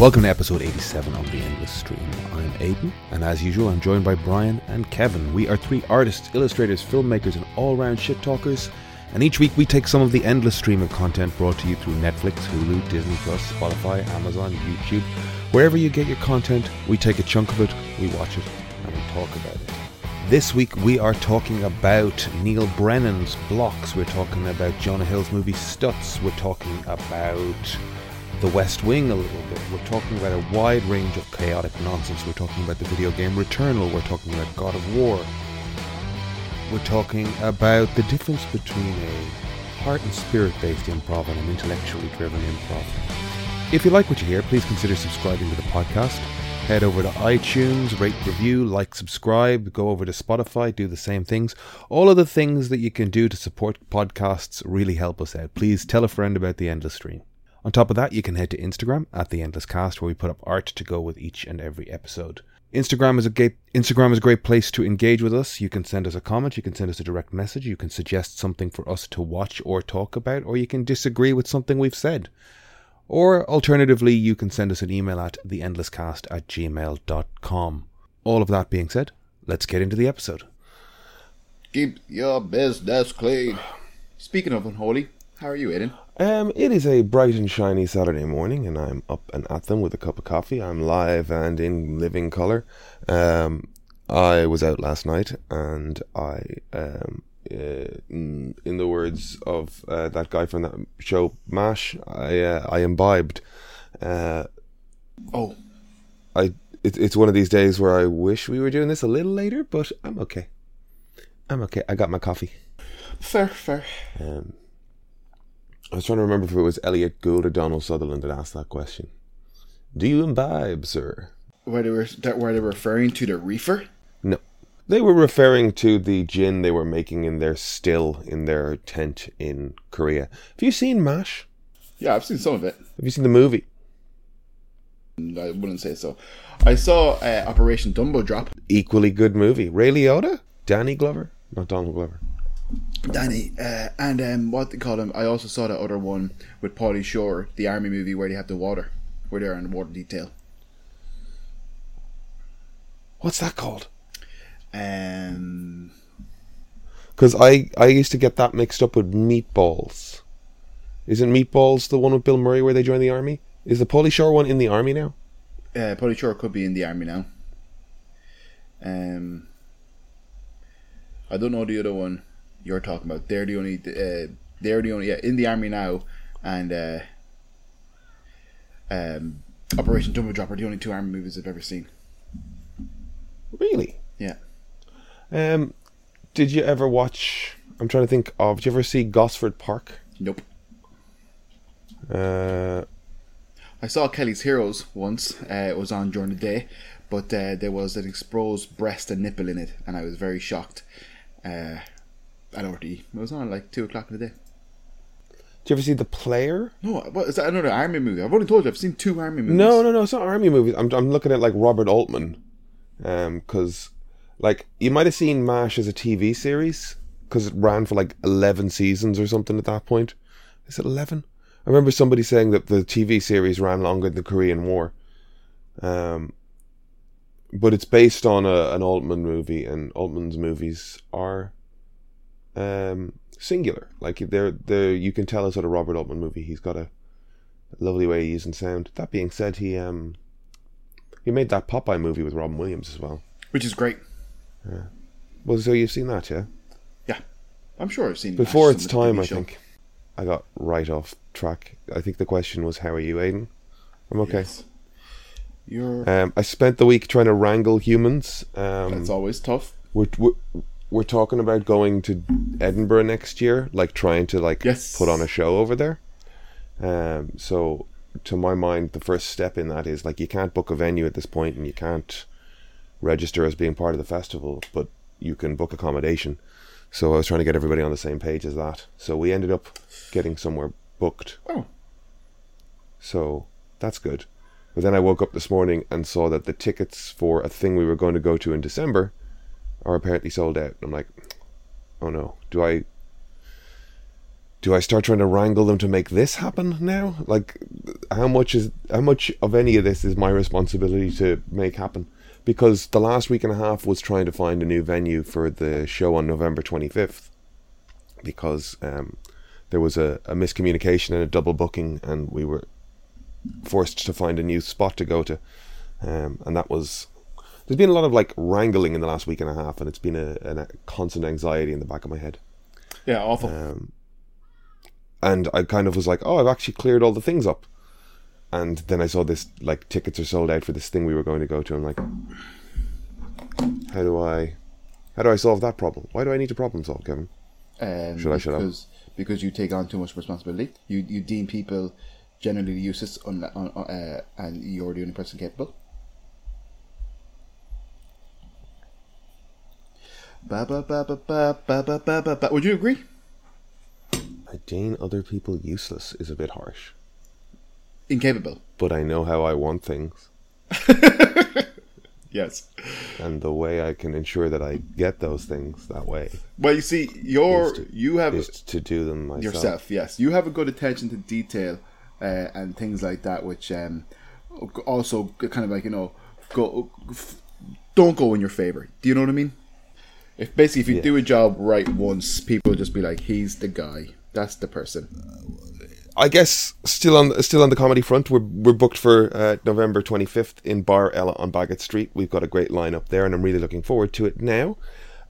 Welcome to episode 87 of The Endless Stream. I'm Aidan, and as usual, I'm joined by Brian and Kevin. We are three artists, illustrators, filmmakers, and all round shit talkers. And each week we take some of the endless stream of content brought to you through Netflix, Hulu, Disney Plus, Spotify, Amazon, YouTube. Wherever you get your content, we take a chunk of it, we watch it, and we talk about it. This week we are talking about Neal Brennan's Blocks. We're talking about Jonah Hill's movie Stutz. We're talking about The West Wing a little bit. We're talking about a wide range of chaotic nonsense. We're talking about the video game Returnal. We're talking about God of War. We're talking about the difference between a heart and spirit based improv and an intellectually driven improv. If you like what you hear, please consider subscribing to the podcast. Head over to iTunes, rate, review, like, subscribe, go over to Spotify, do the same things. All of the things that you can do to support podcasts really help us out. Please tell a friend about the Endless Stream. On top of that, you can head to Instagram at the Endless Cast, where we put up art to go with each and every episode. Instagram is a great Instagram is a great place to engage with us. You can send us a comment, you can send us a direct message, you can suggest something for us to watch or talk about, or you can disagree with something we've said. Or alternatively, you can send us an email at theendlesscast at gmail.com. All of that being said, let's get into the episode. Keep your business clean. Speaking of unholy, how are you, Aidan? Um, it is a bright and shiny Saturday morning, and I'm up and at them with a cup of coffee. I'm live and in living color. Um, I was out last night, and I, um, uh, in, in the words of uh, that guy from that show Mash, I uh, I imbibed. Uh, Oh, I it, it's one of these days where I wish we were doing this a little later, but I'm okay. I'm okay. I got my coffee. fair, fair. Um, I was trying to remember if it was Elliott Gould or Donald Sutherland that asked that question. Do you imbibe, sir? Where they were that where they were referring to the reefer? No. They were referring to the gin they were making in their still in their tent in Korea. Have you seen MASH? Yeah, I've seen some of it. Have you seen the movie? I wouldn't say so. I saw uh, Operation Dumbo Drop. Equally good movie. Ray Liotta? Danny Glover? Not Donald Glover. Danny, uh, and um, what they call him? I also saw that other one with Pauly Shore, the army movie where they have the water, where they're in the water detail. What's that called? Um, Because I, I used to get that mixed up with Meatballs. Isn't Meatballs the one with Bill Murray where they join the army? Is the Pauly Shore one in the army now? uh, Pauly Shore could be in the army now. Um, I don't know the other one you're talking about. They're the only. Uh, they're the only. Yeah, in the army now, and uh, um, Operation Dumbo Drop are the only two army movies I've ever seen. Really? Yeah. Um, did you ever watch? I'm trying to think of. Did you ever see Gosford Park? Nope. Uh, I saw Kelly's Heroes once. Uh, it was on during the day, but uh, there was an exposed breast and nipple in it, and I was very shocked. Uh, I don't know. It was on at like two o'clock in the day. did you ever see The Player? No, what is that another army movie? I've only told you I've seen two army movies. No, no, no. It's not army movies. I'm I'm looking at like Robert Altman, um, because like you might have seen Mash as a TV series because it ran for like eleven seasons or something at that point. Is it eleven? I remember somebody saying that the TV series ran longer than the Korean War. Um, but it's based on a, an Altman movie, and Altman's movies are um, singular. Like they're they you can tell it's a Robert Altman movie. He's got a lovely way of using sound. That being said, he um he made that Popeye movie with Robin Williams as well. which is great. Yeah. Well, so you've seen that, yeah? Yeah, I'm sure I've seen Before its of time, I show. think. I got right off track. I think the question was, "How are you, Aidan?" I'm okay. Yes. You're. Um, I spent the week trying to wrangle humans. Um, that's always tough. we're, we're we're talking about going to Edinburgh next year, like trying to like Yes. put on a show over there. Um, so to my mind, the first step in that is like you can't book a venue at this point, and you can't register as being part of the festival, but you can book accommodation. So I was trying to get everybody on the same page as that. So we ended up getting somewhere booked. Oh, So that's good. But then I woke up this morning and saw that the tickets for a thing we were going to go to in December are apparently sold out. I'm like, oh no, do I do I start trying to wrangle them to make this happen now? Like, how much is how much of any of this is my responsibility to make happen? Because the last week and a half was trying to find a new venue for the show on November twenty fifth, because um, there was a, a miscommunication and a double booking, and we were forced to find a new spot to go to, um, and that was. There's been a lot of like wrangling in the last week and a half, and it's been a, a constant anxiety in the back of my head. Yeah, awful. Um, and I kind of was like, oh, I've actually cleared all the things up. And then I saw this like tickets are sold out for this thing we were going to go to. I'm like, how do I, how do I solve that problem? Why do I need to problem solve, Kevin? Um, Should I shut up? because, Because you take on too much responsibility. You you deem people generally useless on, on, uh, and you're the only person capable. Ba ba ba ba ba ba ba ba ba. ba. Would you agree? I deem other people useless is a bit harsh, Incapable. but I know how I want things, Yes. and the way I can ensure that I get those things that way Well, you see, you're Is to- you have is to do them myself. yourself. Yes, you have a good attention to detail uh, and things like that, which um, also kind of like you know, go f- don't go in your favor. Do you know what I mean? If basically if you Yeah. do a job right once, people will just be like, "He's the guy. That's the person." I guess still on still on the comedy front, we're we're booked for uh, November twenty fifth in Bar Ella on Baggot Street. We've got a great lineup there, and I'm really looking forward to it now.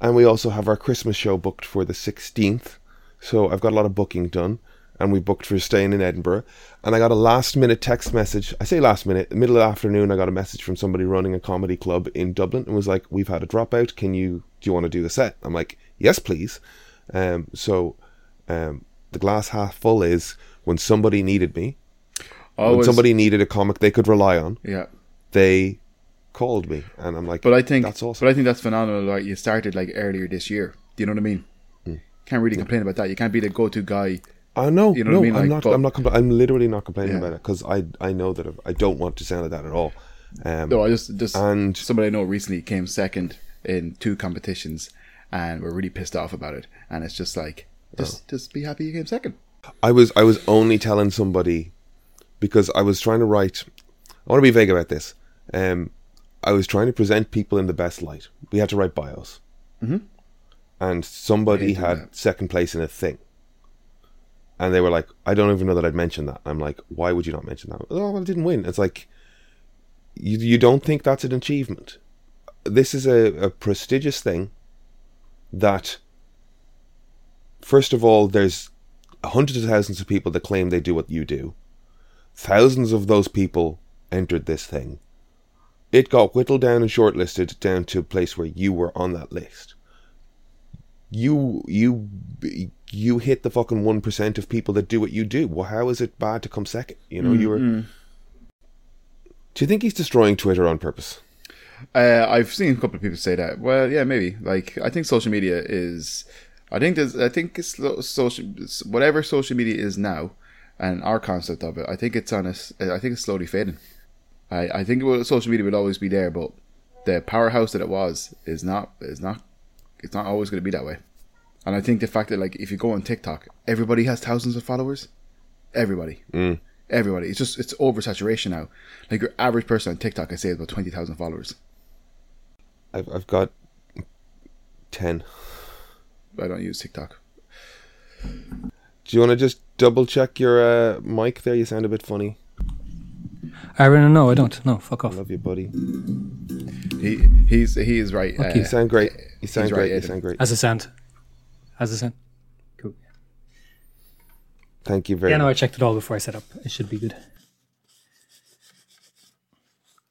And we also have our Christmas show booked for the sixteenth. So I've got a lot of booking done, and we booked for staying in Edinburgh. And I got a last minute text message. I say last minute, middle of the afternoon. I got a message from somebody running a comedy club in Dublin, and was like, "We've had a dropout. Can you do you want to do the set?" I'm like, "Yes, please." Um, so um, the glass half full is when somebody needed me, when somebody needed a comic they could rely on, yeah. they called me, and I'm like, But I think that's awesome. But I think that's phenomenal. Like you started like earlier this year. Do you know what I mean? Hmm. Can't really complain about that. You can't be the go-to guy. I know, you know no, I mean? I'm Like, not, but- I'm not, compl- I'm literally not complaining Yeah. about it because I, I know that I don't want to sound like that at all. Um, No, I just just And- somebody I know recently came second in two competitions, and were really pissed off about it. And it's just like, just Oh. just be happy you came second. I was, I was only telling somebody because I was trying to write. I want to be vague about this. Um, I was trying to present people in the best light. We had to write bios, mm-hmm. and somebody had that. second place in a thing. And they were like, I don't even know that I'd mentioned that. I'm like, why would you not mention that? Oh, well, I didn't win. It's like, you, you don't think that's an achievement. This is a, a prestigious thing that, first of all, there's hundreds of thousands of people that claim they do what you do. Thousands of those people entered this thing. It got whittled down and shortlisted down to a place where you were on that list. You you you hit the fucking one percent of people that do what you do. Well, how is it bad to come second? You know, you were. Do you think he's destroying Twitter on purpose? Uh, I've seen a couple of people say that. Well, yeah, maybe. Like, I think social media is. I think there's. I think it's social. Whatever social media is now, and our concept of it, I think it's on us. I think it's slowly fading. I I think will, social media will always be there, but the powerhouse that it was is not is not. It's not always going to be that way. And I think the fact that like if you go on TikTok, everybody has thousands of followers. Everybody. Everybody. It's just it's oversaturation now. Like your average person on TikTok, I say, has about twenty thousand followers. I've I've got ten. I don't use TikTok. Do you want to just double check your uh, mic there? You sound a bit funny. I really no, I don't. No, fuck off. I off. love your buddy. He he's he is right. uh, You sound great. You sound great. right, you sound great. As a sound. As a sound. Cool. Thank you very much. Yeah, no, I checked it all before I set up. It should be good.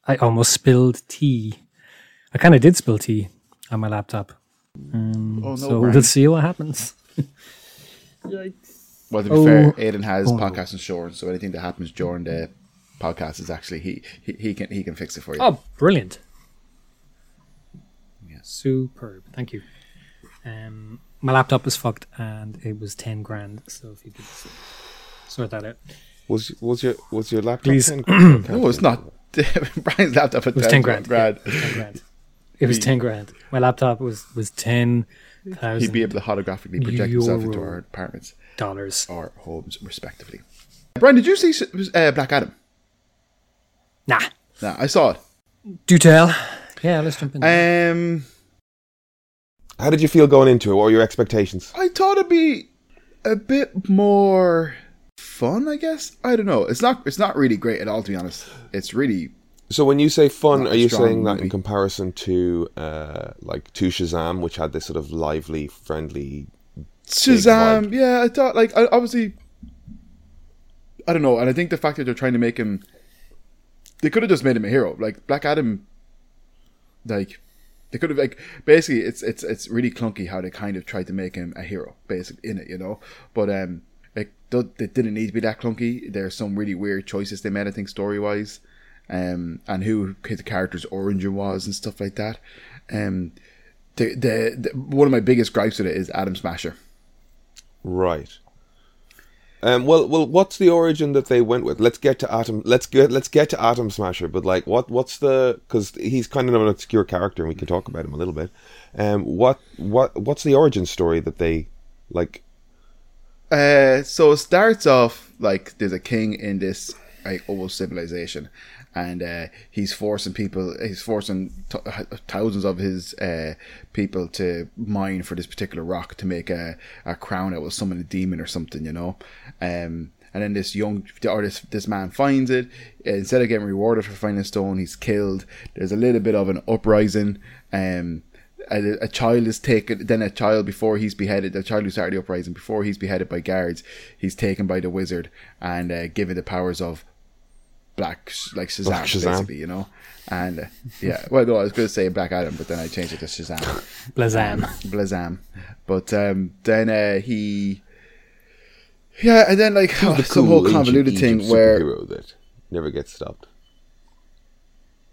I almost spilled tea. I kind of did spill tea on my laptop. Um, Oh, no, so Brian. we'll see what happens. Yikes. Well, to be Oh. fair, Aidan has Oh, podcast insurance, so anything that happens during the podcast is actually he he, he can he can fix it for you. Oh, brilliant. Yeah. Superb. Thank you. Um, my laptop is fucked and it was 10 grand. So if you could sort that out. Was was your was your laptop? Please. No, it's not. Brian's laptop It was 10 grand. Yeah, Grand. it was 10 grand. It was He- ten grand. My laptop was was ten He'd be able to holographically project himself into our apartments dollars. or homes, respectively. Brian, did you see uh, Black Adam? Nah. Nah, I saw it. Do tell. Yeah, let's jump in. Um, How did you feel going into it? What were your expectations? I thought it'd be a bit more fun. I guess I don't know. It's not. It's not really great at all, to be honest. It's really So when you say fun, are you strong saying that in comparison to uh, like to Shazam, which had this sort of lively, friendly? Shazam. Yeah, I thought like I, obviously. I don't know, and I think the fact that they're trying to make him, they could have just made him a hero. Like Black Adam, like they could have like basically it's it's it's really clunky how they kind of tried to make him a hero, basically in it, you know. But um, it, do- it didn't need to be that clunky. There's some really weird choices they made, I think, story wise, um, and who the character's origin was and stuff like that. Um, the, the the one of my biggest gripes with it is Atom Smasher. Right. Um, well, well, what's the origin that they went with? Let's get to Atom. Let's get let's get to Atom Smasher. But like, what what's the? Because he's kind of an obscure character, and we can talk about him a little bit. Um, what what what's the origin story that they like? Uh, so it starts off like there's a king in this like old civilization, and uh, he's forcing people, he's forcing t- thousands of his uh, people to mine for this particular rock to make a, a crown that will summon a demon or something, you know. Um, and then this young or this this man finds it. Instead of getting rewarded for finding a stone, he's killed. There's a little bit of an uprising. Um, a, a child is taken then a child before he's beheaded a child who started the uprising before he's beheaded by guards he's taken by the wizard and uh, given the powers of black like shazam, Black Shazam. basically you know and uh, yeah well no i was going to say black adam but then i changed it to shazam Blazam. blazam but um then uh, he yeah and then like the some whole cool convoluted ancient thing where superhero that never gets stopped.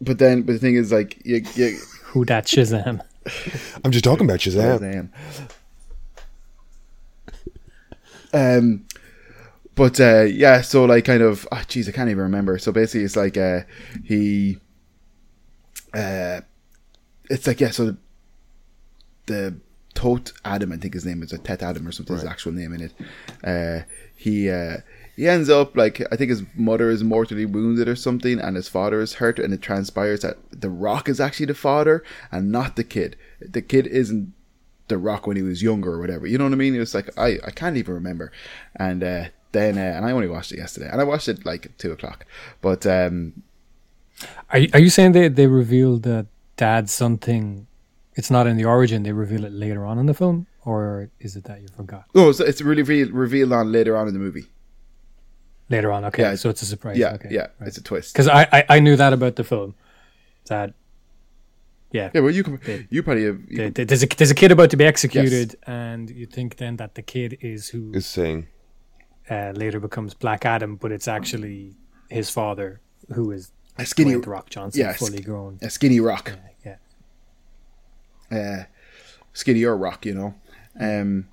but then but the thing is like you, you Who that Shazam? I'm just talking about Shazam. Shazam. Um, but uh, yeah, so like kind of, oh, jeez, I can't even remember. So basically, it's like uh, he, uh, it's like yeah, so the, the Tote Adam, I think his name is a Tet Adam or something. His actual name in it. Uh, he uh, he ends up like I think his mother is mortally wounded or something, and his father is hurt, and it transpires that the Rock is actually the father and not the kid. The kid isn't the Rock when he was younger or whatever. You know what I mean? It was like I, I can't even remember. And uh, then uh, and I only watched it yesterday, and I watched it like two o'clock. But um, Are you, are you saying they they revealed that dad's something? It's not in the origin. They reveal it later on in the film, or is it that you forgot no, it's, it's really re- revealed on later on in the movie. later on? Okay, Yeah, so it's a surprise. Yeah, okay, yeah, right. it's a twist. Because I, I I knew that about the film. That yeah, Yeah, well, you can, you probably have, you There- there's a there's a kid about to be executed, and you think then that the kid is who Is saying uh, later becomes Black Adam, but it's actually his father who is a skinny, Dwayne The Rock Johnson, yeah, fully sk- grown. a skinny rock, Yeah, uh, skinnier rock. You know, um,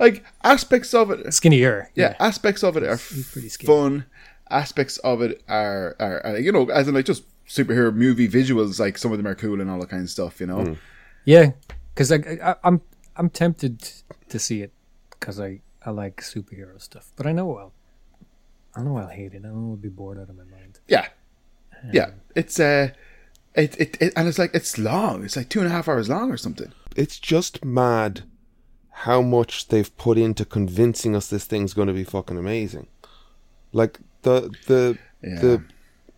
like aspects of it. skinnier. yeah, aspects of it are pretty skinny. fun. Aspects of it are, are, are, you know, as in like just superhero movie visuals. Like some of them are cool and all that kind of stuff. You know, yeah. Because I, I, I'm I'm tempted to see it because I I like superhero stuff, but I know I'll I know I'll hate it. I know I'll be bored out of my mind. yeah, yeah. It's uh, it, it, it and it's like it's long. It's like two and a half hours long or something. it's just mad how much they've put into convincing us this thing's going to be fucking amazing. Like the the Yeah. the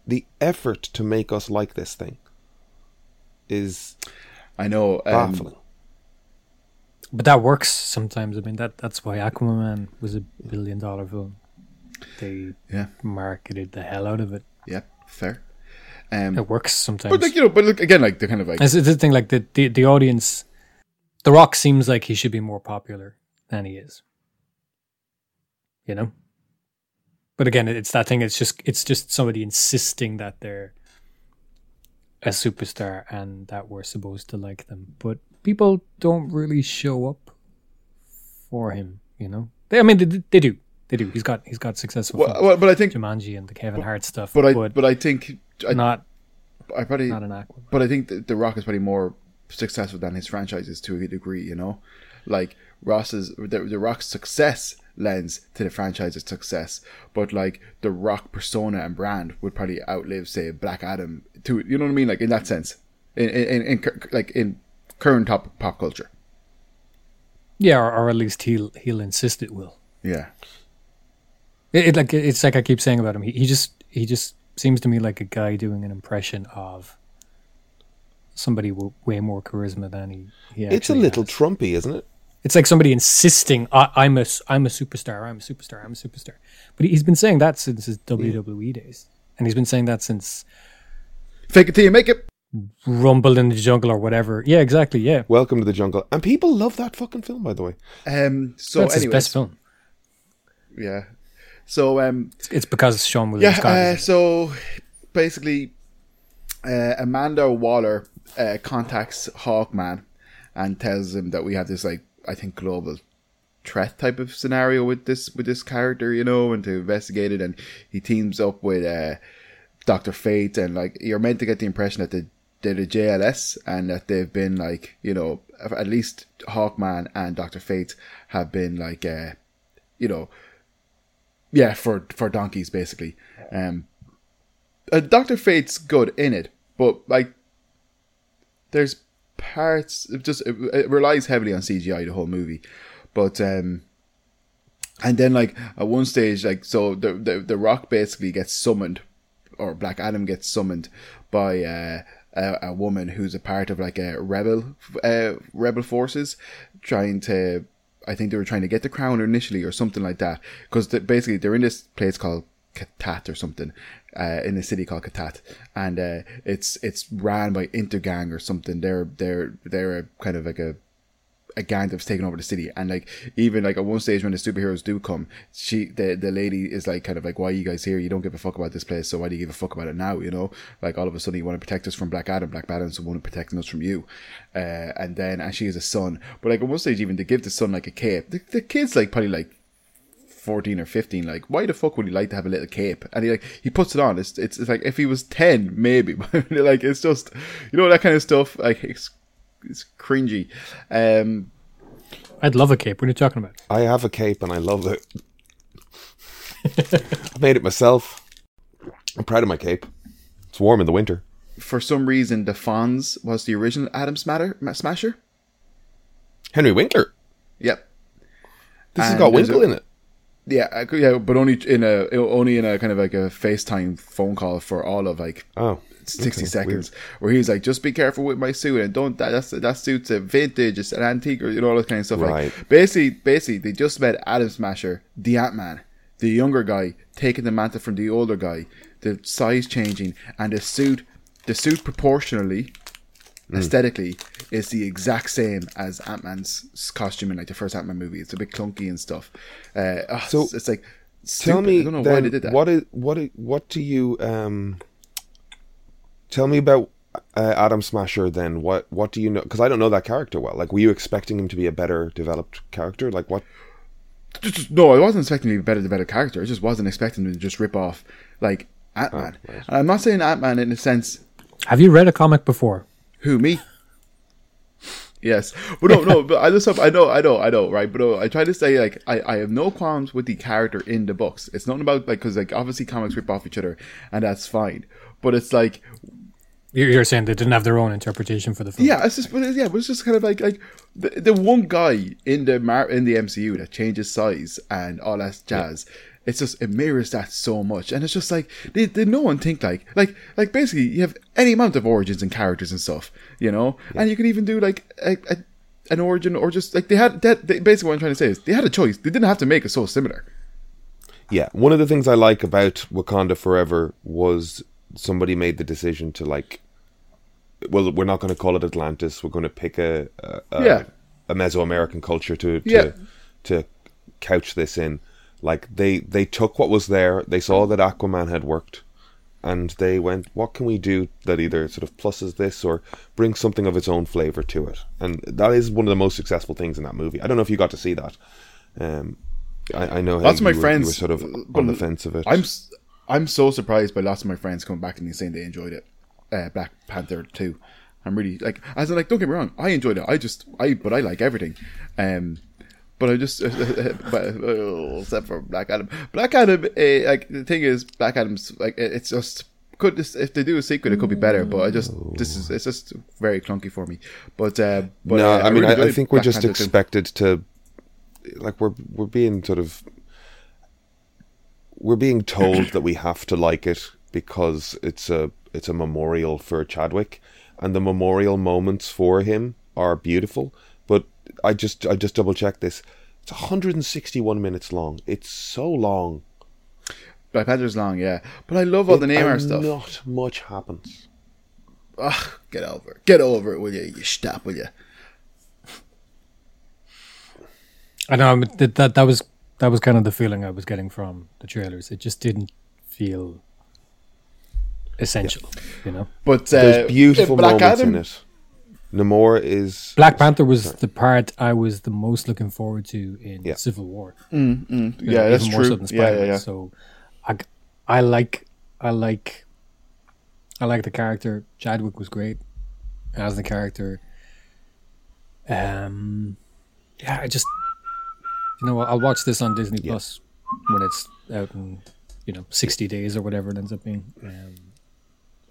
the effort to make us like this thing is I know. Um, baffling. But that works sometimes. I mean that that's why Aquaman was a billion dollar film. They yeah, marketed the hell out of it. yeah, fair. Um, It works sometimes. but like you know, but look again, like the kind of like It's, it's the thing, like the, the the audience, The Rock seems like he should be more popular than he is. You know. But again, it's that thing. It's just it's just somebody insisting that they're a superstar and that we're supposed to like them. But people don't really show up for him. You know. They, I mean, they, they do. They do. He's got he's got successful well, well, but I think, Jumanji and the Kevin Hart stuff. but I, but but I think, I, not I probably, not an Aquaman. but I think the, the Rock is probably more successful than his franchises to a degree. You know, like Ross's the, the Rock's success lends to the franchise's success, but like the Rock persona and brand would probably outlive, say, Black Adam. To you know what I mean? Like in that sense, in in, in, in like in current top pop culture. Yeah, or, or at least he'll he'll insist it will. Yeah, It, it like it's like I keep saying about him. He, he just he just seems to me like a guy doing an impression of somebody with way more charisma than he. he It's a little has. Trumpy, isn't it? It's like somebody insisting, I, "I'm a s- I'm a superstar. I'm a superstar. I'm a superstar." But he's been saying that since his WWE days, and he's been saying that since fake it till you make it. Rumble in the Jungle or whatever. Yeah, exactly. Yeah, Welcome to the Jungle, and people love that fucking film, by the way. Um. So that's his best film. yeah. So um. It's, because Seann William Yeah. Uh, is in it. so basically, uh, Amanda Waller uh, contacts Hawkman and tells him that we have this like I think global threat type of scenario with this with this character, you know, and to investigate it. And he teams up with uh, Doctor Fate, and like you're meant to get the impression that the they're the JLS and that they've been like you know at least Hawkman and Doctor Fate have been like uh, you know yeah for for donkeys basically. Um, uh, Doctor Fate's good in it, but like there's parts it just it, it relies heavily on CGI the whole movie, but um, and then like at one stage like so the the, the Rock basically gets summoned, or Black Adam gets summoned by uh, a, a woman who's a part of like a rebel uh, rebel forces trying to. I think they were trying to get the crown initially, or something like that, because basically they're in this place called Katat or something, uh, in a city called Katat, and uh, it's it's ran by Intergang or something. They're they're they're a kind of like a a gang that's taken over the city, and like even like at one stage when the superheroes do come, she the the lady is like kind of like, why are you guys here? You don't give a fuck about this place, so why do you give a fuck about it now? You know, like all of a sudden you want to protect us from Black Adam, Black Adam's the one protecting us from you, uh, and then and she has a son, but like at one stage even to give the son like a cape, the, the kid's like probably like 14 or 15 like why the fuck would he like to have a little cape? And he like he puts it on. It's it's, it's like if he was 10 maybe. But like it's just you know that kind of stuff like it's, it's cringy um I'd love a cape. What are you talking about? I have a cape and I love it. I made it myself. I'm proud of my cape. It's warm in the winter. for some reason the Fonz was the original Adam Smatter, Smasher Henry Winkler. yep This has And got there's Winkle a- in it. Yeah yeah but only in a only in a kind of like a FaceTime phone call for all of like Oh, 60 okay, seconds where he's like just be careful with my suit and don't that that's that suit's a vintage it's an antique or you know all that kind of stuff Right. like basically basically they just met Atom Smasher the Ant-Man the younger guy taking the mantle from the older guy the size changing and the suit the suit proportionally Hmm. aesthetically is the exact same as Ant-Man's costume in like the first Ant-Man movie it's a bit clunky and stuff uh, ugh, So, it's, it's like Tell me I don't know then, why they did that what is what what do you um tell me about uh, Atom Smasher then what what do you know because I don't know that character well like were you expecting him to be a better developed character like what just, just- no, I wasn't expecting to be better, better character. I just wasn't expecting them to just rip off like Ant Man. Oh, right. And I'm not saying Ant Man in a sense Have you read a comic before? Who me. Yes, but no, no. But I just I know, I know, I know, right? But no, I try to say like I, I have no qualms with the character in the books. It's not about like because like obviously comics rip off each other, and that's fine. But it's like You're saying they didn't have their own interpretation for the film. Yeah, it's just but it's- yeah, but it's just kind of like like the, the one guy in the Mar- in the MCU that changes size and all that jazz. It's just it mirrors that so much, and it's just like did, did no one think like like like basically you have any amount of origins and characters and stuff, you know, and you can even do like a, a, an origin or just like they had that. They, basically, what I'm trying to say is they had a choice. They didn't have to make it so similar. yeah one of the things I like about Wakanda Forever was somebody made the decision to like well we're not going to call it Atlantis we're going to pick a a, a, Yeah. a Mesoamerican culture to to, Yeah. to couch this in like they they took what was there they saw that Aquaman had worked and they went what can we do that either sort of pluses this or brings something of its own flavor to it and that is one of the most successful things in that movie I don't know if you got to see that um I, I know Lots of my were- friends were sort of on the fence of it I'm I'm so surprised by lots of my friends coming back and saying they enjoyed it. uh, Black Panther two. I'm really like as in like don't get me wrong, I enjoyed it. I just I but I like everything. Um, but I just, but, uh, except for Black Adam. Black Adam, uh, like the thing is, Black Adam's like it's just could this, if they do a sequel, it could be better. But I just this is it's just very clunky for me. But uh, but no, uh, I mean, really I, I think we're just Panther 2. expected to, like, we're we're being sort of, we're being told that we have to like it because it's a it's a memorial for Chadwick, and the memorial moments for him are beautiful. But I just I just double checked this. It's 161 minutes long. It's so long. Black Panther's long, yeah. But I love all the Namor and stuff. Not much happens. Ugh, get over it. Get over it, will you? You stop, will you? I know but that, that that was that was kind of the feeling I was getting from the trailers. It just didn't feel essential, you know. But uh, There's beautiful Black moments Adam, in it. Namor is Black Panther was the part I was the most looking forward to in Yeah. Civil War. yeah, Even that's more true. so than yeah, yeah, Spider-Man. yeah. So, I, I like, I like, I like the character. Chadwick was great as the character. Um, yeah, I just, you know, I'll watch this on Disney Plus when it's out in, you know, sixty days or whatever it ends up being. Um,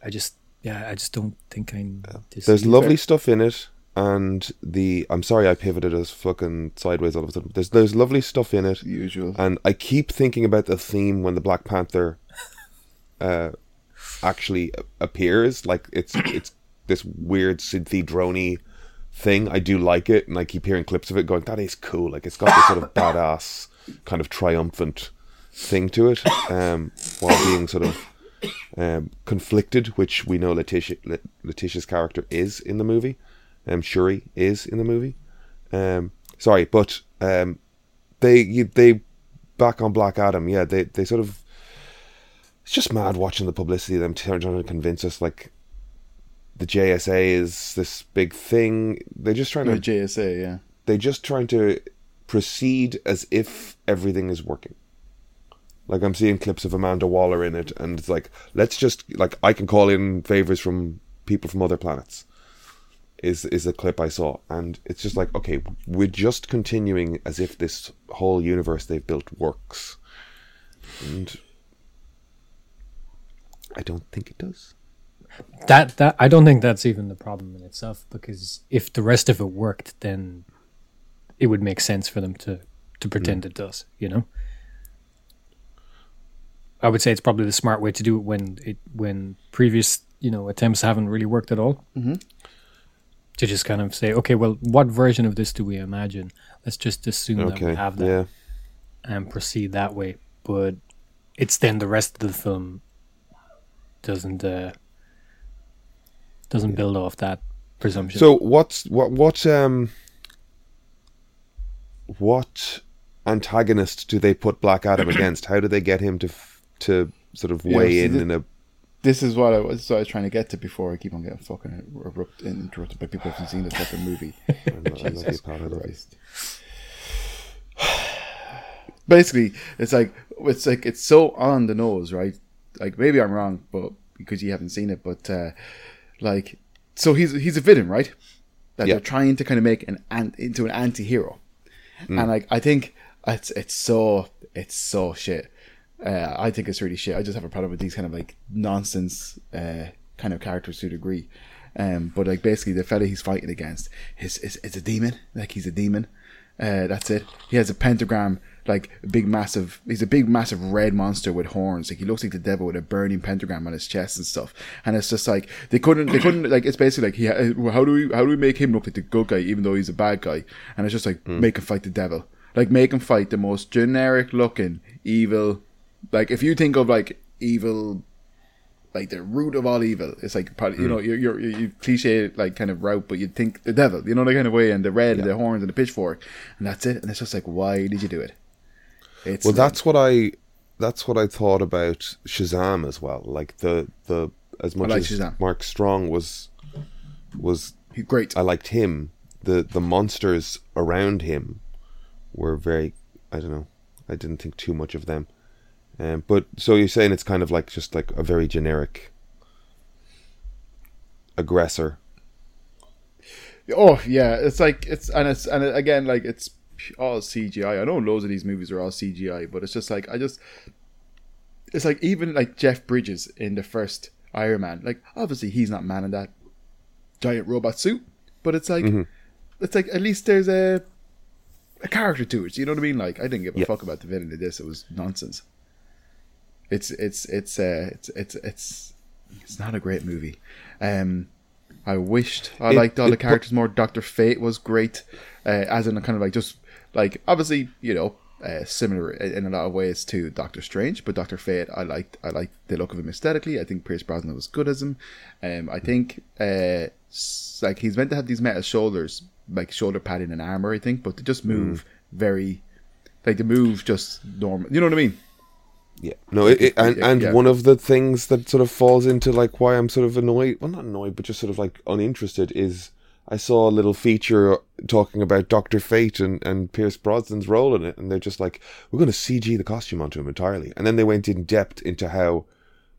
I just, yeah, I just don't think I'm. to There's lovely stuff in it, and the I'm sorry I pivoted as fucking sideways all of a sudden. There's there's lovely stuff in it, Usual. and I keep thinking about the theme when the Black Panther uh, actually appears. Like it's it's this weird synthy droney thing. I do like it, and I keep hearing clips of it, going, "That is cool." Like it's got this sort of badass kind of triumphant thing to it, um, while being sort of um, conflicted, which we know Letitia, Letitia's character is in the movie. Um, Shuri is in the movie. Um, sorry, but um, they you, they back on Black Adam. Yeah, they they sort of. It's just mad watching the publicity of them trying to convince us like the JSA is this big thing. They're just trying The to JSA, yeah. they're just trying to proceed as if everything is working. Like I'm seeing clips of Amanda Waller in it, and it's like, let's just like I can call in favors from people from other planets. Is is a clip I saw, and it's just like, okay, we're just continuing as if this whole universe they've built works, and I don't think it does. That that I don't think that's even the problem in itself because if the rest of it worked, then it would make sense for them to to pretend hmm. it does. You know, I would say it's probably the smart way to do it when it when previous you know attempts haven't really worked at all. Mm-hmm. To just kind of say, okay, well, what version of this do we imagine? Let's just assume that we have that yeah, and proceed that way. But it's then the rest of the film doesn't uh, doesn't build off that presumption. So what's what what um what antagonist do they put Black Adam against? How do they get him to f- to sort of weigh so in the- in a This is what I was, what I was trying to get to before I keep on getting fucking erupt, interrupted by people who haven't seen the fucking movie. I love you, Jesus pal, I love. Christ. Basically, it's like it's like it's so on the nose, right? Like maybe I'm wrong, but because you haven't seen it, but uh, like so he's he's a villain, right? That Yeah. they're trying to kind of make an ant into an anti-hero. Mm. and like I think it's it's so it's so shit. Uh, I think it's really shit. I just have a problem with these kind of like nonsense uh, kind of characters to a degree. Um, but like basically the fella he's fighting against is is, is a demon. Like he's a demon. Uh, that's it. He has a pentagram, like a big massive. He's a big massive red monster with horns. Like he looks like the devil with a burning pentagram on his chest and stuff. And it's just like they couldn't, they couldn't like. It's basically like he. uh, How do we, how do we make him look like the good guy even though he's a bad guy? And it's just like make him fight the devil. Like make him fight the most generic looking evil. Like if you think of like evil like the root of all evil. It's like probably you hmm. know you're you're you cliche like kind of route, but you'd think the devil, you know, the kind of way, and the red, and the horns, and the pitchfork, and that's it. And it's just like, why did you do it? It's Well, like- that's what I that's what I thought about Shazam as well. Like the the as much like as Shazam. Mark Strong was was great. I liked him. The the monsters around him were very I don't know. I didn't think too much of them. Um, but so you're saying it's kind of like just like a very generic aggressor. Oh yeah, it's like it's and it's and it, again like it's all CGI. I know loads of these movies are all CGI, but it's just like I just it's like even like Jeff Bridges in the first Iron Man. Like obviously he's not man in that giant robot suit, but it's like it's like at least there's a a character to it. You know what I mean? Like I didn't give a Yeah. fuck about the villain of this. It was nonsense. It's it's it's uh it's it's it's it's not a great movie. Um I wished I It- liked all the characters more. Doctor Fate was great, uh, as in a kind of like just like obviously you know uh, similar in a lot of ways to Doctor Strange, but Doctor Fate I liked I liked the look of him aesthetically. I think Pierce Brosnan was good as him. Um, I think uh, s- like he's meant to have these metal shoulders, like shoulder padding and armor. I think, but they just move very like they move just normal. You know what I mean? Yeah, no, it, it, and and yeah. one of the things that sort of falls into like why I'm sort of annoyed, well, not annoyed, but just sort of like uninterested is I saw a little feature talking about Doctor Fate and and Pierce Brosnan's role in it, and they're just like, we're going to CG the costume onto him entirely, and then they went in depth into how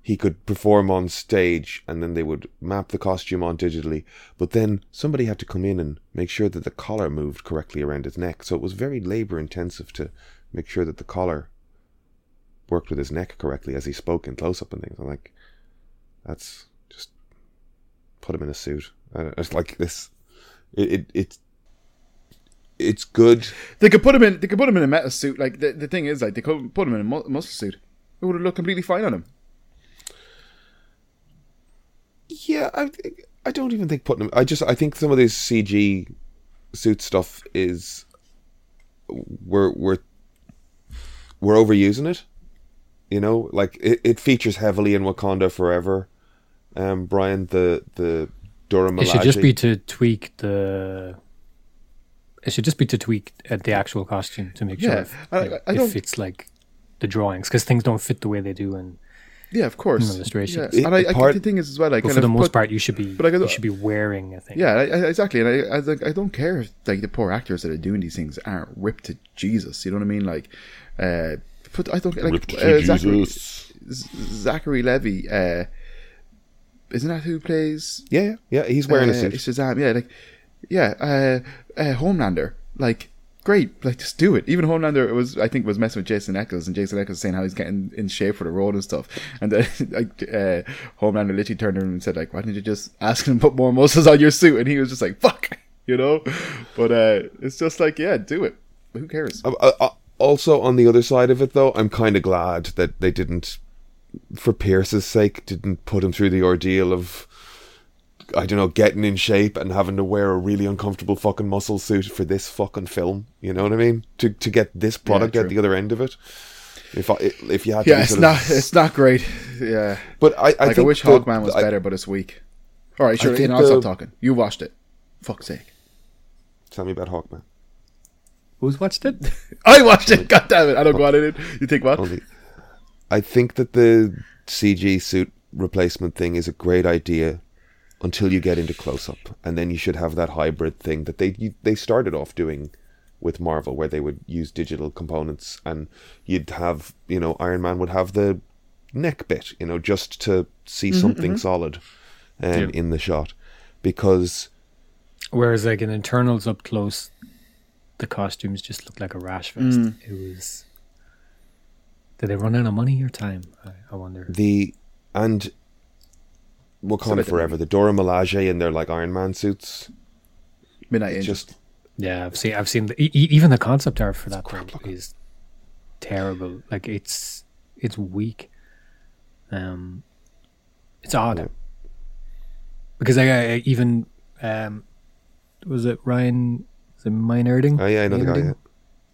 he could perform on stage, and then they would map the costume on digitally, but then somebody had to come in and make sure that the collar moved correctly around his neck, so it was very labor intensive to make sure that the collar worked with his neck correctly as he spoke in close up and things. I'm like, that's just put him in a suit. It's like this. It, it it's it's good. They could put him in. They could put him in a metal suit. Like the, the thing is, like they could put him in a mu- muscle suit. It would have looked completely fine on him. Yeah, I I don't even think putting him. I just I think some of this CG suit stuff is we're we're we're overusing it. You know, like it, it features heavily in Wakanda Forever. Um, Brian, the the Dora It should just be to tweak the. It should just be to tweak uh, the actual costume to make sure Yeah, if, I- you I it don't- fits like the drawings because things don't fit the way they do. And Yeah, of course. Illustrations. Yeah. And I, I part- the thing is as well. I but for the most put- part, you should be but I could- you should be wearing a thing. Yeah, I, I, exactly, and I, I, like, I don't care if like the poor actors that are doing these things aren't ripped to Jesus. You know what I mean? Like, uh, put I don't like uh, Zachary. Zachary Levi. Uh, isn't that who plays? Yeah, yeah, yeah. He's wearing uh, a suit. Shazam. Yeah, like yeah, uh, uh, Homelander. Like great, like just do it. Even Homelander was I think was messing with Jensen Ackles, and Jensen Ackles saying how he's getting in shape for the role and stuff. And then like uh, Homelander literally turned to him and said like, "Why didn't you just ask him to put more muscles on your suit?" And he was just like, "Fuck," you know. But uh, it's just like, yeah, do it. Who cares? Uh, uh, uh, also, on the other side of it, though, I'm kind of glad that they didn't, for Pierce's sake, didn't put him through the ordeal of, I don't know, getting in shape and having to wear a really uncomfortable fucking muscle suit for this fucking film. You know what I mean? To to get this product true. at the other end of it. If I, if you had to, Yeah, it's not of- it's not great. Yeah, But I, I like I wish the- Hawkman was I- better, but it's weak. All right, sure. You know, I'll stop talking. You watched it. Fuck's sake. Tell me about Hawkman. Who's watched it? I watched it. God damn it! I don't go on in it. You think what? Only, I think that the CG suit replacement thing is a great idea until you get into close up, and then you should have that hybrid thing that they you, they started off doing with Marvel, where they would use digital components, and you'd have you know Iron Man would have the neck bit, you know, just to see something solid um, Yeah. in the shot, because Whereas like in Eternals up close, the costumes just looked like a rash vest. Mm. It was. Did they run out of money or time? I, I wonder. the and Wakanda like- Forever, the Dora Milaje in their like Iron Man suits, Midnight Angel. just Yeah, I've seen. I've seen. The, even the concept art for that thing is terrible. Like it's it's weak. Um, it's odd Yeah. because I, I even um, was it Ryan? Was it oh yeah, I know the guy. Meinerding?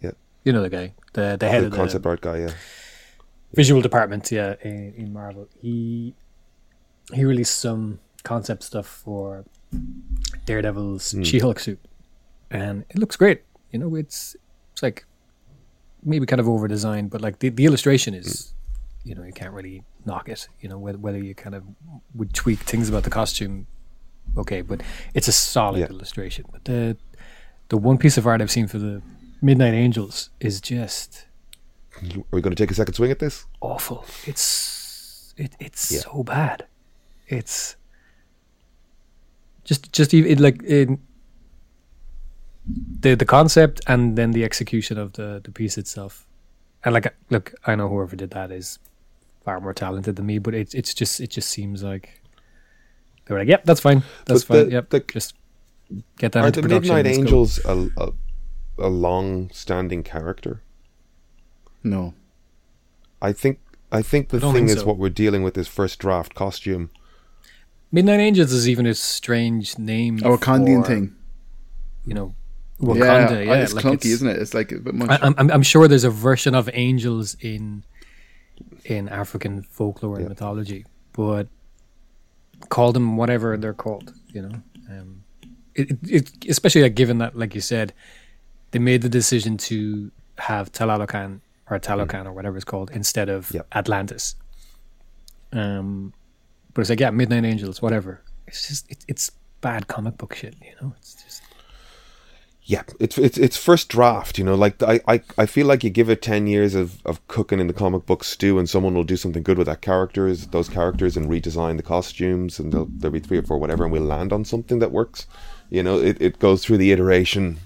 Yeah. You know the guy, the the head the of the concept art guy, yeah. visual department, yeah, in, in Marvel. He he released some concept stuff for Daredevil's Hmm. She-Hulk suit, and it looks great. You know, it's it's like maybe kind of over designed, but like the, the illustration is, Hmm. you know, you can't really knock it. You know, whether whether you kind of would tweak things about the costume, okay, but it's a solid Yeah. illustration. But the the one piece of art I've seen for the Midnight Angels is just Are we going to take a second swing at this? awful. It's it, it's Yeah. so bad. It's Just just even like in the the concept and then the execution of the the piece itself. And like, look, I know whoever did that is far more talented than me, but it's it's just it just seems like they were like, "Yep, that's fine, that's But the- fine. yep, the- just get that Are into the production." Midnight let's. Angels a, a, a long-standing character? No. I think I think the I thing think is so. what we're dealing with is first draft costume. Midnight Angels is even a strange name. Oh, a Wakandian for, thing. you know, Wakanda. Yeah, it's like clunky, it's- isn't it? It's like a bit much. I, I'm, I'm I'm sure there's a version of angels in in African folklore and Yeah. mythology, but call them whatever they're called. You know, um, it, it, especially like given that, like you said, they made the decision to have Talalocan or Talokan or whatever it's called instead of Yep. Atlantis. Um, but it's like yeah, Midnight Angels, whatever. It's just it, it's bad comic book shit. You know, it's just Yeah, it's it's it's first draft. You know, like I, I, I feel like you give it ten years of, of cooking in the comic book stew, and someone will do something good with that characters, those characters, and redesign the costumes, and there'll, there'll be three or four whatever, and we'll land on something that works. You know, it, it goes through the iteration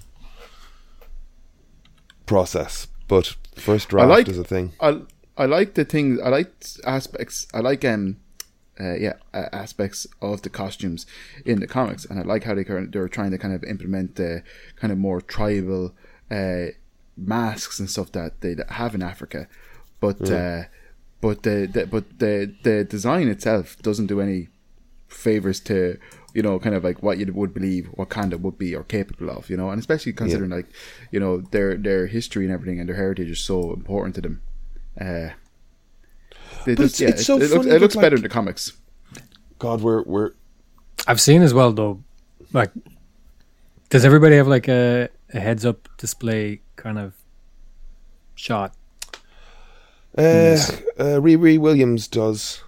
process, but first draft like- is a thing. I I like the things. I like aspects. I like um, uh, yeah, uh, aspects of the costumes in the comics, and I like how they they're trying to kind of implement the kind of more tribal uh, masks and stuff that they have in Africa, but uh, but the, the but the the design itself doesn't do any favors to you know kind of like what you would believe Wakanda would be or capable of you know and especially considering like you know their their history and everything and their heritage is so important to them uh they But just, it's- yeah, it's so it, it looks, it looks like- better in the comics God, we're we're I've seen as well though. Like, does everybody have like a, a heads up display kind of shot? uh, uh Riri Williams does.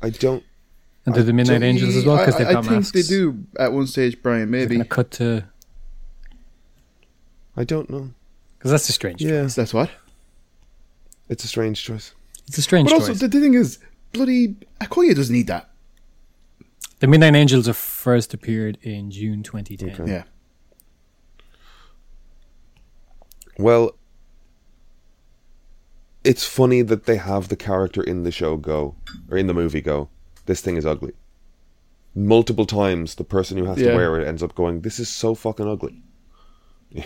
I don't. And do the Midnight Angels as well? Because they've I got think masks. they do at one stage Brian maybe Kind of cut to I don't know. because that's a strange. Yeah, that's what it's a strange choice. It's a strange choice. but choice. also the, the thing is bloody Okoye doesn't need that the Midnight Angels are first appeared in June 2010. Okay. yeah Well, it's funny that they have the character in the show go, or in the movie go, this thing is ugly. Multiple times, the person who has Yeah. to wear it ends up going, this is so fucking ugly.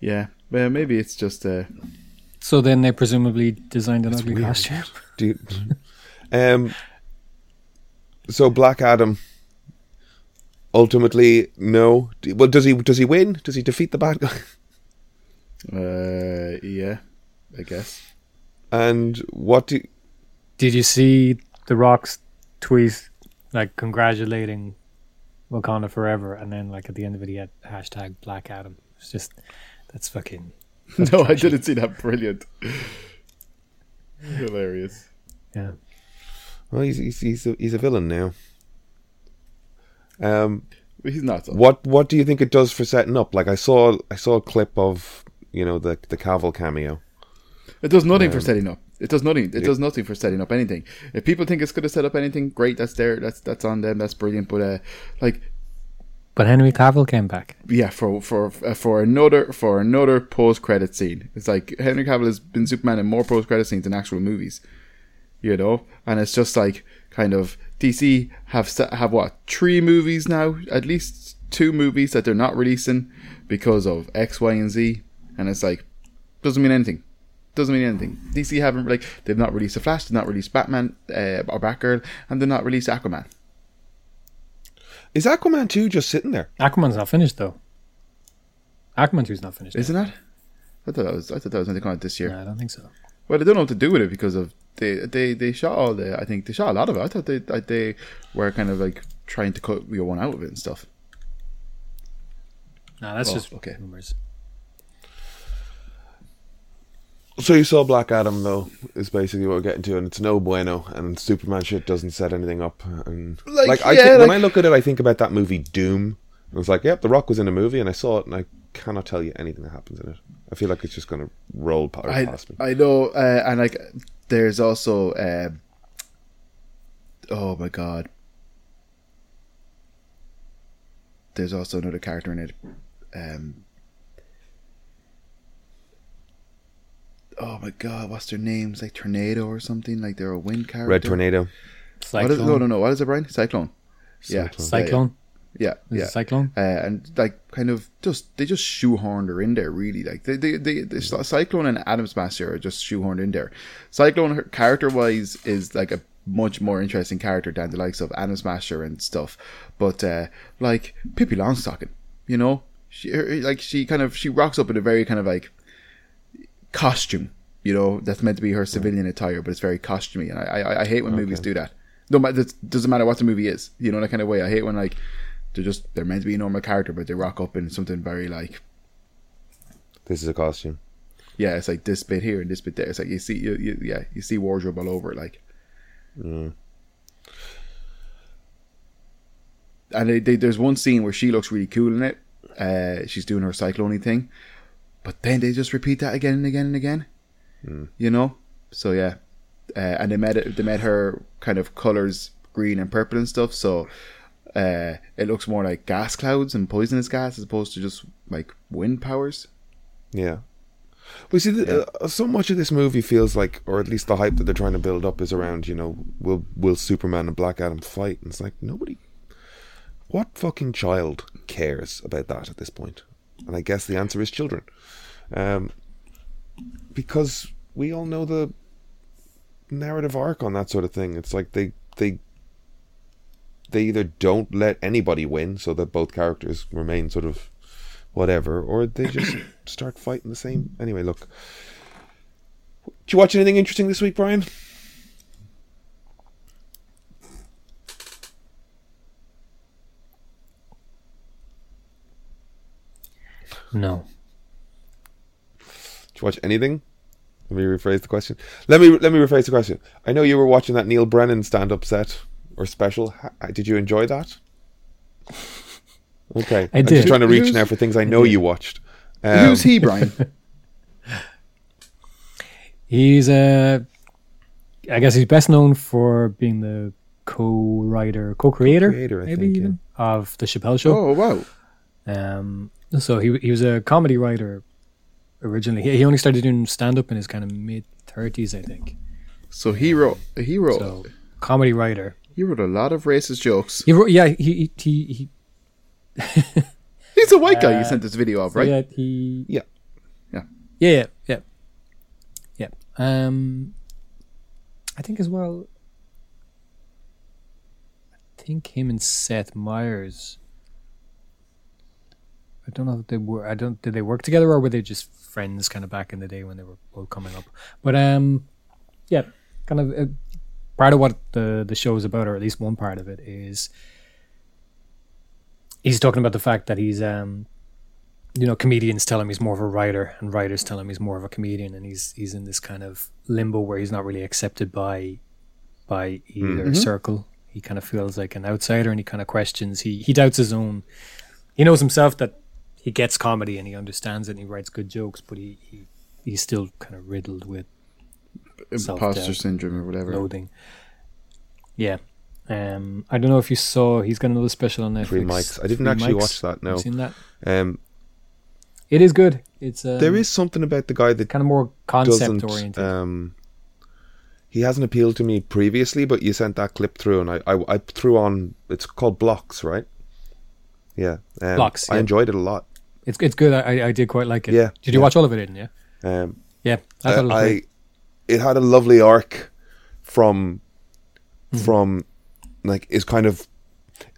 yeah well maybe it's just uh So then they presumably designed an ugly weird. costume. Do you- um, so Black Adam, ultimately, no. Well, does he? Does he win? Does he defeat the bad guy? uh yeah I guess And what do? Did you see The Rock's tweet like congratulating Wakanda forever, and then like at the end of it he had hashtag Black Adam. It's just that's fucking no I didn't see that brilliant hilarious yeah. Well, he's he's he's a, he's a villain now. Um, he's not so. What what do you think it does for setting up? Like I saw I saw a clip of you know the the Cavill cameo. It does nothing Um, for setting up. It does nothing. It does nothing for setting up anything. If people think it's going to set up anything, great. That's there. That's that's on them. That's brilliant. But uh, like But Henry Cavill came back. yeah, for for uh, for another for another post credit scene. It's like Henry Cavill has been Superman in more post credit scenes than actual movies. You know, and it's just like kind of DC have se- have what three movies now, at least two movies that they're not releasing because of X, Y, and Z, and it's like doesn't mean anything. Doesn't mean anything. DC haven't like they've not released a Flash, they've not released Batman uh, or Batgirl, and they've not released Aquaman. Is Aquaman two just sitting there? Aquaman's not finished though. Aquaman 2's not finished. Isn't that? I thought that was I thought that was going to come out this year. No, I don't think so. Well, they don't know what to do with it because of they they they shot all the. I think they shot a lot of it. I thought they that they were kind of like trying to cut your one out of it and stuff. No, that's Oh, just okay. rumors. So you saw Black Adam though is basically what we're getting to, and it's no bueno, and Superman shit doesn't set anything up. And Like, like, I yeah, think, when I look at it, I think about that movie Doom. I was like, yep, The Rock was in a movie, and I saw it, and I cannot tell you anything that happens in it. I feel like it's just going to roll pa- I past me. I know, uh, and like there's also uh, oh my god, there's also another character in it. Um, oh my god, what's their names? Like Tornado or something? Like they're a wind character. Red Tornado. What is, no, no, no. What is it, Brian? Cyclone. Yeah. Cyclone. Cyclone. Yeah, Is yeah. it Cyclone. uh, and like kind of just they just shoehorned her in there really like they they, they, they cyclone and Atom Smasher are just shoehorned in there cyclone character wise is like a much more interesting character than the likes of Atom Smasher and stuff but uh like pippi longstocking you know she her- like she kind of she rocks up in a very kind of like costume you know that's meant to be her civilian attire but it's very costumey and i i, I hate when movies do that no matter doesn't matter what the movie is you know that kind of way i hate when like they're just they're meant to be a normal character, but they rock up in something very like This is a costume. yeah, it's like this bit here and this bit there. It's like you see you, you yeah you see wardrobe all over like. And they, they, there's one scene where she looks really cool in it. Uh, she's doing her cyclone thing, but then they just repeat that again and again and again. You know, so yeah, uh, and they made it. They made her kind of colors green and purple and stuff. So uh, it looks more like gas clouds and poisonous gas as opposed to just like wind powers. Yeah. We see, the, uh, so much of this movie feels like, or at least the hype that they're trying to build up is around, you know, will will Superman and Black Adam fight? And it's like nobody. What fucking child cares about that at this point? And I guess the answer is children, um, because we all know the narrative arc on that sort of thing. It's like they they they either don't let anybody win, so that both characters remain sort of whatever, or they just start fighting the same. Anyway, look. Did you watch anything interesting this week, Brian? No. Did you watch anything? Let me rephrase the question. Let me let me rephrase the question. I know you were watching that Neal Brennan stand-up set or special. Did you enjoy that? Okay, I I'm did. just trying to reach Who's- now for things I know you watched. Um, Who's he, Brian? He's uh I guess he's best known for being the co-writer, co-creator, Co-creator, maybe think, even of the Chappelle Show. oh wow! Um, so he he was a comedy writer originally. He, he only started doing stand up in his kind of mid thirties, I think. So he wrote he wrote So comedy writer. he wrote a lot of racist jokes. He wrote, yeah, he he he, he He's a white guy. you Uh, sent this video of, so right? yeah he Yeah. Yeah. yeah yeah yeah yeah. Um, I think as well. I think him and Seth Meyers. I don't know if they were. I don't. Did they work together or were they just friends, kind of back in the day when they were both coming up? But um, yeah, kind of. Uh, part of what the the show is about, or at least one part of it, is he's talking about the fact that he's um, you know, comedians tell him he's more of a writer, and writers tell him he's more of a comedian, and he's he's in this kind of limbo where he's not really accepted by by either circle. He kind of feels like an outsider, and he kind of questions. He he doubts his own. He knows himself that he gets comedy and he understands it, and he writes good jokes, but he, he he's still kind of riddled with Imposter syndrome or whatever. loathing. Yeah. Um, I don't know if you saw. He's got another special on Netflix. Three mics. I didn't Three actually Mics. watch that. No. You seen that? Um, It is good. It's um, there is something about the guy that kind of more concept oriented. Um, he hasn't appealed to me previously, but you sent that clip through, and I, I, I threw on. It's called Blocks, right? Yeah. Um, Blocks, I enjoyed it a lot. It's it's good. I I did quite like it. Yeah, Did you yeah. watch all of it? Didn't you? Um, Yeah. I thought it I, great. it had a lovely arc from Hmm. from like is kind of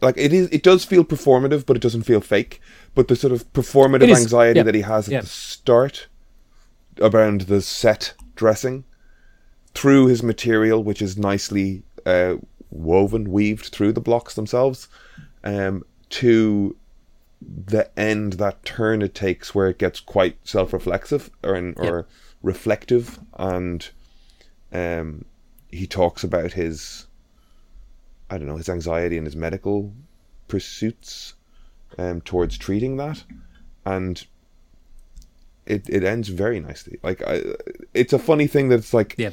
like it is it does feel performative but it doesn't feel fake but the sort of performative is, anxiety yeah, that he has at yeah. the start around the set dressing through his material which is nicely uh, woven weaved through the blocks themselves um, to the end that turn it takes where it gets quite self-reflexive or or reflective and um he talks about his I don't know his anxiety and his medical pursuits um towards treating that and it it ends very nicely like I, it's a funny thing that it's like Yeah.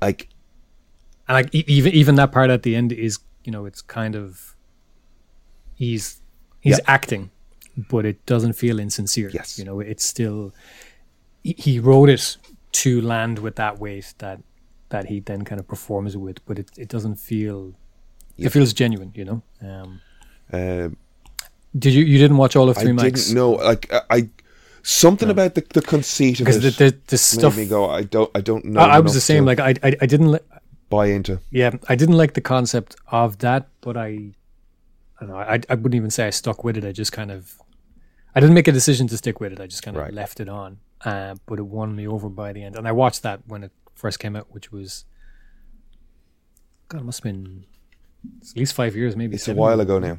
like And like even even that part at the end is you know it's kind of he's he's Yeah. acting, but it doesn't feel insincere. Yes. you know, it's still he, wrote it to land with that weight that that he then kind of performs with, but it, it doesn't feel Yeah. it feels genuine. You know. Um, Um, did you you didn't watch all of I Three Mics? didn't know. Like I, I something about the, the conceit of because the, the, the made me go. I don't. I don't know. I, I was the same. Like I, I I didn't. Li- buy into. yeah, I didn't like the concept of that, but I, I don't know. I I wouldn't even say I stuck with it. I just kind of, I didn't make a decision to stick with it. I just kind of Right. left it on. Uh, but it won me over by the end, and I watched that when it first came out, which was, God, it must have been at least five years, maybe. It's a while ago now.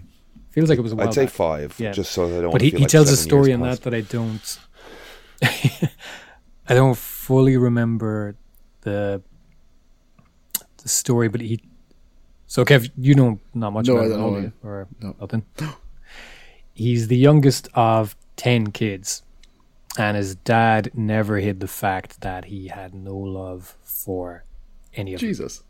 Feels like it was a while. I'd say back. five, Yeah. just so that I don't. but he, he like tells a story in that that I don't I don't fully remember the the story, but he so Kev, you know not much No, about I him, know do you? him. or No. nothing. He's the youngest of ten kids, and his dad never hid the fact that he had no love for any of them. Jesus.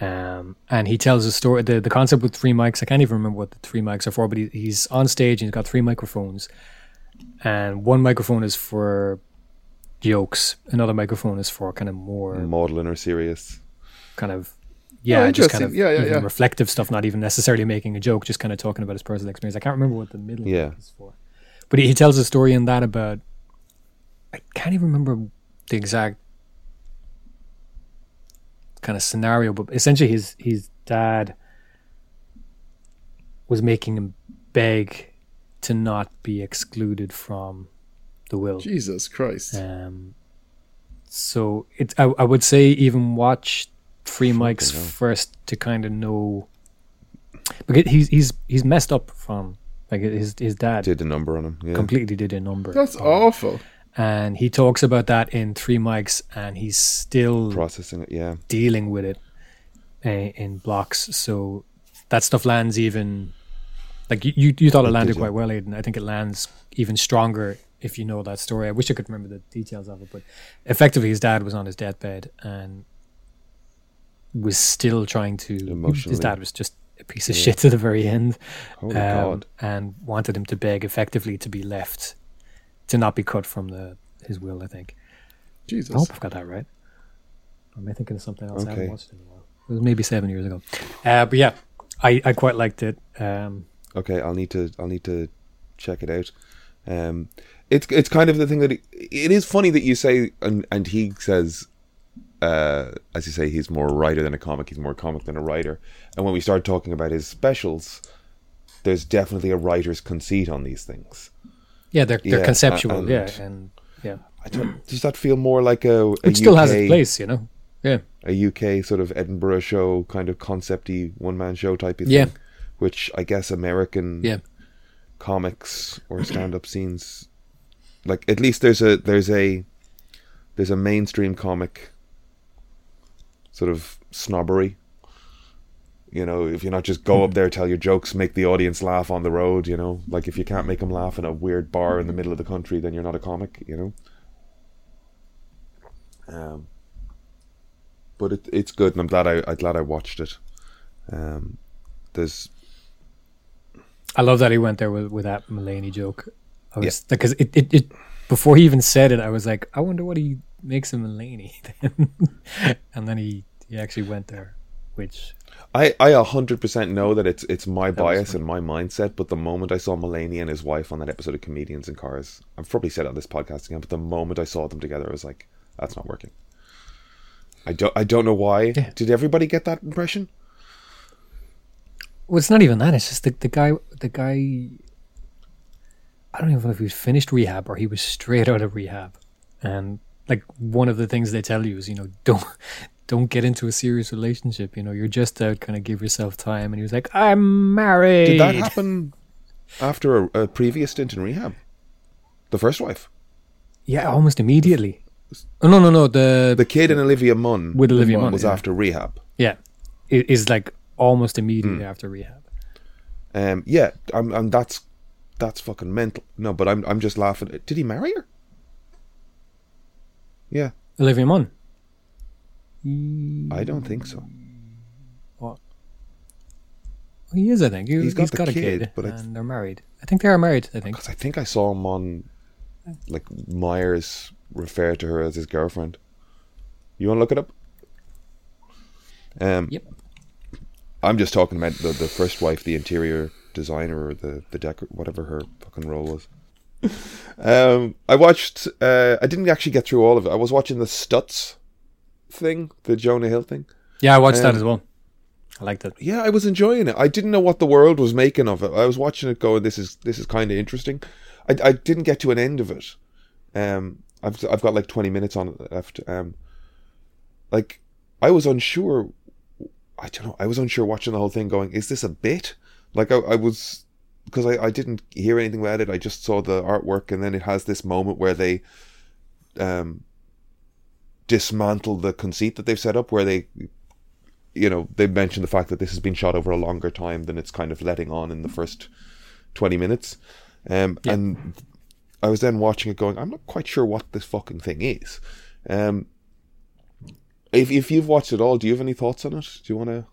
Um, and he tells a story. The, the concept with three mics, I can't even remember what the three mics are for, but he, he's on stage and he's got three microphones. And one microphone is for jokes, another microphone is for kind of more Maudlin or serious. kind of, yeah, Oh, just kind of. Yeah, yeah, even yeah. reflective stuff, not even necessarily making a joke, just kind of talking about his personal experience. I can't remember what the middle Yeah. is for. But he, he tells a story in that about, I can't even remember the exact kind of scenario, but essentially his his dad was making him beg to not be excluded from the will. Jesus Christ. Um, so it, I, I would say even watch Three Mics first to kind of know, because he's he's he's messed up from like his his dad Did a number on him. Yeah. completely did a number. That's on- awful. and he talks about that in Three Mics, and he's still Processing it. Yeah. dealing with it uh, in blocks. So that stuff lands even like you you, you thought it It landed did, yeah. quite well, Aidan. I think it lands even stronger if you know that story. I wish I could remember the details of it, but effectively, his dad was on his deathbed and was still trying to. Emotionally. His dad was just a piece of Yeah. shit to the very end, Holy um, God. and wanted him to beg effectively to be left, to not be cut from the his will. I think. Jesus. I hope I've got that right. Or am I thinking of something else? I haven't watched it in a while. It was maybe seven years ago. Uh, but yeah, I, I quite liked it. Um, Okay, I'll need to. I'll need to check it out. Um, it's it's kind of the thing that it, it is funny that you say, and and he says, uh, as you say, he's more a writer than a comic. He's more a comic than a writer. And when we start talking about his specials, there's definitely a writer's conceit on these things. yeah, they're they're Yeah, conceptual. and- yeah, and yeah, I don't. Does that feel more like a, a it still has UK its place, you know. Yeah, a UK sort of Edinburgh show kind of concepty one man show type of thing. Yeah. thing, which I guess American yeah, comics or stand up scenes like at least there's a there's a there's a mainstream comic sort of snobbery. You know, if you're not just go up there, tell your jokes, make the audience laugh on the road, you know, like if you can't make them laugh in a weird bar in the middle of the country, then you're not a comic, you know. Um, but it, it's good, and I'm glad I I'm glad I watched it. Um, there's I love that he went there with, with that Mulaney joke. I was because it, it, it before he even said it, I was like, I wonder what he makes of Mulaney. and then he he actually went there, which I I a hundred percent know that it's it's my bias and my mindset, but the moment I saw Mulaney and his wife on that episode of Comedians in Cars, I've probably said it on this podcast again, but the moment I saw them together, I was like, that's not working. I don't I don't know why. Yeah. Did everybody get that impression? well, it's not even that. It's just the the guy the guy. I don't even know if he was finished rehab or he was straight out of rehab, and like one of the things they tell you is you know don't don't get into a serious relationship. You know you're just out kind of give yourself time. And he was like, I'm married. Did that happen after a, a previous stint in rehab? The first wife, Yeah, almost immediately. Oh no no no the, the kid and Olivia Munn with Olivia Munn, was yeah. after rehab. yeah it is like almost immediately after rehab. Um, yeah, I'm, I'm that's that's fucking mental. No, but I'm I'm just laughing. Did he marry her? Yeah, Olivia Munn. I don't think so. What? He is, I think. He, He's he's got got, a kid, kid, but and th- they're married. I think they are married. I think. Because I think I saw him on, like Meyers refer to her as his girlfriend. You want to look it up? Um, Yep. I'm just talking about the, the first wife, the interior designer, or the the decor, whatever her fucking role was. um, I watched. Uh, I didn't actually get through all of it. I was watching the Stutz thing, the Jonah Hill thing. Yeah, I watched that Um, as well. I liked it. Yeah, I was enjoying it. I didn't know what the world was making of it. I was watching it going, this is this is kind of interesting. I, I didn't get to an end of it. Um, I've I've got like twenty minutes on it left. Um, like I was unsure. I don't know. I was unsure watching the whole thing, going, is this a bit? Like I, I was because I, I didn't hear anything about it. I just saw the artwork, and then it has this moment where they um dismantle the conceit that they've set up, where they you know, they mentioned the fact that this has been shot over a longer time than it's kind of letting on in the first 20 minutes. Um, Yeah. And I was then watching it going, I'm not quite sure what this fucking thing is. Um, if, if you've watched it all, do you have any thoughts on it? Do you want to?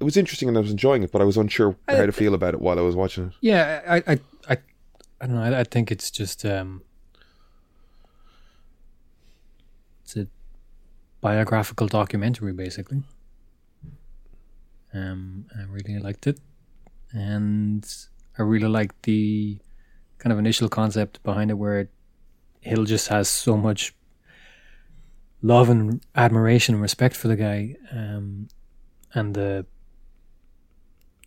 It was interesting and I was enjoying it, but I was unsure how to feel about it while I was watching it. Yeah, I, I, I, I don't know. I, I think it's just um, it's a biographical documentary, basically. Um, I really liked it, and I really liked the kind of initial concept behind it, where Hill just has so much love and admiration and respect for the guy, um, and the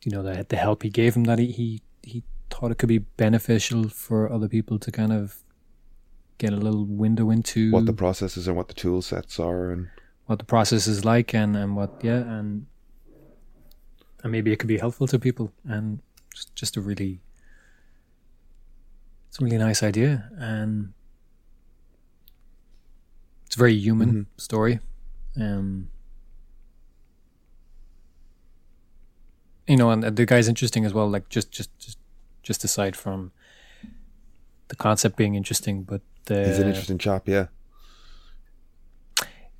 you know the the help he gave him that he he, he thought it could be beneficial for other people to kind of get a little window into What the processes and what the tool sets are, and what the process is like and, and what yeah and and maybe it could be helpful to people and just, just a really it's a really nice idea and it's a very human story. Um you know and the guy's interesting as well like just just just just aside from the concept being interesting but the he's an interesting chap, yeah.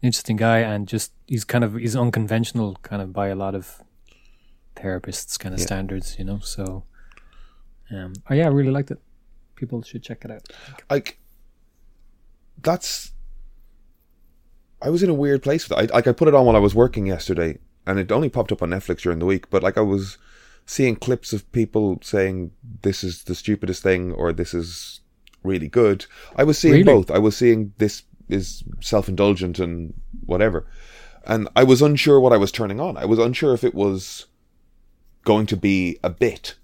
interesting guy and just he's kind of he's unconventional kind of by a lot of therapists kind of Yeah. standards you know so um oh yeah i really liked it people should check it out like that's I was in a weird place with it. I, like I put it on while I was working yesterday, and it only popped up on Netflix during the week. But like I was seeing clips of people saying this is the stupidest thing or this is really good. I was seeing Really? both. I was seeing this is self indulgent and whatever, and I was unsure what I was turning on. I was unsure if it was going to be a bit,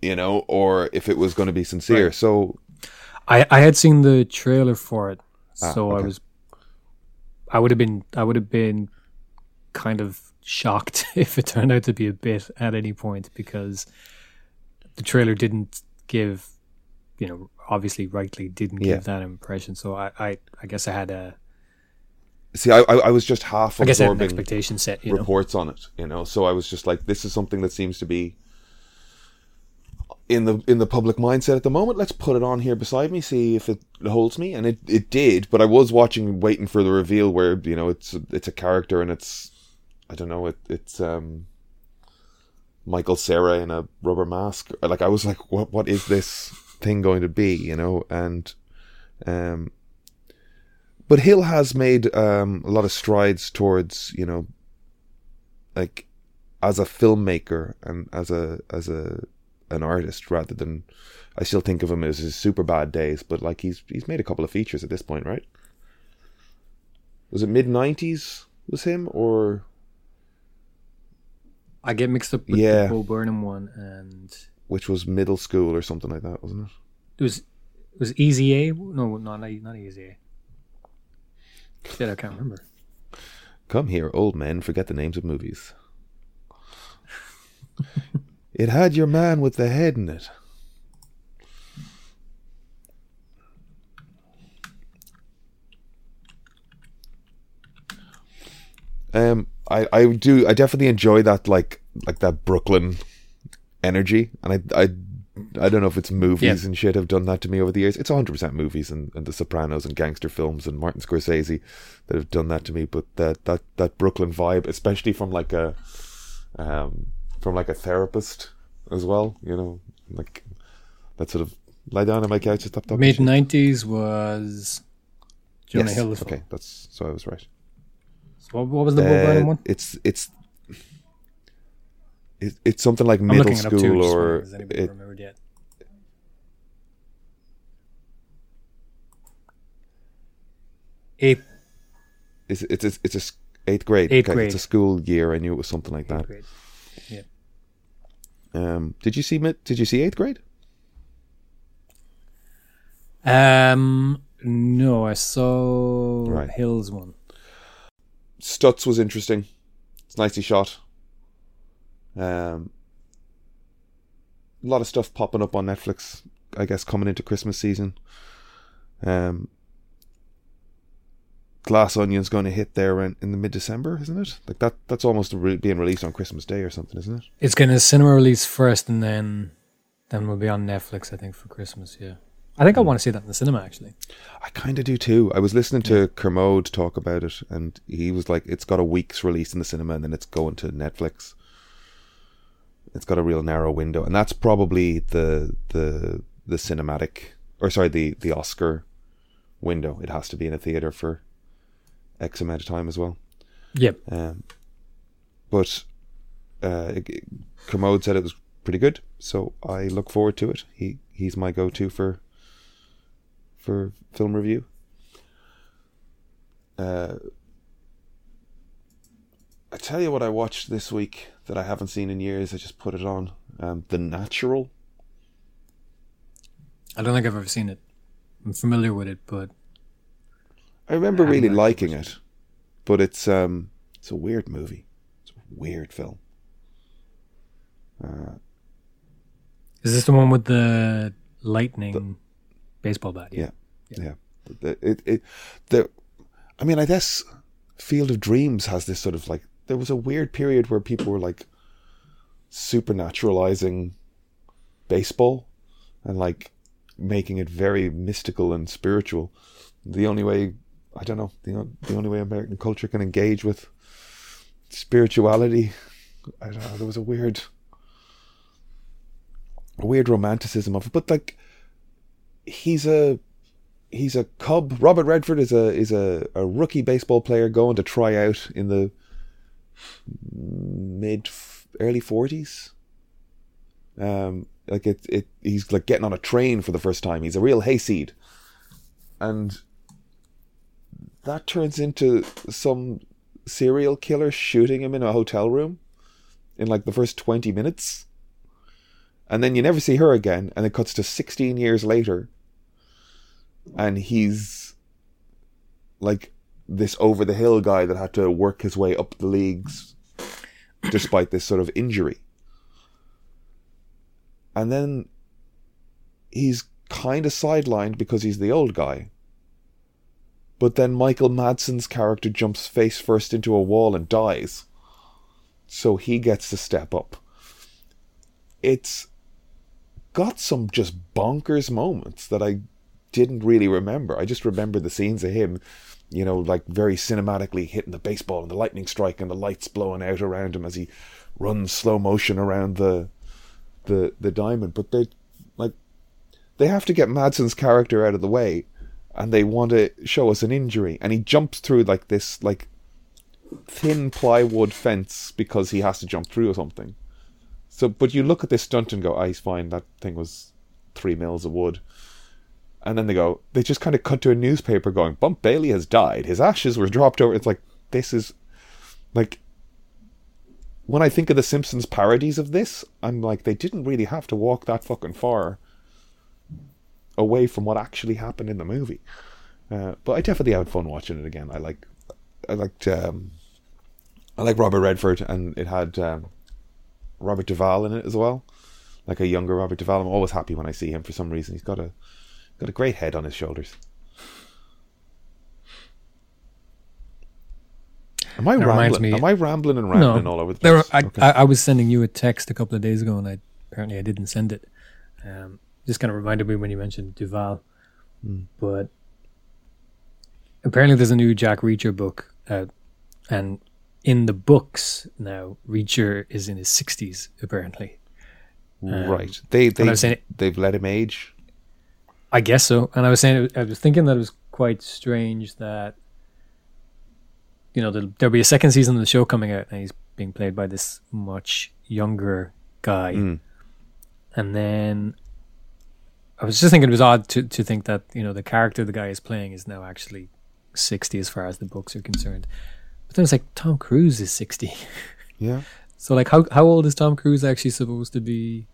you know, or if it was going to be sincere. Right. So i i had seen the trailer for it Ah, so i was i would have been i would have been kind of shocked if it turned out to be a bit at any point because the trailer didn't give you know obviously rightly didn't Yeah. give that impression so i i, I guess i had a See, I, I was just half i guess i had an absorbing expectation set you know reports on it, you know. So I was just like, this is something that seems to be in the in the public mindset at the moment. Let's put it on here beside me, see if it holds me, and it, it did. But I was watching, waiting for the reveal where you know it's it's a character and it's I don't know it it's um Michael Cera in a rubber mask. Like I was like, what what is this thing going to be, you know? And um but Hill has made um, a lot of strides towards you know, like as a filmmaker and as a as a an artist rather than I still think of him as his Superbad days, but like he's he's made a couple of features at this point, right? Was it mid nineties was him or I get mixed up with Yeah. the Bo Burnham one, and which was middle school or something like that, wasn't it? it was it was Easy A. No, not not Easy A. Shit, I can't remember. Come here, old men, forget the names of movies. it had your man with the head in it. Um, I, I do I definitely enjoy that like like that Brooklyn energy, and I I I don't know if it's movies Yeah. and shit have done that to me over the years. It's 100% movies and, and The Sopranos and gangster films and Martin Scorsese that have done that to me. But that that that Brooklyn vibe, especially from like a um from like a therapist as well. You know, like that sort of lie down on my couch and stop talking. Mid 90s was Jonah Yes, Hill. Okay, that's so I was right. What, what was the Uh, Burnham one? It's it's it, it's something like middle looking it up too. school just or Has anybody it, remembered yet? Eighth, it's it's it's, it's a eighth grade. Eighth okay, grade. It's a school year. I knew it was something like eighth that. grade. Um, did you see? Did you see eighth grade? Um, no, I saw Right. Hill's one. Stutz was interesting. It's nicely shot. Um, a lot of stuff popping up on Netflix. I guess coming into Christmas season. Um, Glass Onion's going to hit there in, in the mid December, isn't it? Like that. That's almost re- being released on Christmas Day or something, isn't it? It's getting a cinema release first, and then then we'll be on Netflix. I think for Christmas. Yeah, I think I want to see that in the cinema. Actually, I kind of do too. I was listening to Kermode talk about it, and he was like, "It's got a week's release in the cinema, and then it's going to Netflix. It's got a real narrow window, and that's probably the the the cinematic, or sorry, the the Oscar window. It has to be in a theater for X amount of time as well. yep. Um, but uh, Kermode said it was pretty good, so I look forward to it. He he's my go-to for for film review. Uh, I tell you what I watched this week that I haven't seen in years. I just put it on. Um, the Natural. I don't think I've ever seen it. I'm familiar with it, but I remember I really liking it, but it's um it's a weird movie. It's a weird film. Uh, is this the one with the lightning baseball bat? Yeah. Yeah. Yeah, the- It, it, the, I mean, I guess Field of Dreams has this sort of like, there was a weird period where people were like supernaturalizing baseball and like making it very mystical and spiritual. The only way, I don't know, the, the only way American culture can engage with spirituality, I don't know, there was a weird, a weird romanticism of it, but like, he's a he's a cub. Robert Redford is a is a, a rookie baseball player going to try out in the mid early forties. Um, like it it he's like getting on a train for the first time. He's a real hayseed, and that turns into some serial killer shooting him in a hotel room in like the first twenty minutes. And then you never see her again, and it cuts to 16 years later, and he's like this over the hill guy that had to work his way up the leagues despite this sort of injury. And then he's kind of sidelined because he's the old guy. But then Michael Madsen's character jumps face first into a wall and dies. So he gets to step up. It's got some just bonkers moments that I didn't really remember. I just remember the scenes of him, you know, like very cinematically hitting the baseball and the lightning strike and the lights blowing out around him as he runs slow motion around the the the diamond. But they like they have to get Madsen's character out of the way and they want to show us an injury and he jumps through like this like thin plywood fence because he has to jump through or something. So, but you look at this stunt and go, "Ah, he's fine. That thing was three mils of wood." And then they go, they just kind of cut to a newspaper going, "Bump Bailey has died. His ashes were dropped over." It's like this is like when I think of the Simpsons parodies of this, I'm like, they didn't really have to walk that fucking far away from what actually happened in the movie. Uh, but I definitely had fun watching it again. I like, I liked, um, I like Robert Redford, and it had um, Robert Duvall in it as well, like a younger Robert Duvall. I'm always happy when I see him for some reason. He's got a got a great head on his shoulders. Am I rambling? me- Am I rambling and rambling all over the There, place? I, Okay. I, I was sending you a text a couple of days ago, and I apparently I didn't send it. Um, just kind of reminded me when you mentioned Duvall, Hmm. but apparently there's a new Jack Reacher book out, and in the books now, Reacher is in his sixties apparently. Um, right. They they they've let him age. I guess so. And I was saying, I was thinking that it was quite strange that, you know, there'll, there'll be a second season of the show coming out, and he's being played by this much younger guy. Mm. And then I was just thinking it was odd to, to think that, you know, the character the guy is playing is now actually 60 as far as the books are concerned. But then it's like, Tom Cruise is 60. Yeah. So, like, how, how old is Tom Cruise actually supposed to be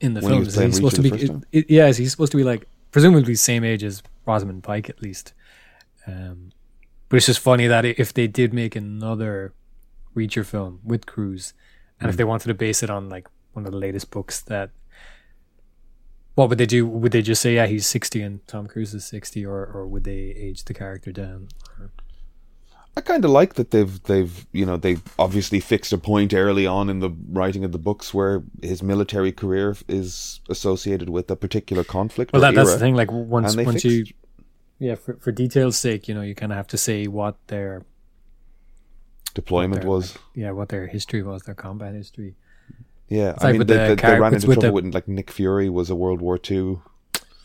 in the When he film? was Is he playing supposed to be? It, yeah, is he supposed to be like presumably same age as Rosamund Pike at least? Um, but it's just funny that if they did make another Reacher film with Cruise, and Hmm. if they wanted to base it on like one of the latest books, that what would they do? Would they just say, yeah, he's sixty and Tom Cruise is sixty, or or would they age the character down? I kind of like that they've they've you know they obviously fixed a point early on in the writing of the books where his military career is associated with a particular conflict. Well, or that, that's the thing. Like once once fixed. you yeah, for, for detail's sake, you know, you kind of have to say what their deployment their, was. like, yeah, what their history was, their combat history. Yeah, It's I like mean, they, the they, they ran it's into with trouble the- with like Nick Fury was a World War Two.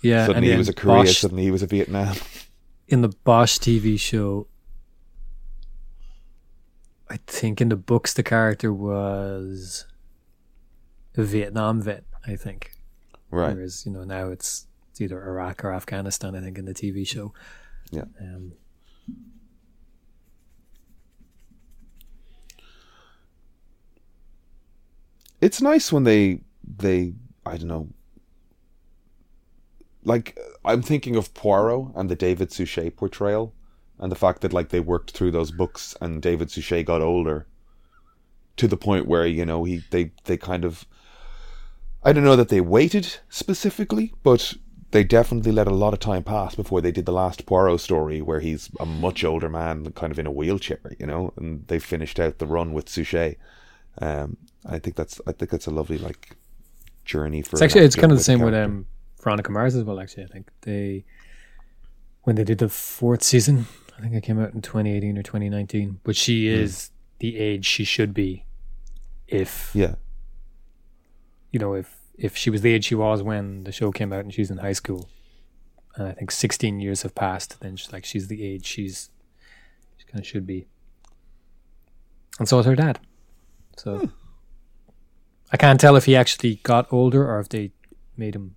Yeah, Suddenly he was a then Korea. Bosch, Suddenly he was a Vietnam. in the Bosch TV show. I think in the books the character was a Vietnam vet. I think, Right. whereas you know now it's it's either Iraq or Afghanistan. I think in the TV show. Yeah. Um, it's nice when they they I don't know. Like I'm thinking of Poirot and the David Suchet portrayal, and the fact that like they worked through those books and David Suchet got older, to the point where you know he they they kind of. I don't know that they waited specifically, but they definitely let a lot of time pass before they did the last Poirot story, where he's a much older man, kind of in a wheelchair, you know, and they finished out the run with Suchet. Um, I think that's I think that's a lovely like journey for. It's actually it's kind of the same with um Veronica Mars as well. Actually, I think they when they did the fourth season, I think it came out in 2018 or 2019. But she Hmm. is the age she should be, if Yeah, you know if if she was the age she was when the show came out and she was in high school, and I think 16 years have passed, then she's like she's the age she's she kind of should be, and so is her dad. So. Hmm. I can't tell if he actually got older or if they made him.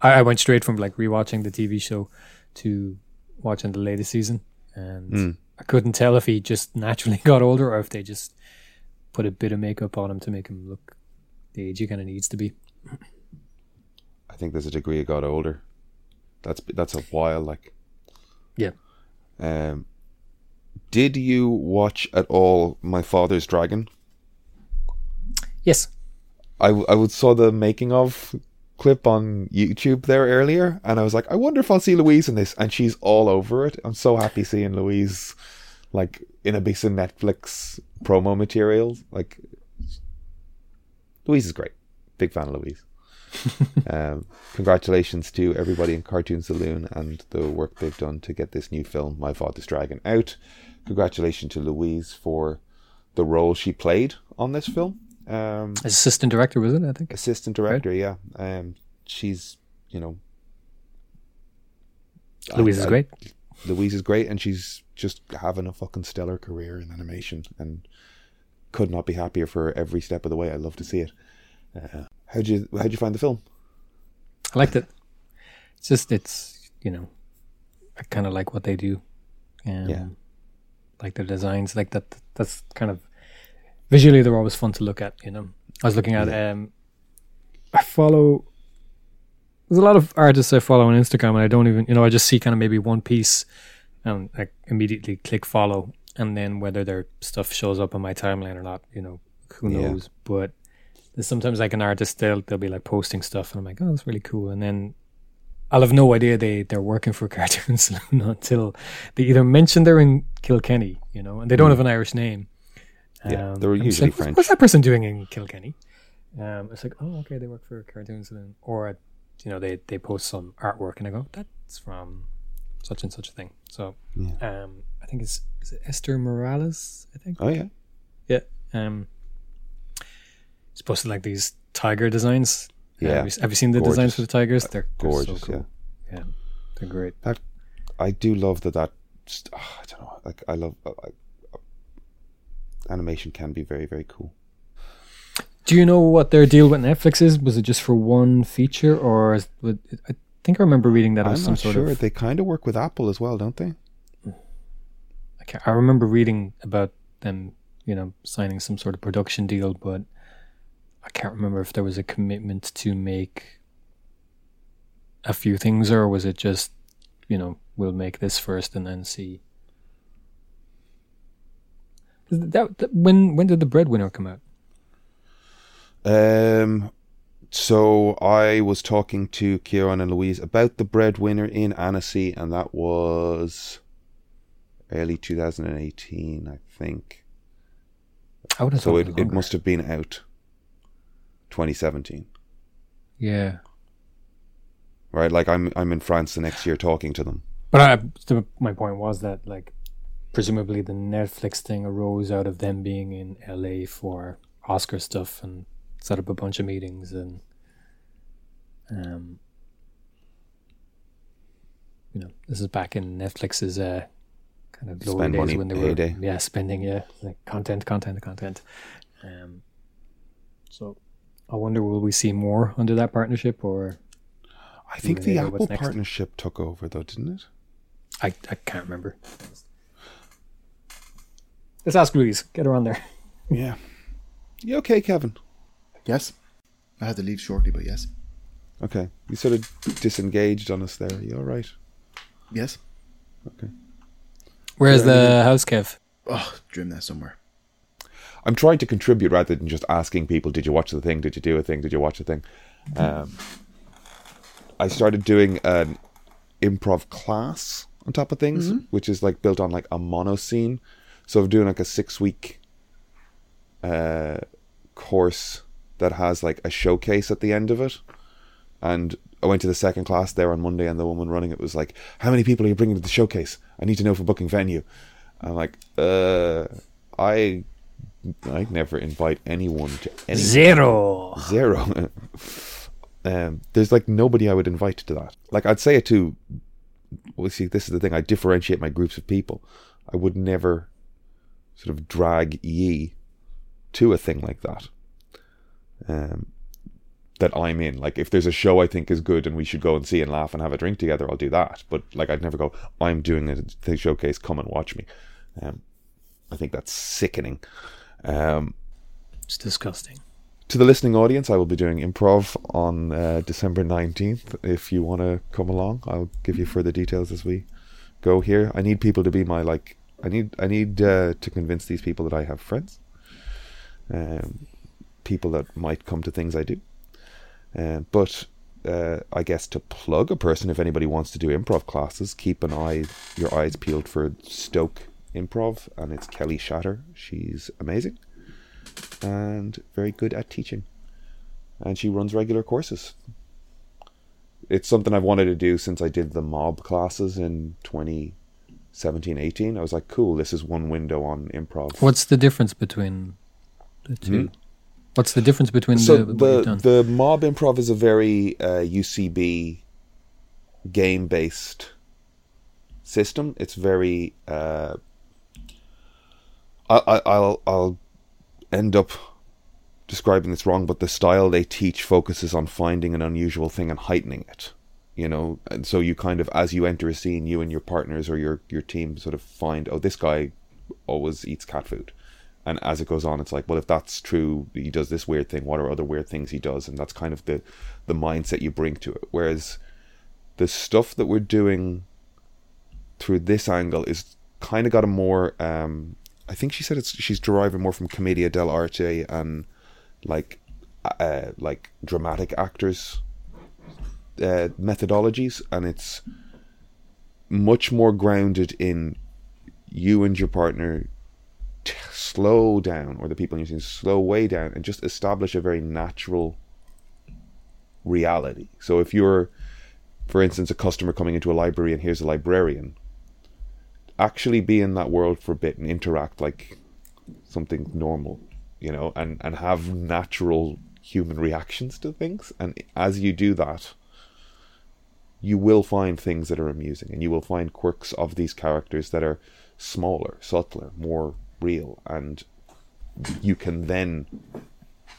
I, I went straight from like rewatching the TV show to watching the latest season, and Mm. I couldn't tell if he just naturally got older or if they just put a bit of makeup on him to make him look the age he kind of needs to be. I think there's a degree it got older. That's that's a while. Like, Yeah. um, did you watch at all My Father's Dragon? Yes, I I would saw the making of clip on YouTube there earlier, and I was like, I wonder if I'll see Louise in this, and she's all over it. I'm so happy seeing Louise, like in a piece of Netflix promo material. Like, Louise is great. Big fan of Louise. um, congratulations to everybody in Cartoon Saloon and the work they've done to get this new film, My Father's Dragon, out. Congratulations to Louise for the role she played on this film. Um, assistant director was it? I think. assistant director. Yeah, um, she's you know, Louise I- is I- great. Louise is great, and she's just having a fucking stellar career in animation, and could not be happier for every step of the way. I love to see it. Uh, how'd you how'd you find the film? I liked it. It's just it's you know, I kind of like what they do. Um, Yeah. Like their designs, like that. That's kind of visually they're always fun to look at. You know, I was looking at. um I follow. There's a lot of artists I follow on Instagram, and I don't even, you know, I just see kind of maybe one piece, and I immediately click follow, and then whether their stuff shows up on my timeline or not, you know, who Yeah. knows. But there's sometimes like an artist they'll they'll be like posting stuff and I'm like, oh that's really cool. And then I'll have no idea they, they're working for Cartoon Saloon until they either mention they're in Kilkenny, you know, and they don't have an Irish name. Yeah, Um, they're usually like, what's- French. What's that person doing in Kilkenny? Um, it's like, oh, okay, they work for cartoons, Saloon, or you know, they they post some artwork, and I go, that's from such and such a thing. So, Yeah. um, I think it's is it Esther Morales? I think. Oh yeah, Yeah. Um, it's posted like these tiger designs. Uh, Yeah. have, you, have you seen the designs for the tigers? They're, they're gorgeous. So cool. Yeah. They're great. That, I do love that. That ah, I don't know. Like I love uh, I, animation can be very very cool. Do you know what their deal with Netflix is? Was it just for one feature, or is, I think I remember reading that it I'm was some not sort sure. of. They kind of work with Apple as well, don't they? I, can't, I remember reading about them, you know, signing some sort of production deal, but I can't remember if there was a commitment to make a few things, or was it just, you know, we'll make this first and then see. That, that when when did the breadwinner come out? Um, so I was talking to Kieran and Louise about the breadwinner in Annecy, and that was early 2018, I think. I would have So thought it, it must have been out 2017, yeah. right? Like I'm I'm in France the next year talking to them. But I, my point was that, like, presumably the Netflix thing arose out of them being in LA for Oscar stuff and set up a bunch of meetings and, um, you know, this is back in Netflix's uh, kind of glory Spend days money when they were yeah spending yeah like content, content, content. Um, so I wonder will we see more under that partnership or I think the Apple partnership took over though, didn't it? I I can't remember. Let's ask Louise. Get her on there. Yeah. You okay, Kevin? Yes. I have to leave shortly, but yes. Okay. You sort of disengaged on us there. Are you all right? Yes. Okay. Where's Yeah, the house, Kev? Oh, dream that somewhere. I'm trying to contribute rather than just asking people, "Did you watch the thing? Did you do a thing? Did you watch a thing?" Um, I started doing an improv class on top of things, which is like built on like a mono scene. So I'm doing like a six week uh, course that has like a showcase at the end of it. And I went to the second class there on Monday, and the woman running it was like, "How many people are you bringing to the showcase? I need to know for booking venue." I'm like, "Uh, I, I never invite anyone to any Zero. zero. um, there's like nobody I would invite to that. Like I'd say it to. Well, see, this is the thing. I differentiate my groups of people. I would never sort of drag ye to a thing like that. Um, that I'm in. Like if there's a show I think is good and we should go and see and laugh and have a drink together, I'll do that. But like I'd never go. I'm doing a showcase. Come and watch me. Um, I think that's sickening. Um, It's disgusting. to the listening audience, I will be doing improv on uh, December 19th. If you want to come along, I'll give you further details as we go here. I need people to be my like. I need I need uh, to convince these people that I have friends, um, people that might come to things I do. Uh, but uh, I guess to plug a person, if anybody wants to do improv classes, keep an eye, your eyes peeled for Stoke Improv, and it's Kelly Shatter. She's amazing and very good at teaching. And she runs regular courses. It's something I've wanted to do since I did the mob classes in 2017 18. I was like, cool, this is one window on improv. What's the difference between the two? What's the difference between so the, the the mob improv is a very uh, UCB game based system. It's very uh, I, I I'll I'll end up describing this wrong, but the style they teach focuses on finding an unusual thing and heightening it. You know, and so you kind of as you enter a scene, you and your partners or your your team sort of find, oh, this guy always eats cat food. And as it goes on, it's like, well, if that's true, he does this weird thing. What are other weird things he does? And that's kind of the the mindset you bring to it. Whereas the stuff that we're doing through this angle is kind of got a more. Um, I think she said it's she's deriving more from commedia dell'arte and like uh, like dramatic actors uh, methodologies, and it's much more grounded in you and your partner t- slow down, or the people in your scene slow way down, and just establish a very natural reality. So if you're, for instance, a customer coming into a library and here's a librarian, actually be in that world for a bit and interact like something normal, you know, and and have natural human reactions to things. And as you do that, you will find things that are amusing, and you will find quirks of these characters that are smaller, subtler, more real, and you can then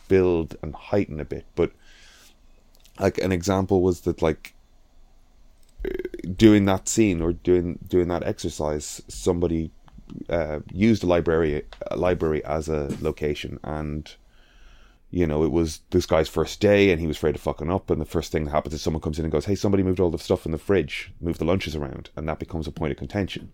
build and heighten a bit. But like an example was that like doing that scene or doing doing that exercise, somebody uh, used a library a library as a location, and you know it was this guy's first day, and he was afraid of fucking up. And the first thing that happens is someone comes in and goes, "Hey, somebody moved all the stuff in the fridge, moved the lunches around," and that becomes a point of contention.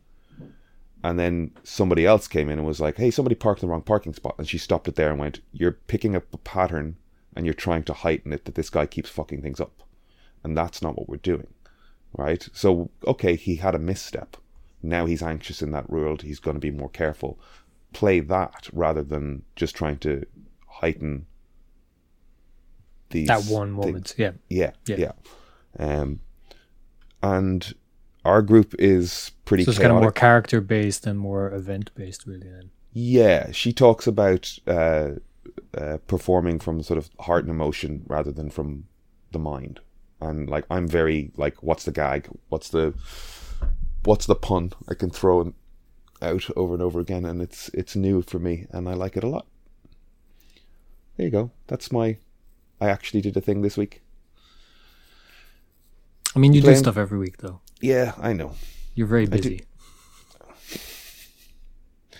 And then somebody else came in and was like, "Hey, somebody parked in the wrong parking spot," and she stopped it there and went, "You're picking up a pattern." And you're trying to heighten it that this guy keeps fucking things up. And that's not what we're doing right? So, okay, he had a misstep. Now he's anxious in that world. He's going to be more careful. Play that rather than just trying to heighten these That one moment. Yeah. Yeah, Yeah. yeah. Um, and our group is pretty So it's chaotic. kind of more character based and more event based, really. Then. Yeah, she talks about uh, uh, performing from sort of heart and emotion rather than from the mind. And like, I'm very like, what's the gag? What's the what's the pun? I can throw out over and over again, and it's it's new for me, and I like it a lot. There you go. That's my. I actually did a thing this week. I mean, you do stuff every week, though. Yeah, I know. You're very busy.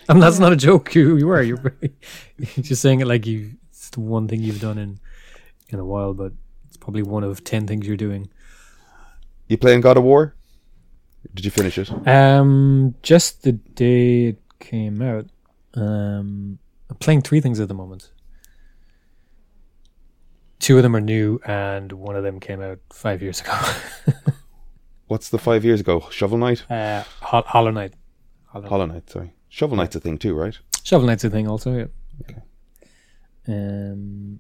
I mean, that's not a joke. You you are. You're very. You're just saying it like you. It's the one thing you've done in in a while, but it's probably one of ten things you're doing. You playing God of War? Did you finish it? Um, just the day it came out. Um, I'm playing three things at the moment. Two of them are new, and one of them came out five years ago. What's the five years ago? Shovel Knight? uh, Hol- Hollow Knight. Hollow, Hollow Knight, sorry. Shovel Knight's a thing too, right? Shovel Knight's a thing, also. Yeah. Okay. Um.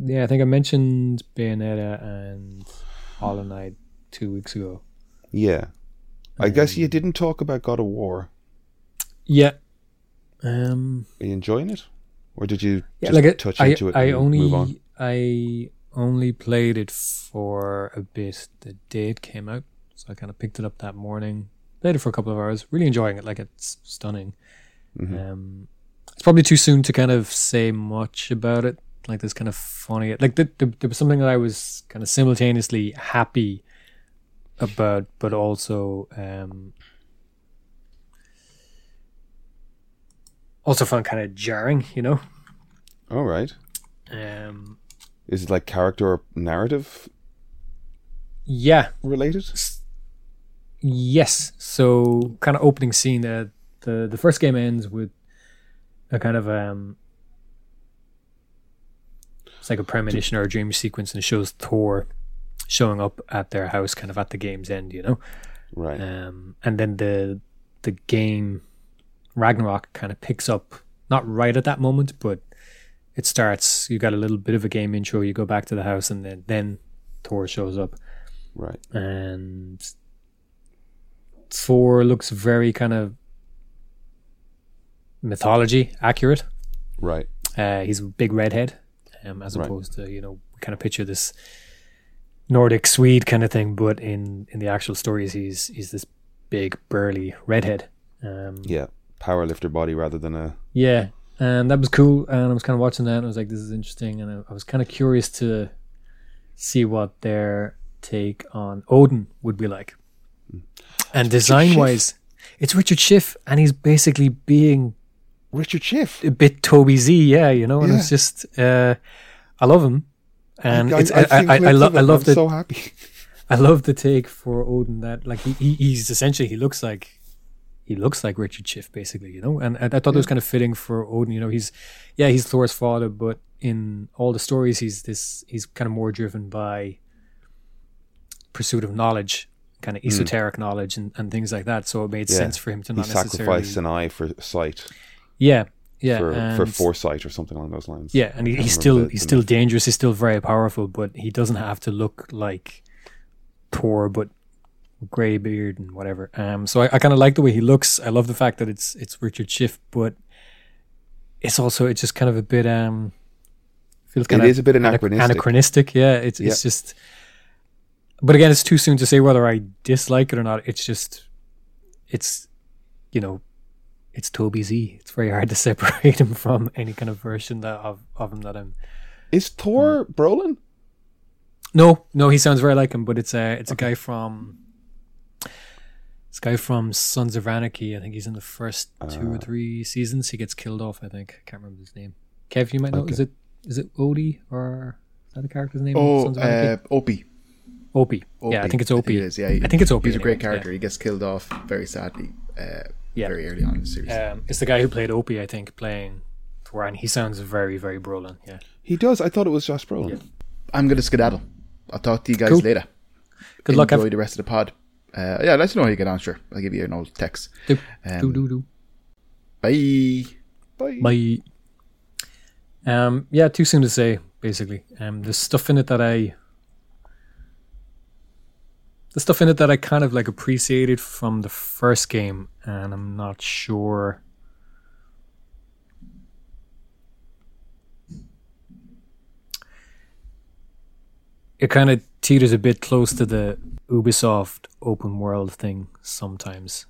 Yeah, I think I mentioned Bayonetta and Hollow Knight two weeks ago. Yeah. I guess Um, you didn't talk about God of War. Yeah. Um. Are you enjoying it? Or did you Yeah, just like it, touch I, into it I only on? I only played it for a bit the day it came out, so I kind of picked it up that morning. Played it for a couple of hours. Really enjoying it. Like it's stunning. Mhm. Um, it's probably too soon to kind of say much about it. Like this kind of funny. Like the, the, there was something that I was kind of simultaneously happy about, but also um, also found kind of jarring. You know. All right. Um, Is it like character or narrative yeah. related? Yes. So kind of opening scene. Uh, the the first game ends with a kind of um, it's like a premonition or a dream sequence, and it shows Thor showing up at their house, kind of at the game's end. You know. Right. Um, and then the the game Ragnarok kind of picks up not right at that moment, but it starts. You got a little bit of a game intro. You go back to the house, and then then Thor shows up, right. and Thor looks very kind of mythology accurate. Right. Uh, he's a big redhead, um, as Right. opposed to you know we kind of picture this Nordic Swede kind of thing, but in in the actual stories, he's he's this big burly redhead. Um, Yeah. Power lifter body rather than a yeah, and that was cool. And I was kind of watching that, and I was like, "This is interesting." And I, I was kind of curious to see what their take on Odin would be like. And design wise, it's Richard Schiff, and he's basically being Richard Schiff. a bit Toby Z, yeah, you know. And Yeah. it's just, uh, I love him, and I, it's, I've I, seen I, I, lo- I love I'm the, so happy. I love the take for Odin that like he, he he's essentially he looks like he looks like Richard Schiff basically, you know. And I, I thought it was kind of fitting for Odin, you know. He's yeah, he's Thor's father, but in all the stories, he's this he's kind of more driven by pursuit of knowledge, kind of esoteric knowledge and, and things like that. So it made Hmm. Yeah. sense for him to not necessarily sacrificed an eye for sight, yeah yeah for, for foresight or something along those lines. yeah, and he, he's still the- he's still dangerous. He's still very powerful, but he doesn't have to look like Thor. But gray beard and whatever. Um, so I, I kind of like the way he looks. I love the fact that it's it's Richard Schiff, but it's also it's just kind of a bit um feels kind It of is a bit anachronistic. anachronistic. Yeah, it's it's just. But again, it's too soon to say whether I dislike it or not. It's just, it's, you know, it's Toby Z. It's very hard to separate him from any kind of version that of of him that I'm. Is Thor Hmm. Brolin? No, no, he sounds very like him, but it's a it's a guy from. This guy from Sons of Anarchy. I think he's in the first two or Ah. three seasons. He gets killed off. I think. I can't remember his name. Kev, you might know. Okay. Is it is it Odie or is that the character's name? Oh, Sons of Anarchy? uh, Opie. Opie. Yeah, I think it's Opie. it is, yeah, he- I think it's Opie. He's a great anyway, yeah. character. He gets killed off very sadly, uh, Yeah. very early on in the series. Um, it's the guy who played Opie, I think, playing Thor, and he sounds very, very Brolin. Yeah. He does. I thought it was Josh Brolin. I'm gonna skedaddle. I'll talk to you guys Cool. later. Good luck, Enjoy the rest of the pod. Uh, yeah, let us know how you get on. Sure, I'll give you an old text. Do, Um, do, do, do. Bye. Bye. Bye. Um, yeah, too soon to say. Basically, um, there's stuff in it that I, the stuff in it that I kind of like appreciated from the first game, and I'm not sure. It kind of teeters a bit close to the Ubisoft open world thing sometimes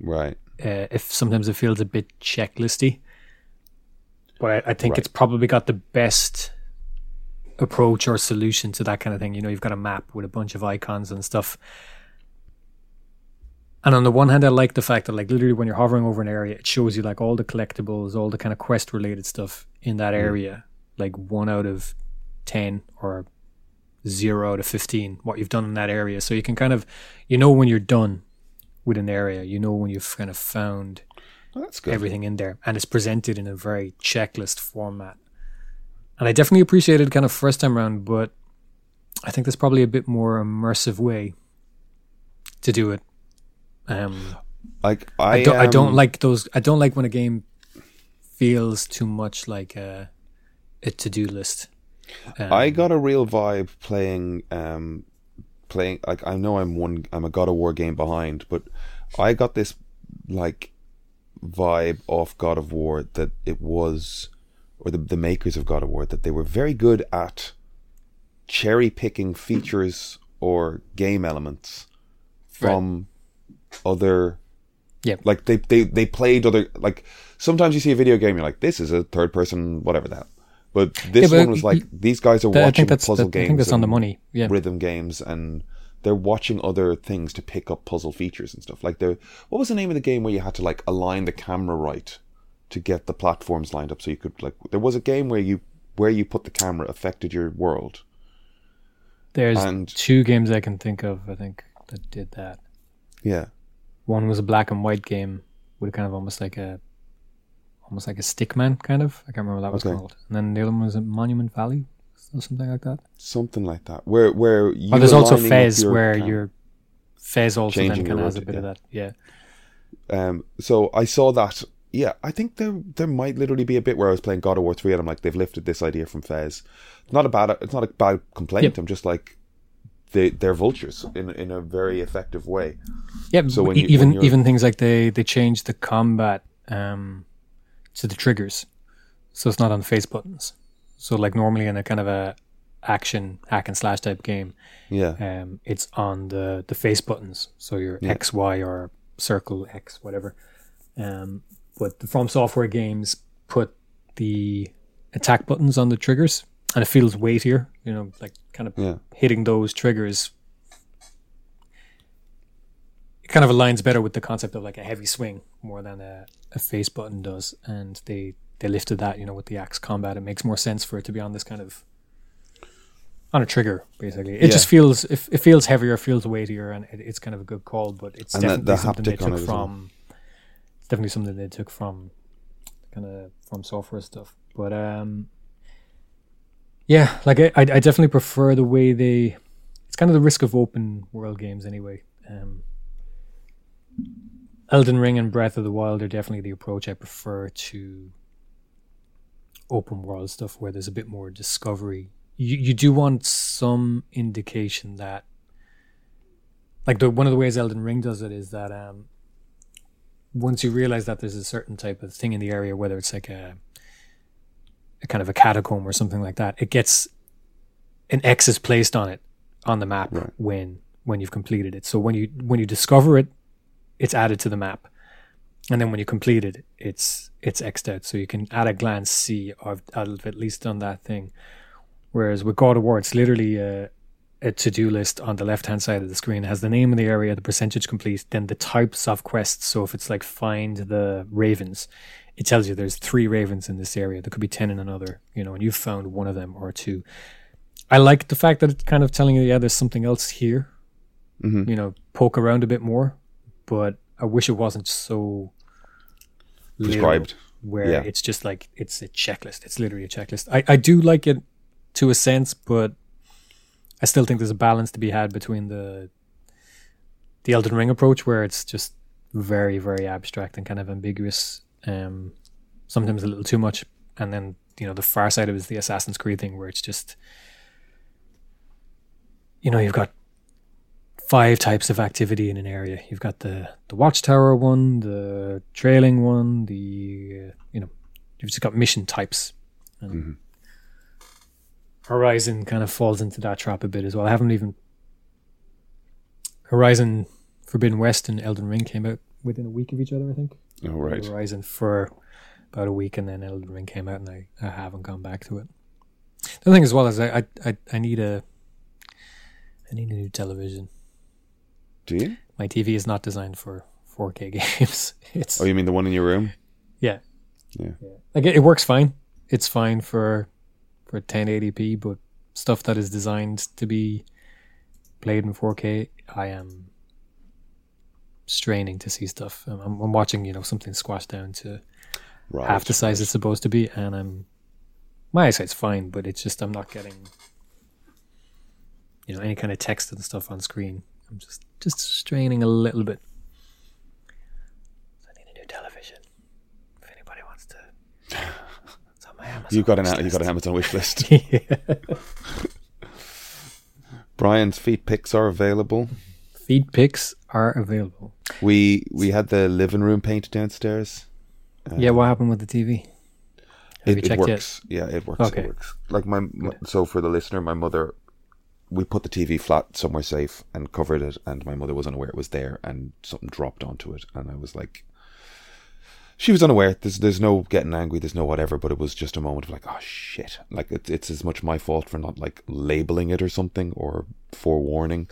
Right. uh, if sometimes it feels a bit checklisty. But I, I think Right. it's probably got the best approach or solution to that kind of thing. You know, you've got a map with a bunch of icons and stuff. And on the one hand, I like the fact that, like, literally when you're hovering over an area, it shows you like all the collectibles, all the kind of quest related stuff in that area, like one out of 10 or zero out of 15, what you've done in that area. So you can kind of, you know, when you're done with an area, you know, when you've kind of found Well, that's good. everything in there and it's presented in a very checklist format. And I definitely appreciated kind of first time around, but I think there's probably a bit more immersive way to do it. Um, Like I, I, don't, I don't um, like those. I don't like when a game feels too much like a, a to do list. Um, I got a real vibe playing um playing like I know I'm one I'm a God of War game behind, but I got this like vibe off God of War that it was or the the makers of God of War that they were very good at cherry picking features or game elements from other Yeah. like they, they they played other like sometimes you see a video game you're like this is a third person whatever that but this but one was like these guys are I watching think that's puzzle games I think that's on the money. Yeah, rhythm games and they're watching other things to pick up puzzle features and stuff like the what was the name of the game where you had to like align the camera right to get the platforms lined up so you could like there was a game where you where you put the camera affected your world there's and- two games I can think of. I think that did that. yeah One was a black and white game with kind of almost like a almost like a stickman kind of. I can't remember what that was Okay. called. And then the other one was a Monument Valley or something like that. something like that where where you Oh, there's also Fez your where cam- you're Fez also then your kind of has a bit of that. Yeah. Um, so I saw that. Yeah, I think there there might literally be a bit where I was playing God of War three, and I'm like, they've lifted this idea from Fez. Not a bad. It's not a bad complaint. Yep. I'm just like, they they're vultures in in a very effective way. Yeah, So when you- when even you're- even things like they they change the combat um to the triggers, so it's not on the face buttons. So like normally in a kind of a action hack and slash type game, Yeah, um, it's on the the face buttons. So your Yeah. X, Y, or circle X, whatever. Um, but the From Software games put the attack buttons on the triggers, and it feels weightier. You know, like kind of yeah, hitting those triggers. Kind of aligns better with the concept of like a heavy swing more than a, a face button does, and they they lifted that. You know, with the axe combat, it makes more sense for it to be on this kind of on a trigger basically. It Yeah. just feels it, it feels heavier feels weightier and it, it's kind of a good call but it's And definitely the something they took it from it's definitely something they took from kind of from software stuff. But um yeah like I, I I definitely prefer the way they it's kind of the risk of open world games anyway. Um Elden Ring and Breath of the Wild are definitely the approach I prefer to open world stuff where there's a bit more discovery. You you do want some indication that like the one of the ways Elden Ring does it is that um, once you realize that there's a certain type of thing in the area, whether it's like a, a kind of a catacomb or something like that, it gets an X is placed on it on the map Right. when when you've completed it. So when you when you discover it, it's added to the map, and then when you complete it, it's it's xed out. So you can at a glance see I've, I've at least done that thing. Whereas with God of War, it's literally a, a to do list on the left hand side of the screen. It has the name of the area, the percentage complete, then the types of quests. So if it's like find the ravens, it tells you there's three ravens in this area. There could be ten in another, you know, and you've found one of them or two. I like the fact that it's kind of telling you, yeah, there's something else here. Mhm. You know, poke around a bit more, but I wish it wasn't so Prescribed. where Yeah. it's just like it's a checklist. It's literally a checklist. I, I do like it to a sense, but I still think there's a balance to be had between the the Elden Ring approach, where it's just very, very abstract and kind of ambiguous. Um, sometimes a little too much, and then you know the far side of it is the Assassin's Creed thing, where it's just you know you've got five types of activity in an area. You've got the the watchtower one, the trailing one, the uh, you know you've just got mission types. And Horizon kind of falls into that trap a bit as well. I haven't even Horizon Forbidden West and Elden Ring came out within a week of each other, I think. Oh, right. Horizon for about a week, and then Elden Ring came out, and I, I haven't gone back to it. The other thing as well is I, I I I need a I need a new television. Do you? My TV is not designed for 4K games. It's Oh, you mean the one in your room? yeah, Yeah. like it, it works fine. It's fine for for 1080p, but stuff that is designed to be played in 4K, I am straining to see stuff. I'm, I'm, watching, you know, something squashed down to Right. half the size it's supposed to be, and I'm my eyesight's fine, but it's just I'm not getting you know any kind of text and stuff on screen. I'm just just straining a little bit. I need a new television. If anybody wants to, it's on my Amazon. You've got an wish you got an. Amazon wish list. Brian's feed picks are available. Feed picks are available. We we had the living room painted downstairs. yeah, what happened with the TV? Have it, you it checked yet? works. Yeah, it works. Okay. It works. Like my, my so for the listener, my mother, we put the TV flat somewhere safe and covered it, and my mother was unaware it was there, and something dropped onto it, and I was like, she was unaware. There's there's no getting angry. There's no whatever. But it was just a moment of like, oh shit! Like it's it's as much my fault for not like labeling it or something or forewarning.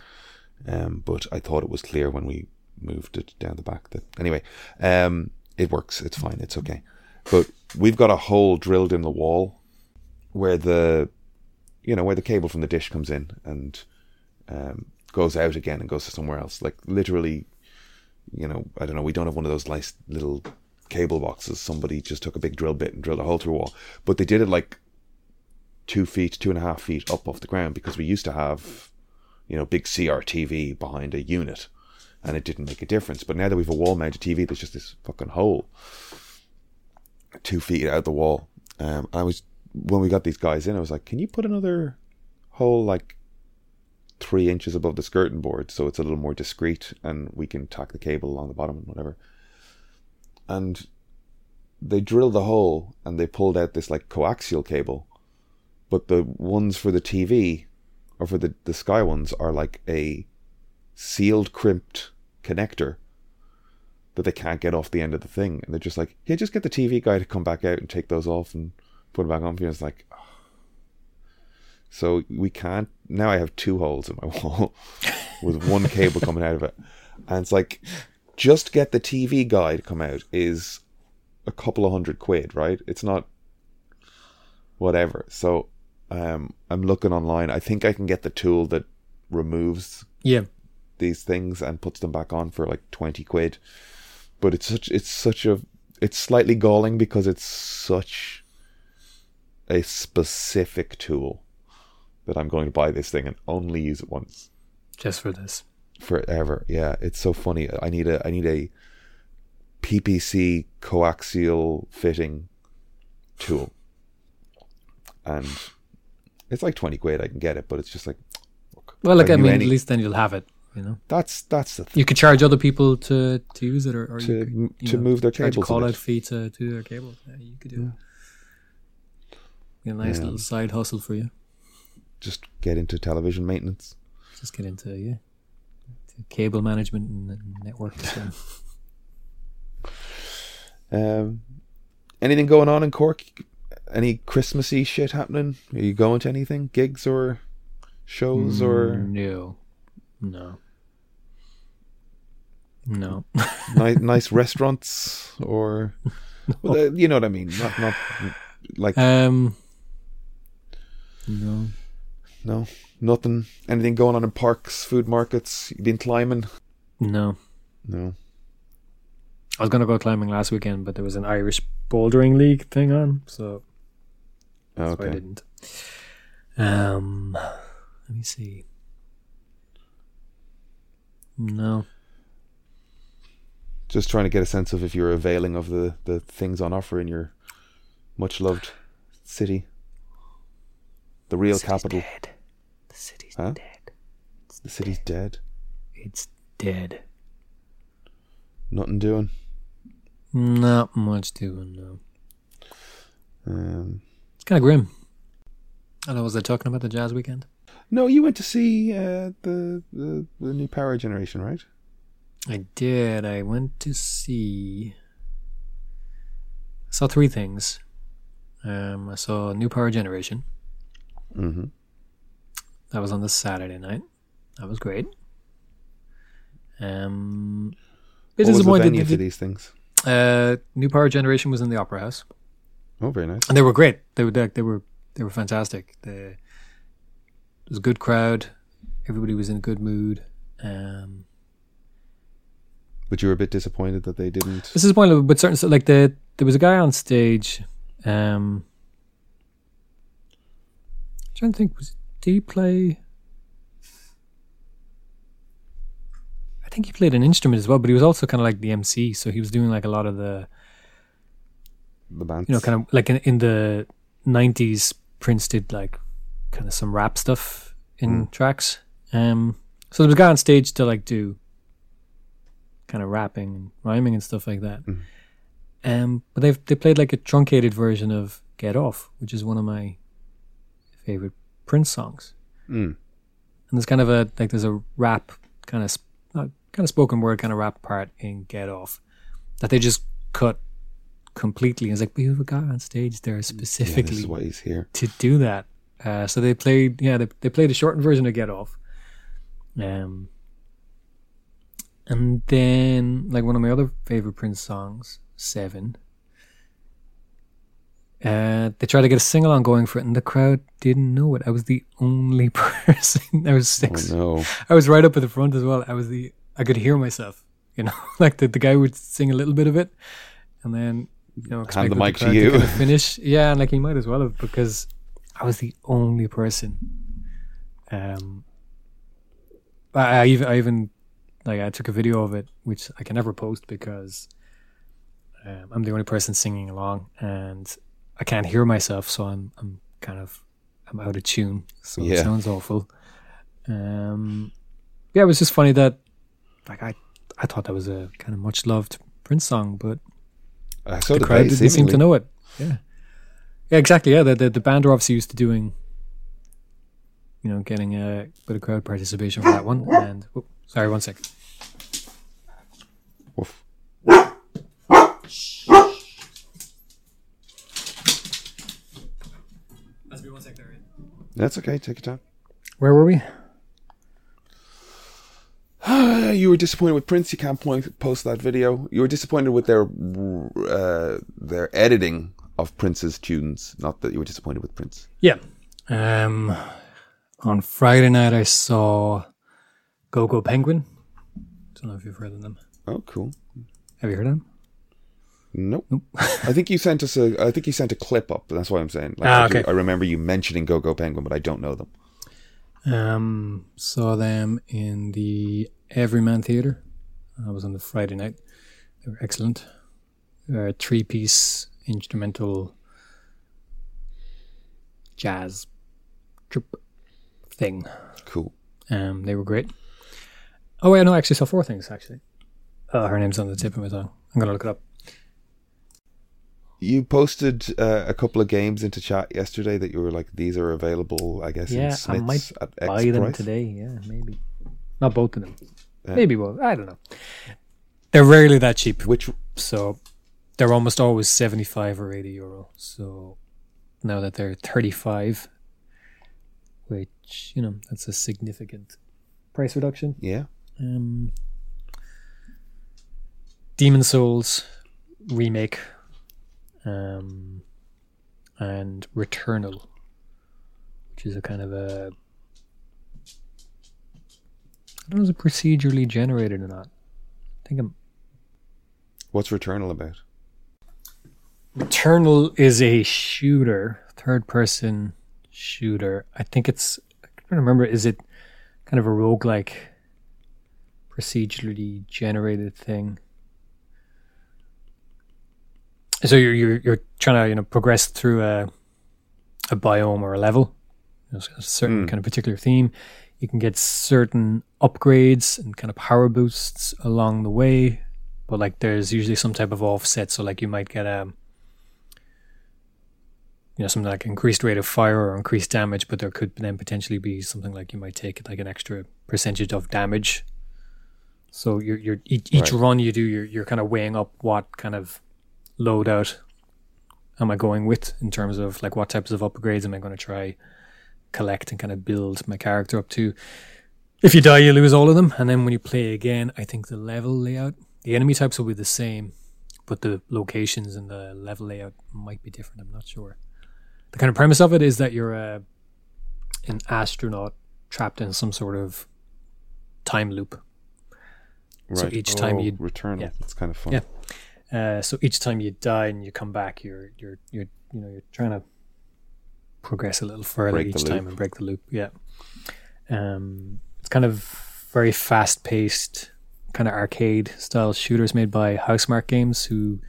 Um, but I thought it was clear when we moved it down the back that anyway, um, it works. It's fine. It's okay. But we've got a hole drilled in the wall where the you know where the cable from the dish comes in and um, goes out again and goes to somewhere else. Like literally, you know, I don't know. We don't have one of those nice little cable boxes. Somebody just took a big drill bit and drilled a hole through a wall. But they did it like two feet, two and a half feet up off the ground because we used to have, you know, big CRTV behind a unit, and it didn't make a difference. But now that we've a wall-mounted TV, there's just this fucking hole two feet out of the wall. Um, I was when we got these guys in, I was like, "Can you put another hole like three inches above the skirting board so it's a little more discreet, and we can tack the cable along the bottom and whatever." And they drilled the hole and they pulled out this like coaxial cable, but the ones for the TV or for the the Sky ones are like a sealed, crimped connector that they can't get off the end of the thing, and they're just like, "Yeah, just get the TV guy to come back out and take those off and put it back on." for you." It's like, oh. so we can't now. I have two holes in my wall with one cable coming out of it, and it's like, just get the TV guy to come out is a couple of hundred quid, right? It's not whatever. So, um, I'm looking online. I think I can get the tool that removes Yeah, these things and puts them back on for like 20 quid but it's such it's such a it's slightly galling because it's such a specific tool that I'm going to buy this thing and only use it once just for this. forever yeah it's so funny I need a I need a PPC coaxial fitting tool and it's like 20 quid I can get it but it's just like look, Well, like I I, mean, any- at least then you'll have it. You know, That's that's the thing. you could charge other people to to use it, or, or To you could, you to know, move their charge a cables. call out fee to to do their cables. Yeah, you could do it. Be a nice Yeah. little side hustle for you. Just get into television maintenance. Just get into yeah, to cable management and, networks. and- Um, anything going on in Cork? Any Christmassy shit happening? Are you going to anything? Gigs or shows or no, no, no. nice, nice restaurants or well, uh, you know what I mean? Not not like Um, no. no nothing. Anything going on in parks, food markets? You been climbing? No. No. I was gonna go climbing last weekend, but there was an Irish bouldering league thing on, so Oh, so I didn't. Um, let me see. No, Just trying to get a sense of if you're availing of the the things on offer in your much loved city, the real city's capital. Dead. The city's Huh? dead. The city's dead. It's dead. Nothing doing. Not much doing now. Um, It's kind of grim. I don't know. Was I talking about the jazz weekend? no, you went to see uh, the, the the new Power Generation, right? I did. I went to see. I saw three things. Um, I saw New Power Generation. Mm-hmm. That was on the Saturday night. That was great. Um, bit What was the disappointed. venue for these things? uh, New Power Generation was in the Opera House, Oh, very nice. and they were great. They were they were they were fantastic. They, it was a good crowd. Everybody was in a good mood. Um, But you were a bit disappointed that they didn't. This is point with certain. Like the there was a guy on stage. Um, trying to think, was did he play? I think he played an instrument as well, but he was also kind of like the MC. So he was doing like a lot of the, The band. you know, kind of like in, in the '90s. Prince did like kind of some rap stuff in tracks. Um, so there was a guy on stage to like do kind of rapping and rhyming and stuff like that. Mhm. Um, but they they played like a truncated version of "Get Off," which is one of my favorite Prince songs. Mm. And there's kind of a like there's a rap kind of sp- uh, kind of spoken word kind of rap part in "Get Off" that they just cut completely. It's like we have a guy on stage there Yeah, specifically this is why he's here. to do that. Uh, so they played, yeah, they, they played a shortened version of Get Off. Um, and then, like one of my other favorite Prince songs, Seven. Uh, they tried to get a sing along going for it, and the crowd didn't know it. I was the only person. I was Oh six. no. I was right up at the front as well. I was the. I could hear myself. You know, like the the guy would sing a little bit of it, and then you know Hand the mic to crowd you. kind of finish. Yeah, and like he might as well have because I was the only person. Um, I, I even I even like I took a video of it, which I can never post because um, I'm the only person singing along, and I can't hear myself, so I'm I'm kind of I'm out of tune, so Yeah. it sounds awful. Um, yeah, it was just funny that like I I thought that was a kind of much loved Prince song, but Uh, so the did crowd they, didn't seem to know it. Yeah, yeah, exactly. Yeah, the the, the band are obviously used to doing, you know, getting a bit of crowd participation for that one. And oh, sorry, one sec. Woof. one sec there. That's okay. Take your time. Where were we? you were disappointed with Prince. You can't point, post that video. You were disappointed with their uh, their editing of Prince's tunes. Not that you were disappointed with Prince. Yeah. Um, on Friday night, I saw Go Go Penguin. Don't know if you've heard of them. Oh, cool. Have you heard of them? Nope. I think you sent us a. I think you sent a clip up. That's what I'm saying. Like, Ah, I, do- okay. I remember you mentioning Go Go Penguin, but I don't know them. Um, saw them in the Everyman Theatre. I was on the Friday night. They were excellent. They're a three-piece instrumental jazz troupe thing. Cool. Um, they were great. Oh wait, no, I actually saw four things actually. Oh, her name's on the tip of my tongue. I'm gonna look it up. You posted uh, a couple of games into chat yesterday that you were like, these are available, I guess, in Yeah, I might at X Buy them price. today, yeah, maybe. Not both of them. Yeah. Maybe both. I don't know. They're rarely that cheap, Which so they're almost always seventy-five or eighty euro. So now that they're thirty-five, which you know that's a significant price reduction. yeah, Um, Demon Souls remake, um, and Returnal, which is a kind of a I don't know if it's procedurally generated or not. I think I'm, what's Returnal about? Returnal is a shooter, third person shooter. I think it's I can't remember. Is it kind of a roguelike procedurally generated thing? So you're you're you're trying to you know progress through a a biome or a level, a certain Mm. kind of particular theme. You can get certain upgrades and kind of power boosts along the way, but like there's usually some type of offset. So like you might get a you know something like increased rate of fire or increased damage, but there could then potentially be something like you might take like an extra percentage of damage. So you're you're each, each Right. run you do, you're you're kind of weighing up what kind of loadout am I going with in terms of like what types of upgrades am I going to try collect and kind of build my character up to. If you die, you lose all of them, and then when you play again, I think the level layout, the enemy types will be the same, but the locations and the level layout might be different. I'm not sure. The kind of premise of it is that you're a an astronaut trapped in some sort of time loop. Right. So each time oh, you return, yeah. That's kind of fun. Yeah. Uh, so each time you die and you come back, you're you're you're you know you're trying to progress a little further Break each time and break the loop. Yeah. Um, it's kind of very fast paced, kind of arcade style shooters made by Housemarque Games, who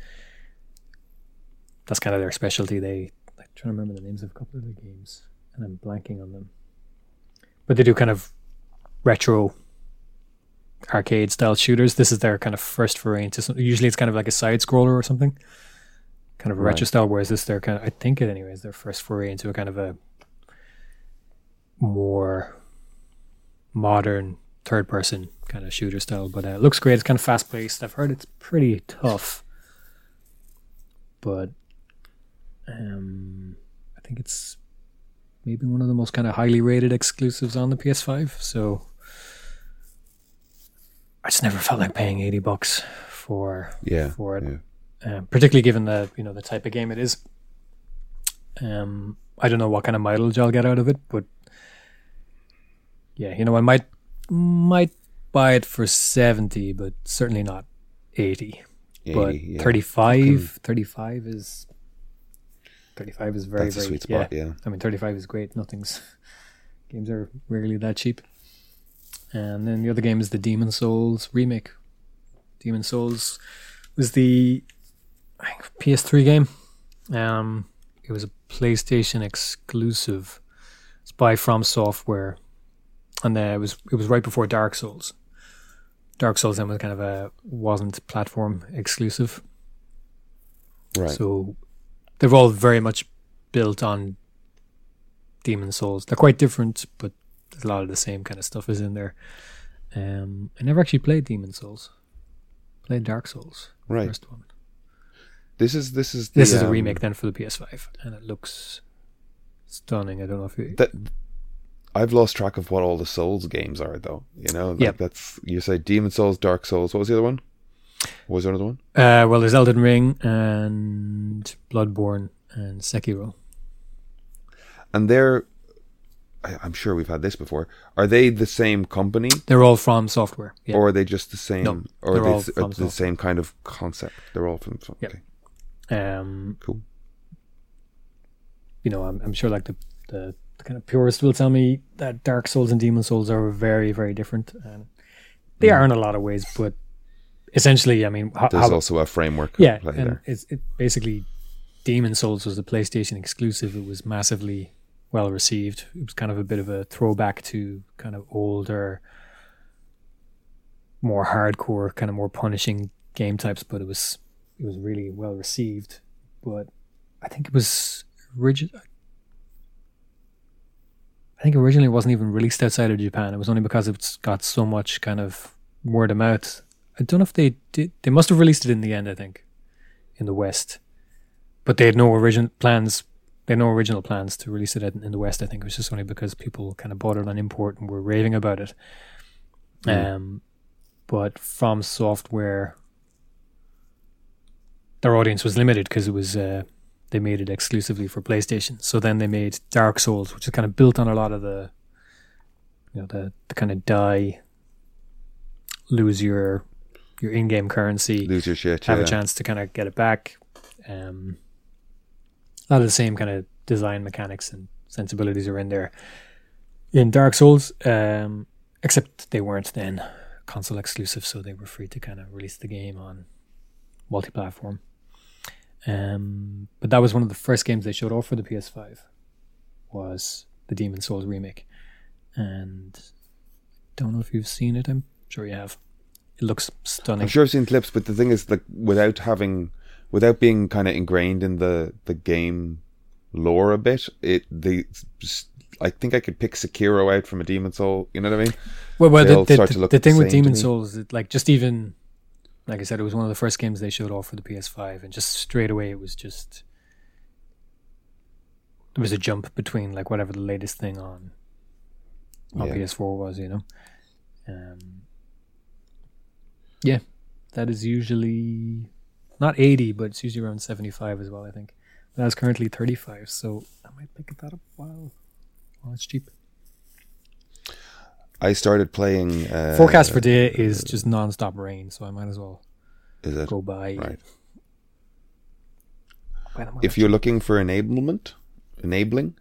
that's kind of their specialty. They I'm trying to remember the names of a couple of their games, and I'm blanking on them. But they do kind of retro arcade style shooters. This is their kind of first foray into something. Usually it's kind of like a side scroller or something, kind of a retro Right. style. Whereas this, their kind of, I think it anyways, their first foray into a kind of a more modern third person kind of shooter style. But uh, it looks great. It's kind of fast paced. I've heard it's pretty tough, but um, I think it's maybe one of the most kind of highly rated exclusives on the PS5. So just never felt like paying eighty bucks for Yeah. for it, yeah. um, particularly given the you know the type of game it is. Um, I don't know what kind of mileage I'll get out of it, but yeah, you know, I might might buy it for seventy, but certainly not eighty. but 80, yeah. 35, 35 is 35 is very That's very sweet spot, yeah. I mean, 35 is great. Nothing's games are rarely that cheap. And then the other game is the Demon Souls remake. Demon Souls was the think, PS3 game. Um, it was a PlayStation exclusive. It's by From Software, and uh, it was it was right before Dark Souls. Dark Souls then was kind of a wasn't platform exclusive. Right. So they're all very much built on Demon Souls. They're quite different, but a lot of the same kind of stuff is in there. Um, I never actually played Demon Souls. Played Dark Souls, right. first one. This is this is the, This is a um, remake then for the PS5, and it looks stunning. I don't know if you. That I've lost track of what all the Souls games are, though. You know, like Yep. that's you say Demon Souls, Dark Souls. What was the other one? What was there another one? Uh, well, there's Elden Ring and Bloodborne and Sekiro. And they're, I, I'm sure we've had this before. Are they the same company, They're all from software. Yeah. or are they just the same, No, or they're are they all from the same kind of concept? They're all from. so- Yep. Okay, um, cool. you know, I'm, I'm sure like the, the the kind of purist will tell me that Dark Souls and Demon Souls are very very different, and they Mm. are in a lot of ways. But essentially, I mean, There's how- also a framework. yeah, and there. it's it basically Demon Souls was a PlayStation exclusive. It was massively well received. It was kind of a bit of a throwback to kind of older more hardcore, kind of more punishing game types, but it was it was really well received. But I think it was original. I think originally it wasn't even released outside of Japan. It was only because it's got so much kind of word of mouth. I don't know if they did. They must have released it in the end. I think in the West, but they had no original plans. They had no original plans to release it in the West. I think it was just only because people kind of bought it on import and were raving about it. Mm. Um, but From Software, their audience was limited because it was uh, they made it exclusively for PlayStation. So then they made Dark Souls, which is kind of built on a lot of the, you know, the the kind of die, lose your your in-game currency, lose your shit, have yeah. a chance to kind of get it back. Um, a lot of the same kind of design mechanics and sensibilities are in there in Dark Souls, um, except they weren't then console exclusive, so they were free to kind of release the game on multi-platform. Um, but that was one of the first games they showed off for the PS5. Was the Demon Souls remake, and don't know if you've seen it. I'm sure you have. It looks stunning. I'm sure I've seen clips, but the thing is, like, without having, without being kind of ingrained in the the game lore a bit, it the I think I could pick Sekiro out from a Demon Soul. You know what I mean? Well, well, the, the, the, the thing with Demon Souls, is like just even like I said, it was one of the first games they showed off for the PS5, and just straight away it was just there was a jump between like whatever the latest thing on on yeah. PS4 was, you know. Um, yeah, that is usually not 80, but it's usually around 75 as well. I think that's currently 35, so I might pick that up while while it's cheap. I started playing. Uh, Forecast for day is just non-stop rain, so I might as well is it? go by. Right. If you're looking for enablement, enabling,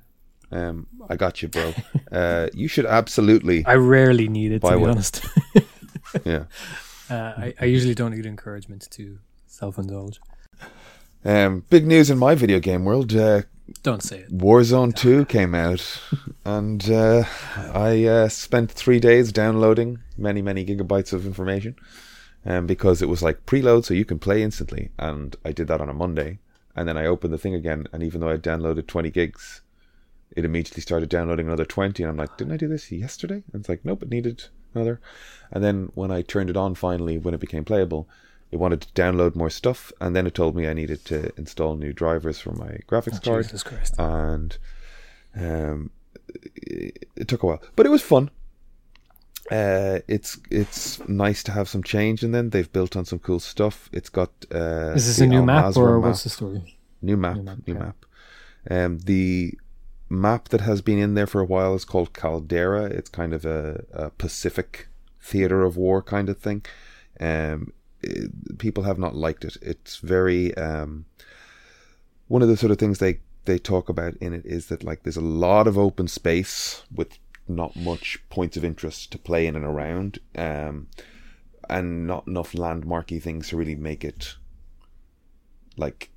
um, I got you, bro. uh, you should absolutely. I rarely need it to be one. honest. yeah. Uh, I, I usually don't need encouragement to self-indulge. Um, big news in my video game world. Uh, don't say it. Warzone 2 came out, and uh, I uh, spent three days downloading many, many gigabytes of information um, because it was like preload, so you can play instantly. And I did that on a Monday, and then I opened the thing again, and even though I downloaded 20 gigs, it immediately started downloading another 20, and I'm like, didn't I do this yesterday? And it's like, nope, it needed another. And then when I turned it on finally, when it became playable, it wanted to download more stuff, and then it told me I needed to install new drivers for my graphics oh, card. And um, it, it, took a while, but it was fun. Uh, it's it's nice to have some change, and then they've built on some cool stuff. It's got uh, is this a new map or map. what's the story? New map, new map. New map. Um, the map that has been in there for a while is called Caldera. It's kind of a, a Pacific theater of war kind of thing. Um, it, people have not liked it. It's very um, one of the sort of things they they talk about in it is that like there's a lot of open space with not much points of interest to play in and around, um, and not enough landmarky things to really make it like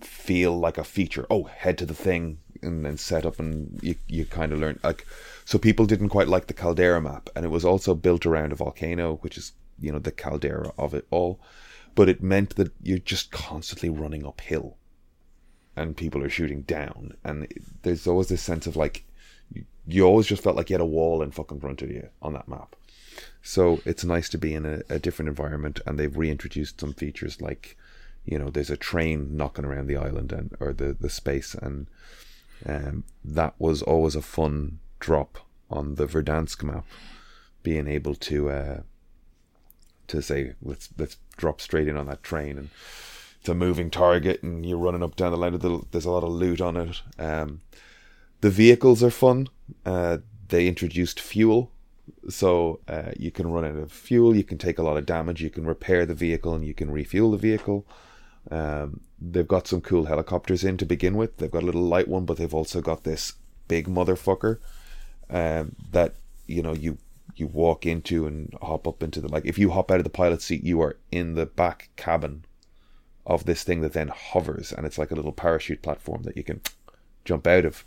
feel like a feature. Oh, head to the thing and then set up, and you you kind of learn like. So people didn't quite like the Caldera map, and it was also built around a volcano, which is you know the caldera of it all but it meant that you're just constantly running uphill and people are shooting down. And there's always this sense of like you, you always just felt like you had a wall in fucking front of you on that map. So it's nice to be in a, a different environment and they've reintroduced some features like you know there's a train knocking around the island and or the the space and um, that was always a fun drop on the Verdansk map being able to uh, to say let's let's drop straight in on that train and it's a moving target and you're running up down the line. There's a lot of loot on it. Um, the vehicles are fun. Uh, they introduced fuel, so uh, you can run out of fuel. You can take a lot of damage. You can repair the vehicle and you can refuel the vehicle. Um, they've got some cool helicopters in to begin with. They've got a little light one, but they've also got this big motherfucker um, that you know you you walk into and hop up into them. like if you hop out of the pilot seat you are in the back cabin of this thing that then hovers and it's like a little parachute platform that you can jump out of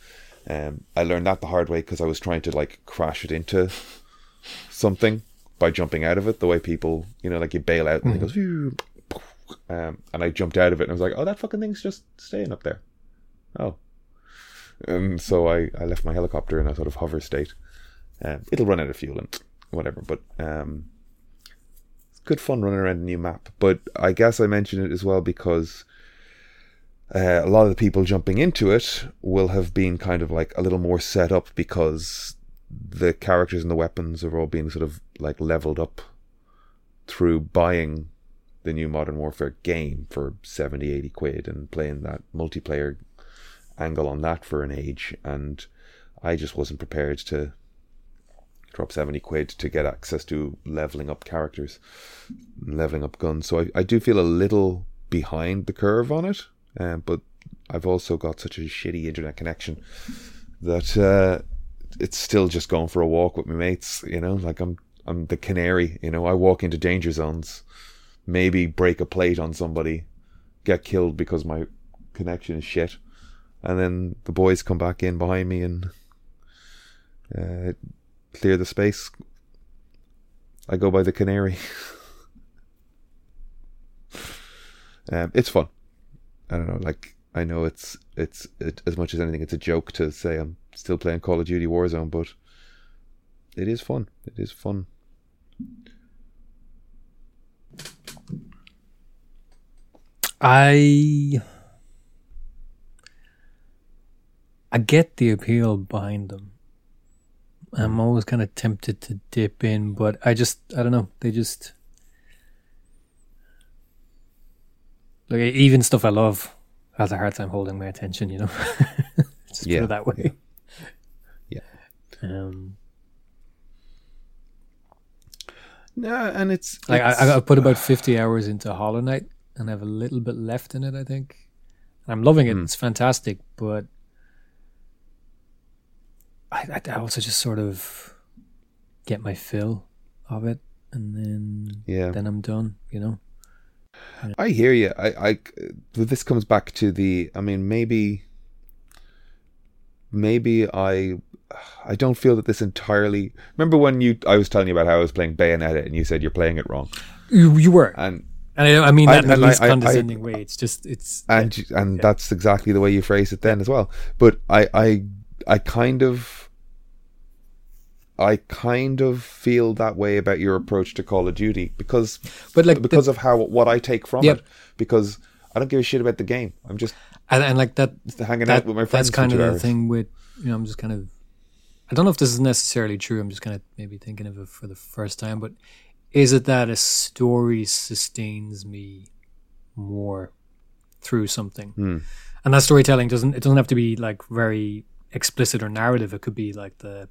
um, i learned that the hard way because i was trying to like crash it into something by jumping out of it. The way people, you know, like you bail out and it goes, "Phew," um, and I jumped out of it and I was like, oh, that fucking thing's just staying up there. Oh, and so I I left my helicopter in a sort of hover state. Um, it'll run out of fuel and whatever, but um, it's good fun running around a new map. But I guess I mention it as well because uh, a lot of the people jumping into it will have been kind of like a little more set up because the characters and the weapons are all being sort of like leveled up through buying the new Modern Warfare game for 70, 80 quid and playing that multiplayer angle on that for an age. And I just wasn't prepared to drop 70 quid to get access to leveling up characters, leveling up guns. So I, I do feel a little behind the curve on it. Um, but I've also got such a shitty internet connection that uh, it's still just going for a walk with my mates. You know, like I'm I'm the canary. You know, I walk into danger zones, maybe break a plate on somebody, get killed because my connection is shit, and then the boys come back in behind me and uh, clear the space. I go by the canary. um, it's fun. I don't know, like I know it's it's it, as much as anything, it's a joke to say I'm still playing Call of Duty Warzone, but it is fun. It is fun. I I get the appeal behind them. I'm always kind of tempted to dip in, but I just I don't know. They just like even stuff I love has a hard time holding my attention. You know, just Yeah. put it that way. Yeah. Um, Yeah, and it's like I, it's- I put about fifty hours into Hollow Knight, and I have a little bit left in it. I think I'm loving it. Hmm. It's fantastic, but I, I also just sort of get my fill of it, and then yeah. then I'm done. You know. I hear you. I, I, this comes back to the. I mean, maybe, maybe I, I don't feel that this entirely. Remember when you? I was telling you about how I was playing Bayonetta, and you said you're playing it wrong, You, you were, and and I, I mean I- that in the I- least I- I- condescending way. It's just it's and and that's exactly the way you phrased it then as well. But I, I, I kind of. I kind of feel that way about your approach to Call of Duty because, But, like, the- because of how what I take from Yep. it. Because I don't give a shit about the game. I'm just and, and like that hanging that, out with my friends. That's kind of the hours. thing with you know. I'm just kind of. I don't know if this is necessarily true. I'm just kind of maybe thinking of it for the first time, but is it that a story sustains me more through something, Hmm. and that storytelling doesn't it doesn't have to be like very explicit or narrative. It could be like the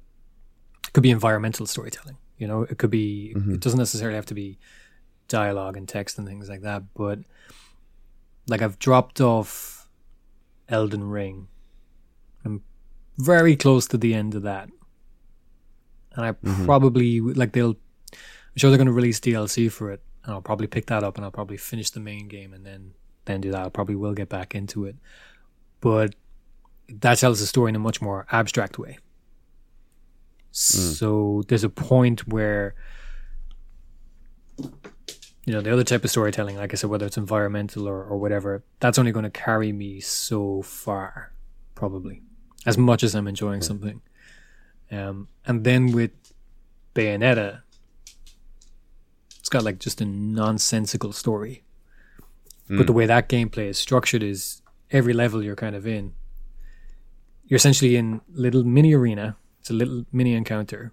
it could be environmental storytelling. You know, it could be. Mm-hmm. It doesn't necessarily have to be dialogue and text and things like that, but like I've dropped off Elden Ring. I'm very close to the end of that. And I probably like they'll I'm sure they're gonna release DLC for it and I'll probably pick that up and I'll probably finish the main game and then then do that. I probably will get back into it. But that tells the story in a much more abstract way. Mm. So there's a point where you know the other type of storytelling like i said whether it's environmental or, or whatever that's only going to carry me so far probably as much as i'm enjoying mm. something. Um, and then with bayonetta it's got like just a nonsensical story. But the mm. way that gameplay is structured is every level you're kind of in you're essentially in little mini arena it's a little mini encounter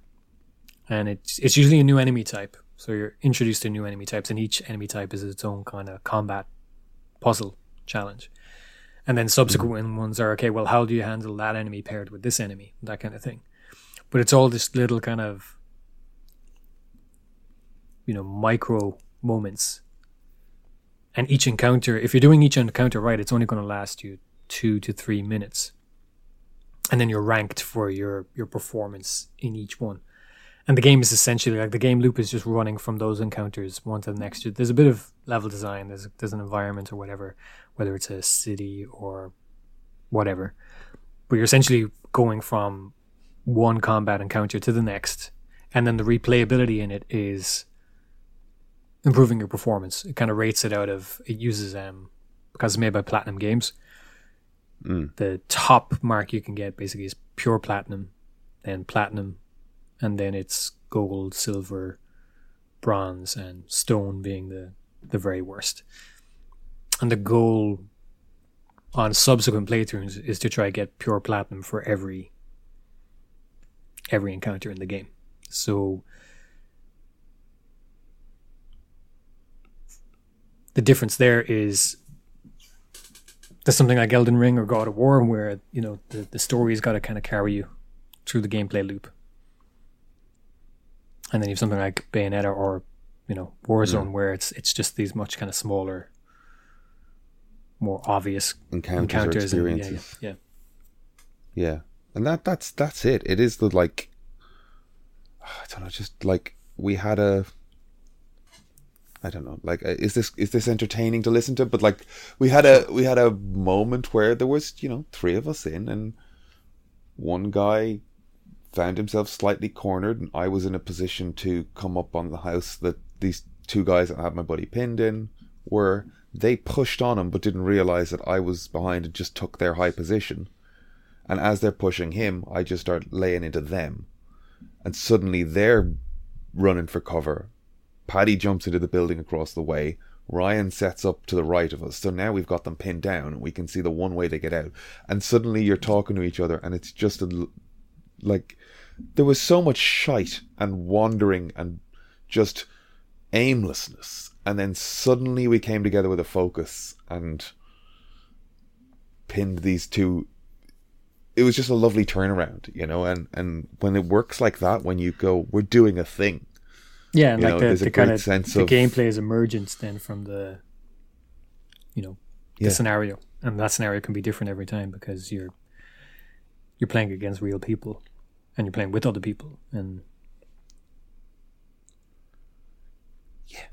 and it's it's usually a new enemy type. So you're introduced to new enemy types, and each enemy type is its own kind of combat puzzle challenge. And then subsequent mm-hmm. ones are okay. Well, how do you handle that enemy paired with this enemy? That kind of thing. But it's all just little kind of you know micro moments. And each encounter, if you're doing each encounter right, it's only going to last you two to three minutes. And then you're ranked for your your performance in each one and the game is essentially like the game loop is just running from those encounters one to the next. There's a bit of level design. There's there's an environment or whatever, whether it's a city or whatever. But you're essentially going from one combat encounter to the next, and then the replayability in it is improving your performance. It kind of rates it out of it uses um because it's made by Platinum Games. Mm. The top mark you can get basically is pure platinum, then platinum, and then it's gold, silver, bronze, and stone being the the very worst. And the goal on subsequent playthroughs is to try to get pure platinum for every every encounter in the game. So the difference there is there's something like Elden Ring or God of War where you know the, the story's got to kind of carry you through the gameplay loop. And then you have something like Bayonetta or you know Warzone where it's it's just these much kind of smaller more obvious Encounters, encounters or and, experiences. yeah, yeah, Yeah, and that that's that's it. It is the like, I don't know, just like we had a. I don't know. Like, uh, is this is this entertaining to listen to? But like, we had a we had a moment where there was you know three of us in, and one guy found himself slightly cornered, and I was in a position to come up on the house that these two guys that had my buddy pinned in were. They pushed on him, but didn't realize that I was behind and just took their high position. And as they're pushing him, I just start laying into them. And suddenly they're running for cover. Paddy jumps into the building across the way. Ryan sets up to the right of us. So now we've got them pinned down and we can see the one way to get out. And suddenly you're talking to each other and it's just a, like there was so much shite and wandering and just aimlessness. And then suddenly we came together with a focus and pinned these two it was just a lovely turnaround, you know, and and when it works like that, when you go, we're doing a thing, yeah. And You like know, the, there's a the kind of sense the of- gameplay is emergence then from the you know the Yeah. scenario, and that scenario can be different every time because you're you're playing against real people and you're playing with other people, and yeah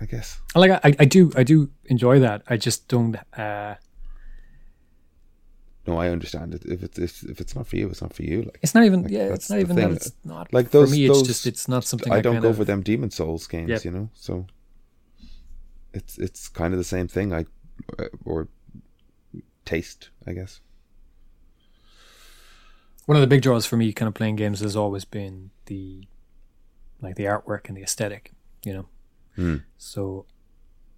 I guess. I like I, I do I do enjoy that. I just don't. uh No, I understand it. If it's if, if it's not for you, it's not for you. Like It's not even Like, yeah. It's not even thing. that it's not Like those- for me. It's just it's not something I I, don't go of, for them Demon Souls games, Yep. you know. So it's it's kind of the same thing. I uh, or taste, I guess. One of the big draws for me, kind of playing games, has always been the like the artwork and the aesthetic. You know, Hmm. so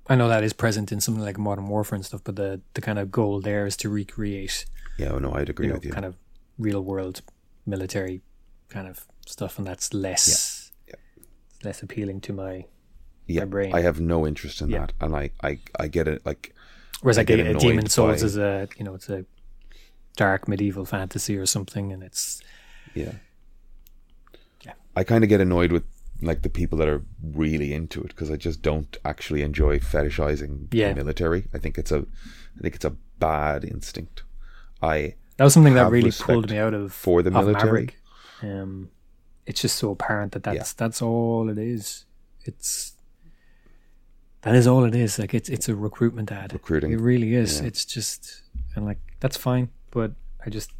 I know that is present in something like Modern Warfare and stuff, but the the kind of goal there is to recreate Yeah, oh, no, I'd agree you know with you. kind of real world military kind of stuff, and that's less Yeah. less appealing to my yeah, brain. I have no interest in Yeah. that, and I I I get it. Like Whereas I like get a, Demon Souls by- is a you know it's a dark medieval fantasy or something, and it's Yeah. Yeah. I kind of get annoyed with like the people that are really into it because I just don't actually enjoy fetishizing Yeah. the military. I think it's a I think it's a bad instinct. I that was something that really pulled me out of for the military. Um, it's just so apparent that that's that's all it is. It's that is all it is. Like it's it's a recruitment ad. Recruiting. It really is. Yeah. It's just and like that's fine, but I just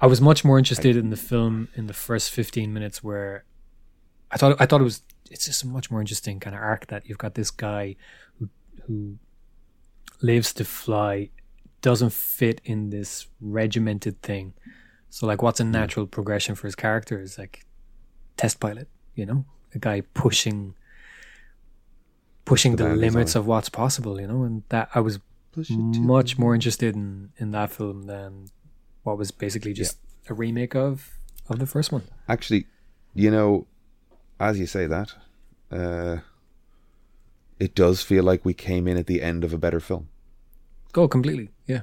I was much more interested in the film in the first fifteen minutes where I thought I thought it was it's just a much more interesting kind of arc that you've got this guy who who lives to fly doesn't fit in this regimented thing. So like what's a Hmm. natural progression for his character is like test pilot, you know? A guy pushing pushing The the, limits of what's possible, you know, and that I was Push it to much more interested in in that film than what was basically just a remake of of the first one. Actually, you know, as you say that, uh, it does feel like we came in at the end of a better film. Go completely, yeah.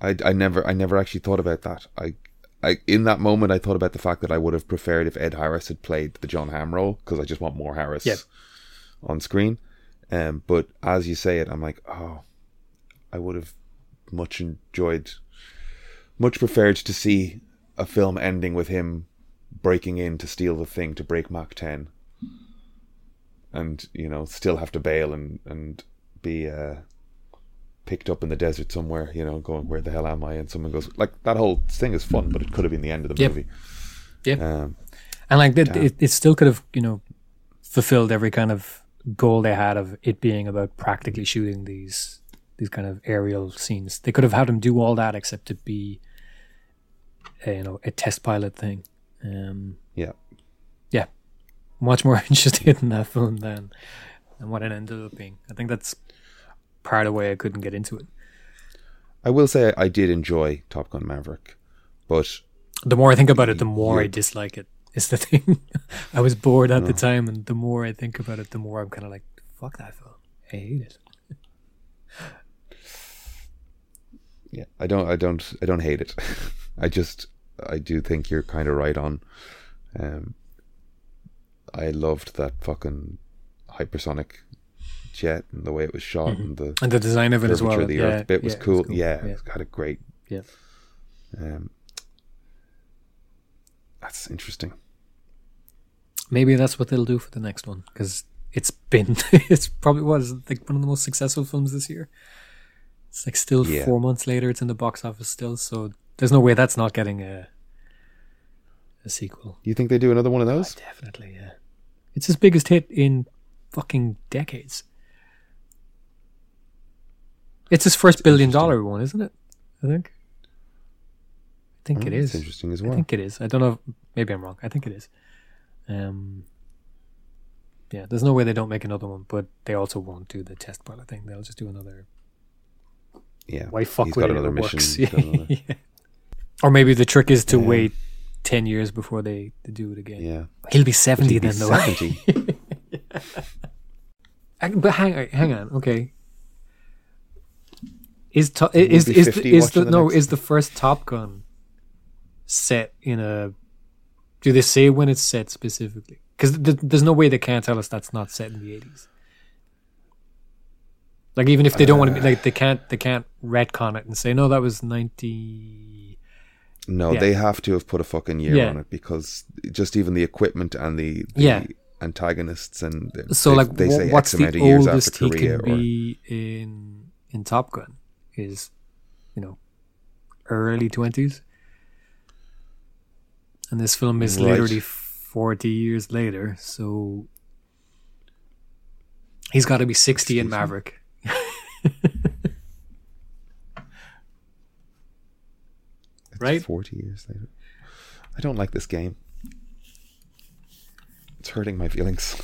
I, I never I never actually thought about that. I I in that moment I thought about the fact that I would have preferred if Ed Harris had played the Jon Hamm role because I just want more Harris Yep. on screen. Um, but as you say it, I'm like, oh, I would have much enjoyed, much preferred to see a film ending with him breaking in to steal the thing to break Mach 10, and you know still have to bail and and be uh, picked up in the desert somewhere, you know, going where the hell am I? And someone goes like that whole thing is fun, but it could have been the end of the Yep. movie. Yeah. Um, And like that, it, it still could have, you know, fulfilled every kind of goal they had of it being about practically shooting these these kind of aerial scenes. They could have had him do all that except to be, a, you know, a test pilot thing. Um, yeah. yeah, much more interested in that film than than what it ended up being. I think that's part of why I couldn't get into it. I will say I did enjoy Top Gun Maverick, but The more I think about it, the more I dislike it. Is the thing. I was bored at the time, and the more I think about it, the more I'm kind of like, "Fuck that film. I hate it." yeah, I don't, I don't, I don't hate it. I just, I do think you're kind of right on. Um, I loved that fucking hypersonic jet and the way it was shot and the And the design of it as well. the yeah, Earth bit was yeah, it cool. Yeah, yeah. it had a great. Yeah. Um, that's interesting. Maybe that's what they'll do for the next one because it's been it's probably was like one of the most successful films this year. It's like still four months later. It's in the box office still, so there's no way that's not getting a a sequel. You think they do another one of those? Definitely, yeah. It's his biggest hit in fucking decades. It's his first billion dollar one, isn't it? I think. I think it Oh, is. Interesting as well. I think it is. I don't know. If, maybe I'm wrong. I think it is. Um. Yeah, there's no way they don't make another one, but they also won't do the test pilot thing. They'll just do another. yeah. Why fuck He's with got it? another It mission. another- Yeah. Or maybe the trick is to Yeah. wait ten years before they, they do it again. yeah. He'll be seventy be then, though. 70. I- But hang, hang on, okay. Is to, He is is 50 the, is the the no is the first Top Gun set in a? Do they say when it's set specifically? Because th- there's no way they can't tell us that's not set in the eighties. Like even if they don't want to, be like they can't they can't retcon it and say no that was ninety. No, Yeah. they have to have put a fucking year Yeah. on it because just even the equipment and the, the Yeah. antagonists and So they, like, they say what's X amount the of years oldest after he Korea can or be in in Top Gun? Is you know early twenties, and this film is Right. literally forty years later. So he's got to be sixty in Excuse me? Maverick. it's right? forty years later. I don't like this game. It's hurting my feelings.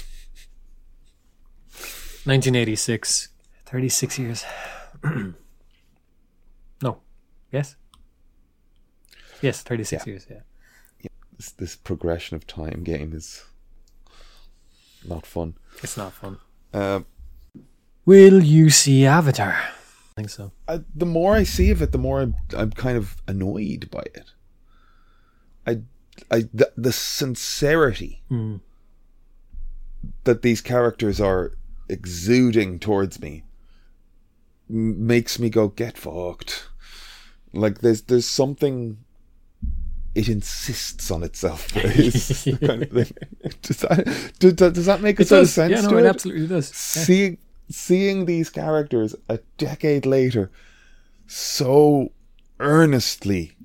1986, 36 years. no, yes, yes, thirty six Yeah. years. Yeah. This, this progression of time game is not fun. It's not fun. Um, Will you see Avatar? I think so. I, the more I see of it, the more I'm, I'm kind of annoyed by it. I, I, the, the sincerity Mm. that these characters are exuding towards me m- makes me go get fucked. Like there's there's something. It insists on itself. It's kind of thing. Does that does, does that make a It sort of sense Yeah, no, it it? absolutely does. Yeah. seeing seeing these characters a decade later so earnestly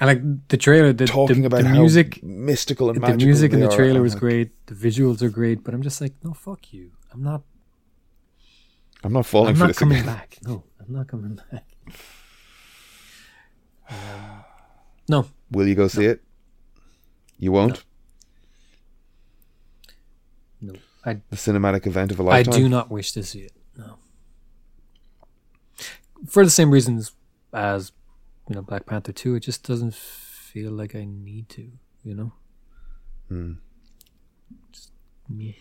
And like the trailer, the, talking the, about the how music, mystical and magical. the music in the trailer was like, great. The visuals are great, but I'm just like, no, fuck you. I'm not. I'm not falling I'm for not this coming again. back. No, I'm not coming back. Um, no, Will you go see it? You won't. no, I The cinematic event of a lifetime. I do not wish to see it. No. For the same reasons as you know Black Panther two, it just doesn't feel like I need to. You know. Hmm. Just, meh.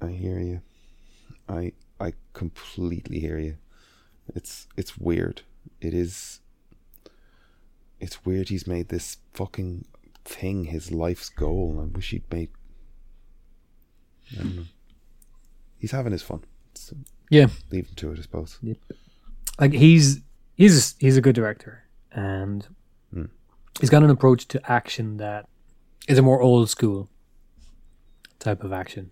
I hear you. I I completely hear you. It's it's weird. It is. It's weird. He's made this fucking thing his life's goal. I wish he'd made. I don't know. He's having his fun. So Yeah, leave him to it, I suppose. like he's he's he's a good director, and Hmm. he's got an approach to action that is a more old school type of action.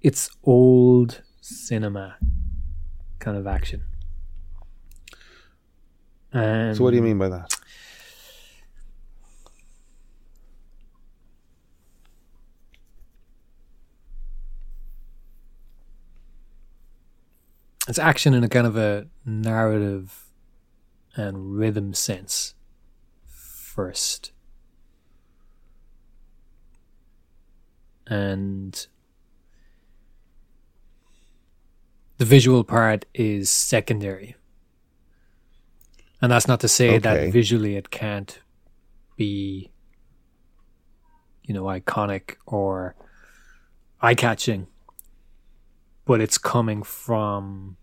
It's old cinema kind of action. Um, so what do you um, mean by that? It's action in a kind of a narrative and rhythm sense first. And the visual part is secondary and that's not to say Okay. that visually it can't be, you know, iconic or eye catching, but it's coming from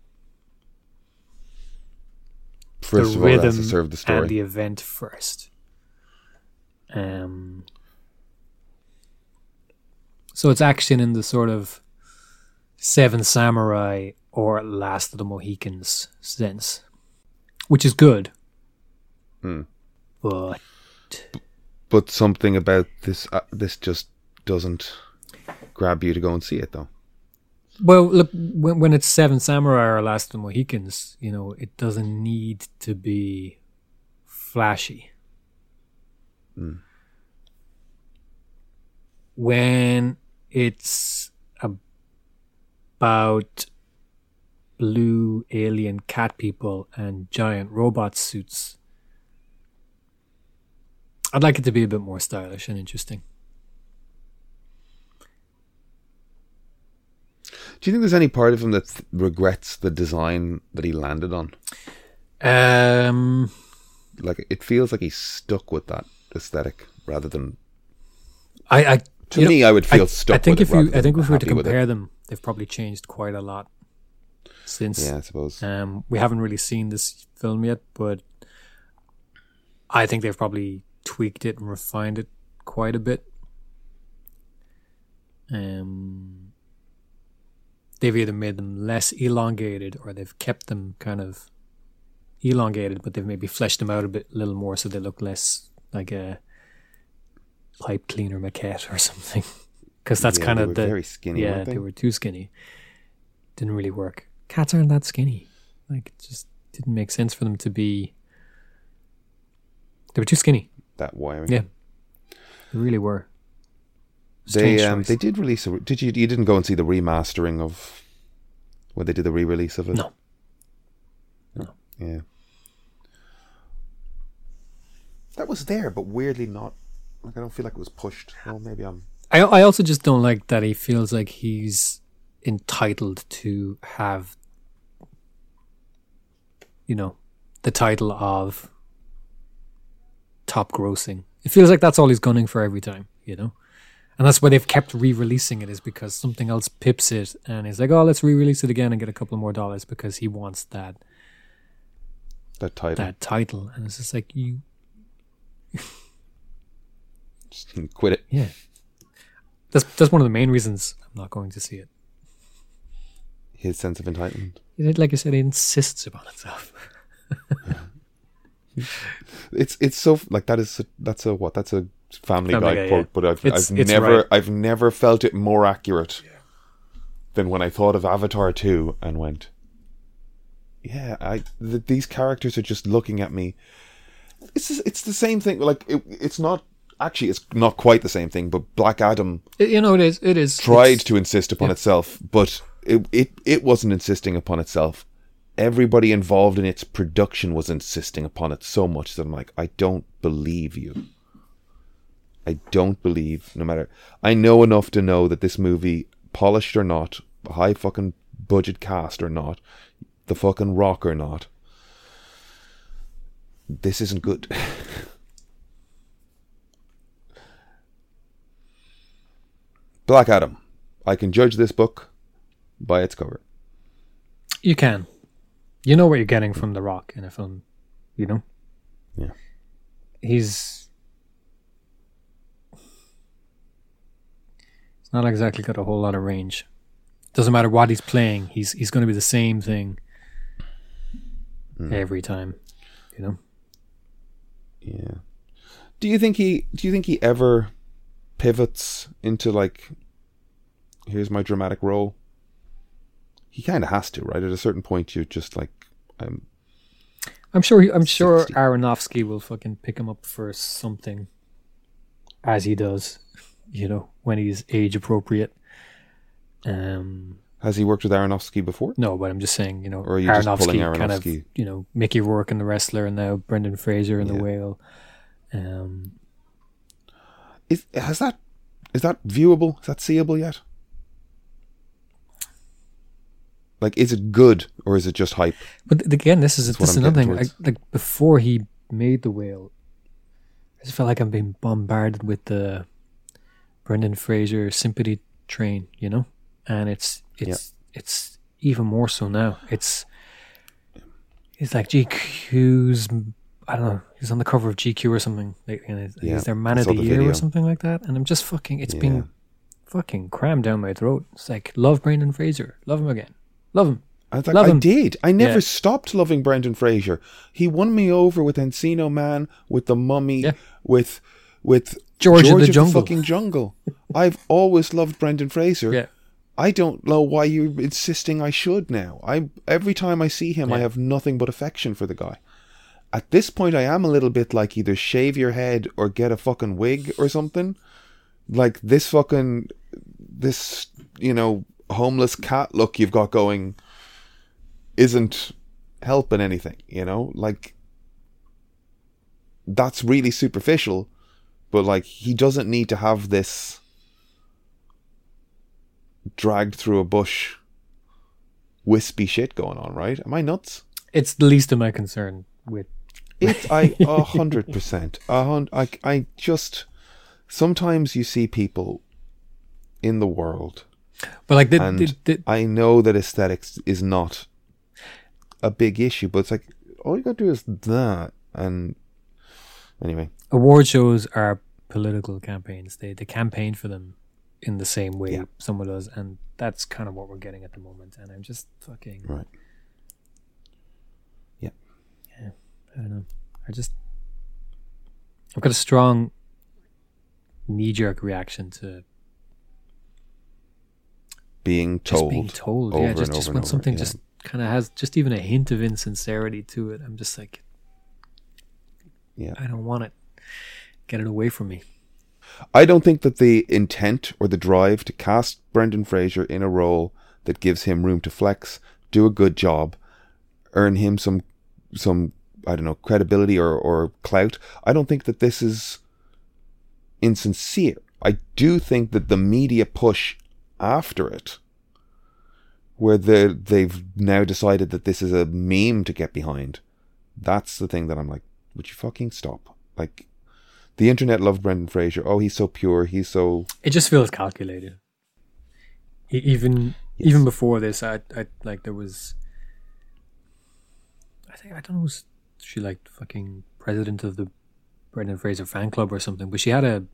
First the of all, has rhythm to serve the story. and the event first. Um, so it's action in the sort of Seven Samurai or Last of the Mohicans sense, which is good. Hmm. But but something about this uh, this just doesn't grab you to go and see it though. well, look when when it's Seven Samurai or Last of the Mohicans, you know, it doesn't need to be flashy. Hmm. When it's about blue alien cat people and giant robot suits, I'd like it to be a bit more stylish and interesting. Do you think there's any part of him that th- regrets the design that he landed on? Um, Like it feels like he's stuck with that aesthetic rather than. I, I To you know, me, I would feel I, stuck. I think with if you, I think if we were to happy with it. compare them, they've probably changed quite a lot since. yeah, I suppose. Um, we haven't really seen this film yet, but I think they've probably tweaked it and refined it quite a bit. Um, they've either made them less elongated or they've kept them kind of elongated, but they've maybe fleshed them out a bit, a little more, so they look less like a pipe cleaner maquette or something. Because that's Yeah, kind of the very skinny. yeah, they? they were too skinny. Didn't really work. Cats aren't that skinny. Like, it just didn't make sense for them to be. They were too skinny. that wiring. Yeah, they really were. They um choice. they did release a. Did you you didn't go and see the remastering of when they did the re-release of it? No. No. Yeah. That was there, but weirdly not. Like I don't feel like it was pushed. Well, maybe I'm. I I also just don't like that he feels like he's entitled to have, you know, the title of top grossing. It feels like that's all he's gunning for every time, you know. And that's why they've kept re-releasing it is because something else pips it, and he's like, "Oh, let's re-release it again and get a couple more dollars because he wants that That title. that title." And it's just like you, Just quit it. yeah. That's that's one of the main reasons I'm not going to see it. His sense of entitlement. It- Like I said, it insists upon itself. It's it's so like that is a, that's a what that's a Family, Family Guy Guy, quote, yeah. but I've It's- I've it's never right. I've never felt it more accurate than when I thought of Avatar two and went, yeah, I th- these characters are just looking at me. It's it's the same thing. Like it, it's not actually it's not quite the same thing, but Black Adam It- you know, it is. It is. tried to insist upon yeah. itself, but it, it it wasn't insisting upon itself. Everybody involved in its production was insisting upon it so much that I'm like, I don't believe you. I don't believe, no matter. I know enough to know that this movie, polished or not, high fucking budget cast or not, the fucking rock or not, this isn't good. Black Adam. I can judge this book by its cover. You can. You know what you're getting from The Rock in a film. You know. Yeah. He's. It's not exactly got a whole lot of range. Doesn't matter what he's playing. He's he's going to be the same thing mm. every time. You know. Yeah. Do you think he do you think he ever pivots into like here's my dramatic role? He kind of has to, right? At a certain point you're just like I'm I'm sure. He, I'm sure Aronofsky will fucking pick him up for something, as he does. You know, when he's age appropriate. Um. Has he worked with Aronofsky before? No, but I'm just saying, you know, Or are you just Aronofsky kind of, you know, Mickey Rourke and The Wrestler, and now Brendan Fraser and Yeah. The Whale. Um, Is has that is that viewable? Is that seeable yet? Like, is it good or is it just hype? but again, this is That's this is another thing. Like, like before he made The Whale, I just felt like I'm being bombarded with the Brendan Fraser sympathy train, you know, and it's it's it's even more so now. It's it's like GQ's. I don't know. He's on the cover of GQ or something. Like, you know, Yeah, he's their man of the the year video. or something like that. And I'm just fucking. It's Yeah. been fucking crammed down my throat. It's like love Brendan Fraser, love him again, love him. I like, Love I him. did. I never Yeah. stopped loving Brendan Fraser. He won me over with Encino Man, with The Mummy, Yeah. with with George of the Jungle. fucking Jungle. I've always loved Brendan Fraser. Yeah, I don't know why you're insisting I should now. I every time I see him, I have nothing but affection for the guy. At this point, I am a little bit like either shave your head or get a fucking wig or something. Like this fucking this you know homeless cat look you've got going isn't helping anything. You know, like that's really superficial. But like he doesn't need to have this dragged through a bush wispy shit going on, right? Am I nuts? it's the least of my concern with. It I a hundred percent. A hun- I I just sometimes you see people in the world But like the, the, the I know that aesthetics is not a big issue, but it's like all you gotta do is that and anyway. award shows are political campaigns. They they campaign for them in the same way Yeah. someone does, and that's kind of what we're getting at the moment. And I'm just fucking Right. Yeah. yeah. I don't know. I just I've got a strong knee jerk reaction to Being just told. being told. over Yeah, just over just when over, something yeah. just kind of has just even a hint of insincerity to it. I'm just like, Yeah. I don't want it. Get it away from me. I don't think that the intent or the drive to cast Brendan Fraser in a role that gives him room to flex, do a good job, earn him some some I don't know credibility or or clout. I don't think that this is insincere. I do think that the media push after it, where they they've now decided that this is a meme to get behind, that's the thing that I'm like, would you fucking stop? Like, the internet loved Brendan Fraser. Oh, he's so pure. He's so It just feels calculated. Even Yes. even before this, I, I like there was. I think I don't know. Was she like fucking president of the Brendan Fraser fan club or something? But she had a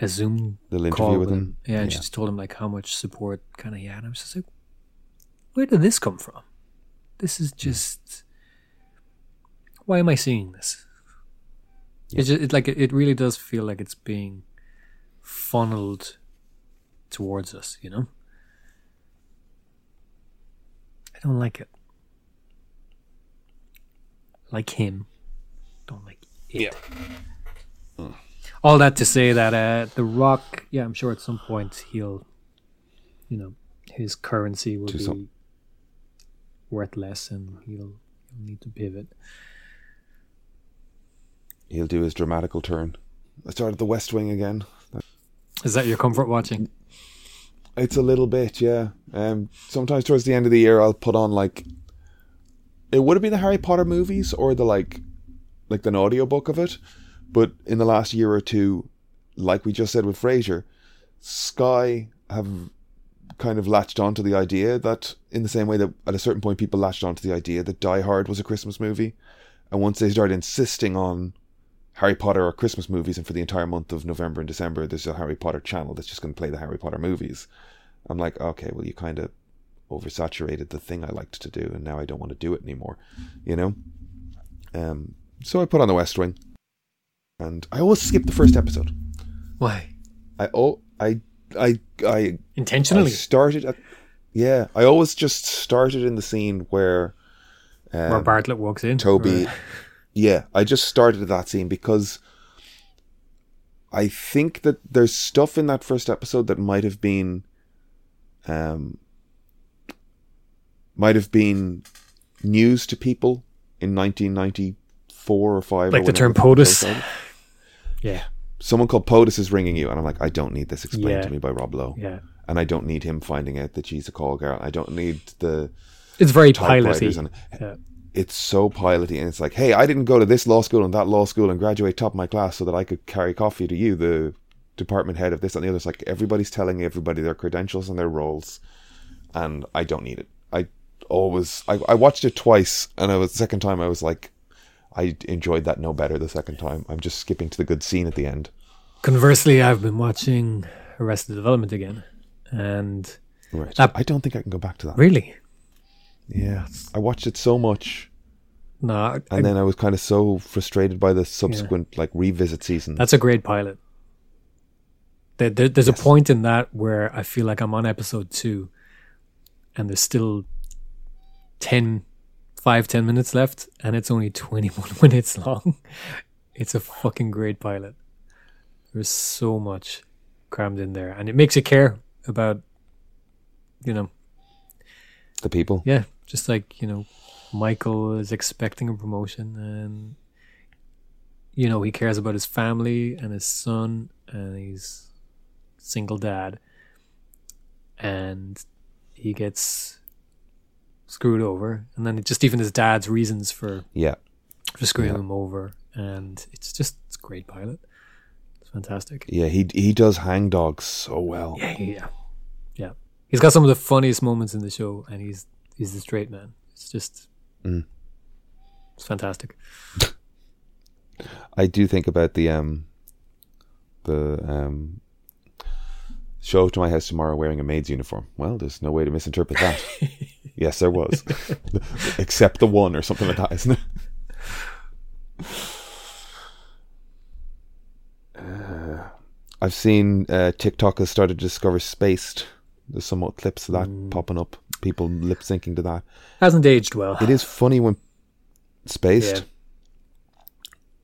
a Zoom little call interview with with him. him. Yeah, and she just told him like how much support kind of he had. And I was just like, where did this come from? This Hmm. is just. Why am I seeing this? It's just it, like it, it really does feel like it's being funneled towards us. You know. I don't like it. Like him, don't like it. All that to say that uh, the Rock, yeah, I'm sure at some point he'll, you know, his currency will be some- worth less, and he'll, he'll need to pivot. He'll do his dramatical turn. I started The West Wing again. Is that your comfort watching? It's a little bit, yeah. Um, sometimes towards the end of the year, I'll put on like it would have been the Harry Potter movies or the like, like an audiobook of it. But in the last year or two, like we just said with Fraser, Sky have kind of latched onto the idea that, in the same way that at a certain point people latched onto the idea that Die Hard was a Christmas movie, and once they started insisting on Harry Potter or Christmas movies, and for the entire month of November and December, there's a Harry Potter channel that's just going to play the Harry Potter movies. I'm like, okay, well, you kind of oversaturated the thing I liked to do, and now I don't want to do it anymore, you know. Um, so I put on the West Wing, and I always skip the first episode. Why? I oh I I I I Intentionally? started at yeah. I always just started in the scene where um, Where Bartlet walks in? Toby. Or- Yeah, I just started at that scene because I think that there's stuff in that first episode that might have been um might have been news to people in 1994 or five. or Like the term POTUS. Yeah, Someone called POTUS is ringing you, and I'm like, I don't need this explained Yeah. to me by Rob Lowe, yeah. and I don't need him finding out that she's a call girl. I don't need the It's very piloty. and Yeah. it's so piloty and it's like hey i didn't go to this law school and that law school and graduate top of my class so that i could carry coffee to you the department head of this and the other it's like everybody's telling everybody their credentials and their roles and i don't need it i always i, I watched it twice and I was the second time i was like i enjoyed that no better the second time. I'm just skipping to the good scene at the end. Conversely, I've been watching Arrested Development again, and right. That- i don't think i can go back to that. Really, yeah. I watched it so much no, I- and then i was kind of so frustrated by the subsequent like revisit season. That's a great pilot. There, there, there's a point in that where I feel like I'm on episode two, and there's still 10, 5, 10 minutes left, and it's only 21 minutes long. It's a fucking great pilot. There's so much crammed in there, and it makes you care about, you know, the people yeah, just like, you know, Michael is expecting a promotion and you know, he cares about his family and his son and he's single dad and he gets screwed over and then just even his dad's reasons for yeah for screwing Yeah. him over and it's just it's a great pilot. It's fantastic. Yeah, he he does hang dogs so well. Yeah, yeah, yeah. Yeah. He's got some of the funniest moments in the show and he's he's the straight man. It's just Mm. it's fantastic. I do think about the um the um show up to my house tomorrow wearing a maid's uniform. Well, there's no way to misinterpret that. yes, there was. Except the one or something like that, isn't it? Uh, I've seen uh, TikTok has started to discover Spaced. There's somewhat clips of that popping up. People lip syncing to that. Hasn't aged well. It is funny when Spaced.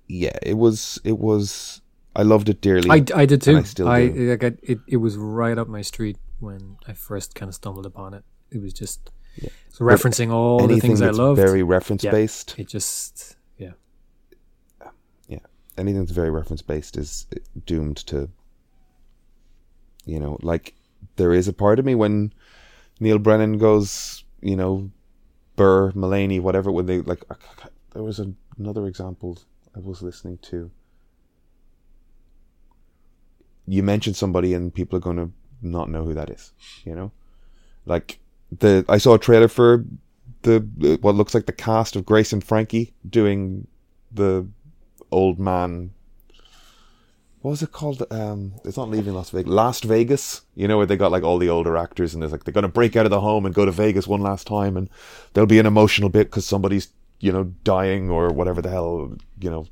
Yeah. yeah, it was it was I loved it dearly. I, I did too. I still I, do. like, I it it was right up my street when I first kind of stumbled upon it. It was just it's referencing all the things I love. very reference Yeah. based, it just yeah. yeah, anything that's very reference based is uh, doomed to. You know, like there is a part of me when Neal Brennan goes, you know, Burr, Mulaney, whatever. When they like, there was a, another example I was listening to. You mention somebody and people are going to not know who that is. You know, like the I saw a trailer for the what looks like the cast of Grace and Frankie doing the old man. What was it called? Um, it's not leaving Las Vegas. Last Vegas. You know where they got like all the older actors and there's like they're gonna break out of the home and go to Vegas one last time and there'll be an emotional bit because somebody's you know dying or whatever the hell you know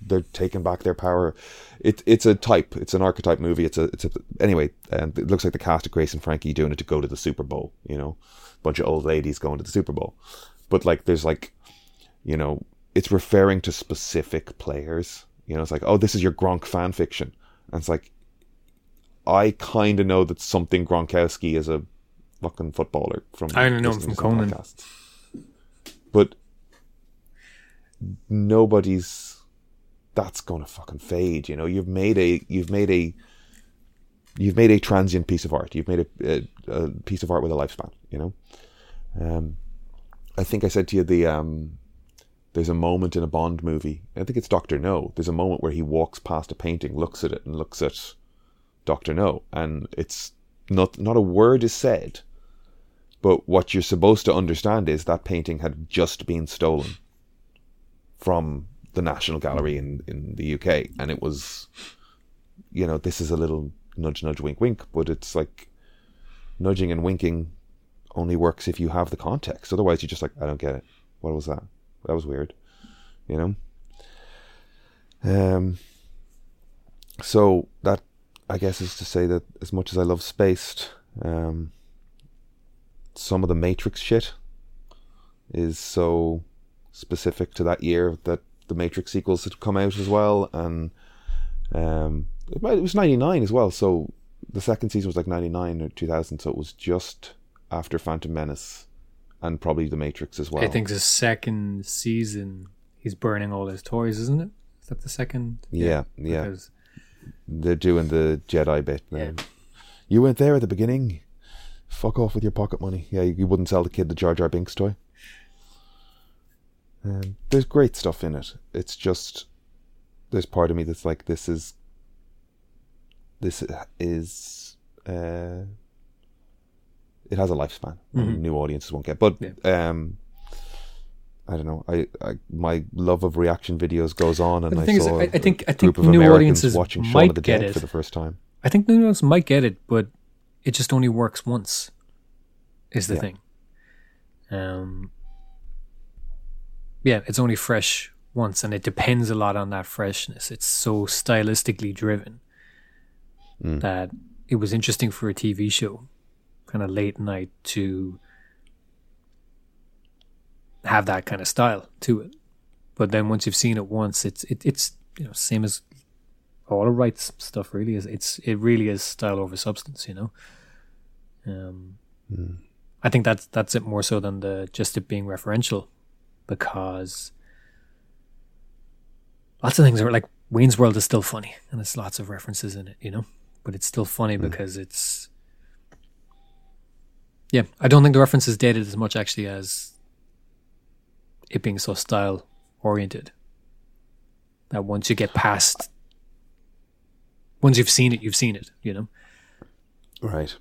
they're taking back their power. It, it's a type. It's an archetype movie. It's a it's a anyway. And it looks like the cast of Grace and Frankie doing it to go to the Super Bowl. You know, bunch of old ladies going to the Super Bowl. But like, there's like, you know, it's referring to specific players. You know, it's like, oh, this is your Gronk fan fiction, and it's like, I kind of know that something Gronkowski is a fucking footballer from. I know him from Conan. podcasts. But nobody's that's going to fucking fade. You know, you've made a you've made a you've made a transient piece of art. You've made a, a, a piece of art with a lifespan. You know, um, I think I said to you the um, there's a moment in a Bond movie. I think it's Doctor No. There's a moment where he walks past a painting, looks at it, and looks at Doctor No, and it's not not a word is said. But what you're supposed to understand is that painting had just been stolen from the National Gallery in, in the UK. And it was, you know, this is a little nudge, nudge, wink, wink, but it's like nudging and winking only works if you have the context. Otherwise, you're just like, I don't get it. What was that? That was weird, you know? Um, so that, I guess, is to say that as much as I love Spaced, um, some of the Matrix shit is so specific to that year that the Matrix sequels had come out as well, and um, it, was ninety nine as well. So the second season was like ninety nine or two thousand. So it was just after Phantom Menace and probably The Matrix as well. I think the second season he's burning all his toys, isn't it? Is that the second? Yeah, yeah. Because- They're doing the Jedi bit now. Yeah. You weren't there at the beginning. Fuck off with your pocket money. Yeah, you wouldn't sell the kid the Jar Jar Binks toy. Um, there's great stuff in it. It's just there's part of me that's like this is this is uh, it has a lifespan. Mhm. New audiences won't get, but Yeah. um, I don't know. I, I my love of reaction videos goes on, and I thing is, I- I think- I think new Americans audiences watching Shaun might of the get Dead it. for the first time. I think new audiences might get it, but it just only works once. Is the Yeah. thing. Um. Yeah, it's only fresh once, and it depends a lot on that freshness. It's so stylistically driven Mm. that it was interesting for a TV show, kind of late night, to have that kind of style to it. But then once you've seen it once, it's it, it's you know same as all the right stuff. Really is it's it really is style over substance. You know. Um, Mm. I think that's that's it more so than the just it being referential, because lots of things are like Wayne's World is still funny and there's lots of references in it, you know, but it's still funny because it's yeah. I don't think the reference is dated as much actually as it being so style oriented. That once you get past, once you've seen it, you've seen it, you know. Right.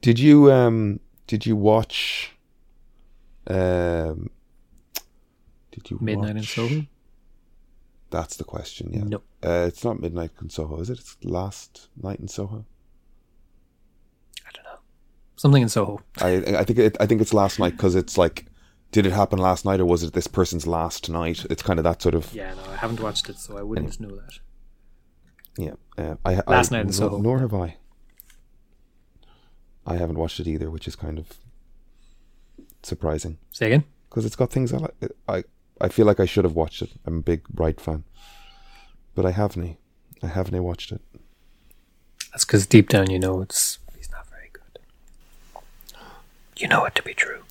Did you um did you watch um did you Midnight in Soho. That's the question, yeah. No. Uh, it's not Midnight in Soho, is it? It's Last Night in Soho. I don't know. Something in Soho. I I think it, I think it's last night because it's like, did it happen last night or was it this person's last night? It's kind of that sort of Yeah, no, I haven't watched it, so I wouldn't know that. yeah. Uh, I Last I, Night in Soho. Nor have I. I haven't watched it either, which is kind of surprising Say again? because it's got things I like. I I feel like I should have watched it. I'm a big Wright fan, but I haven't. I haven't watched it. That's because deep down you know it's he's not very good. You know it to be true.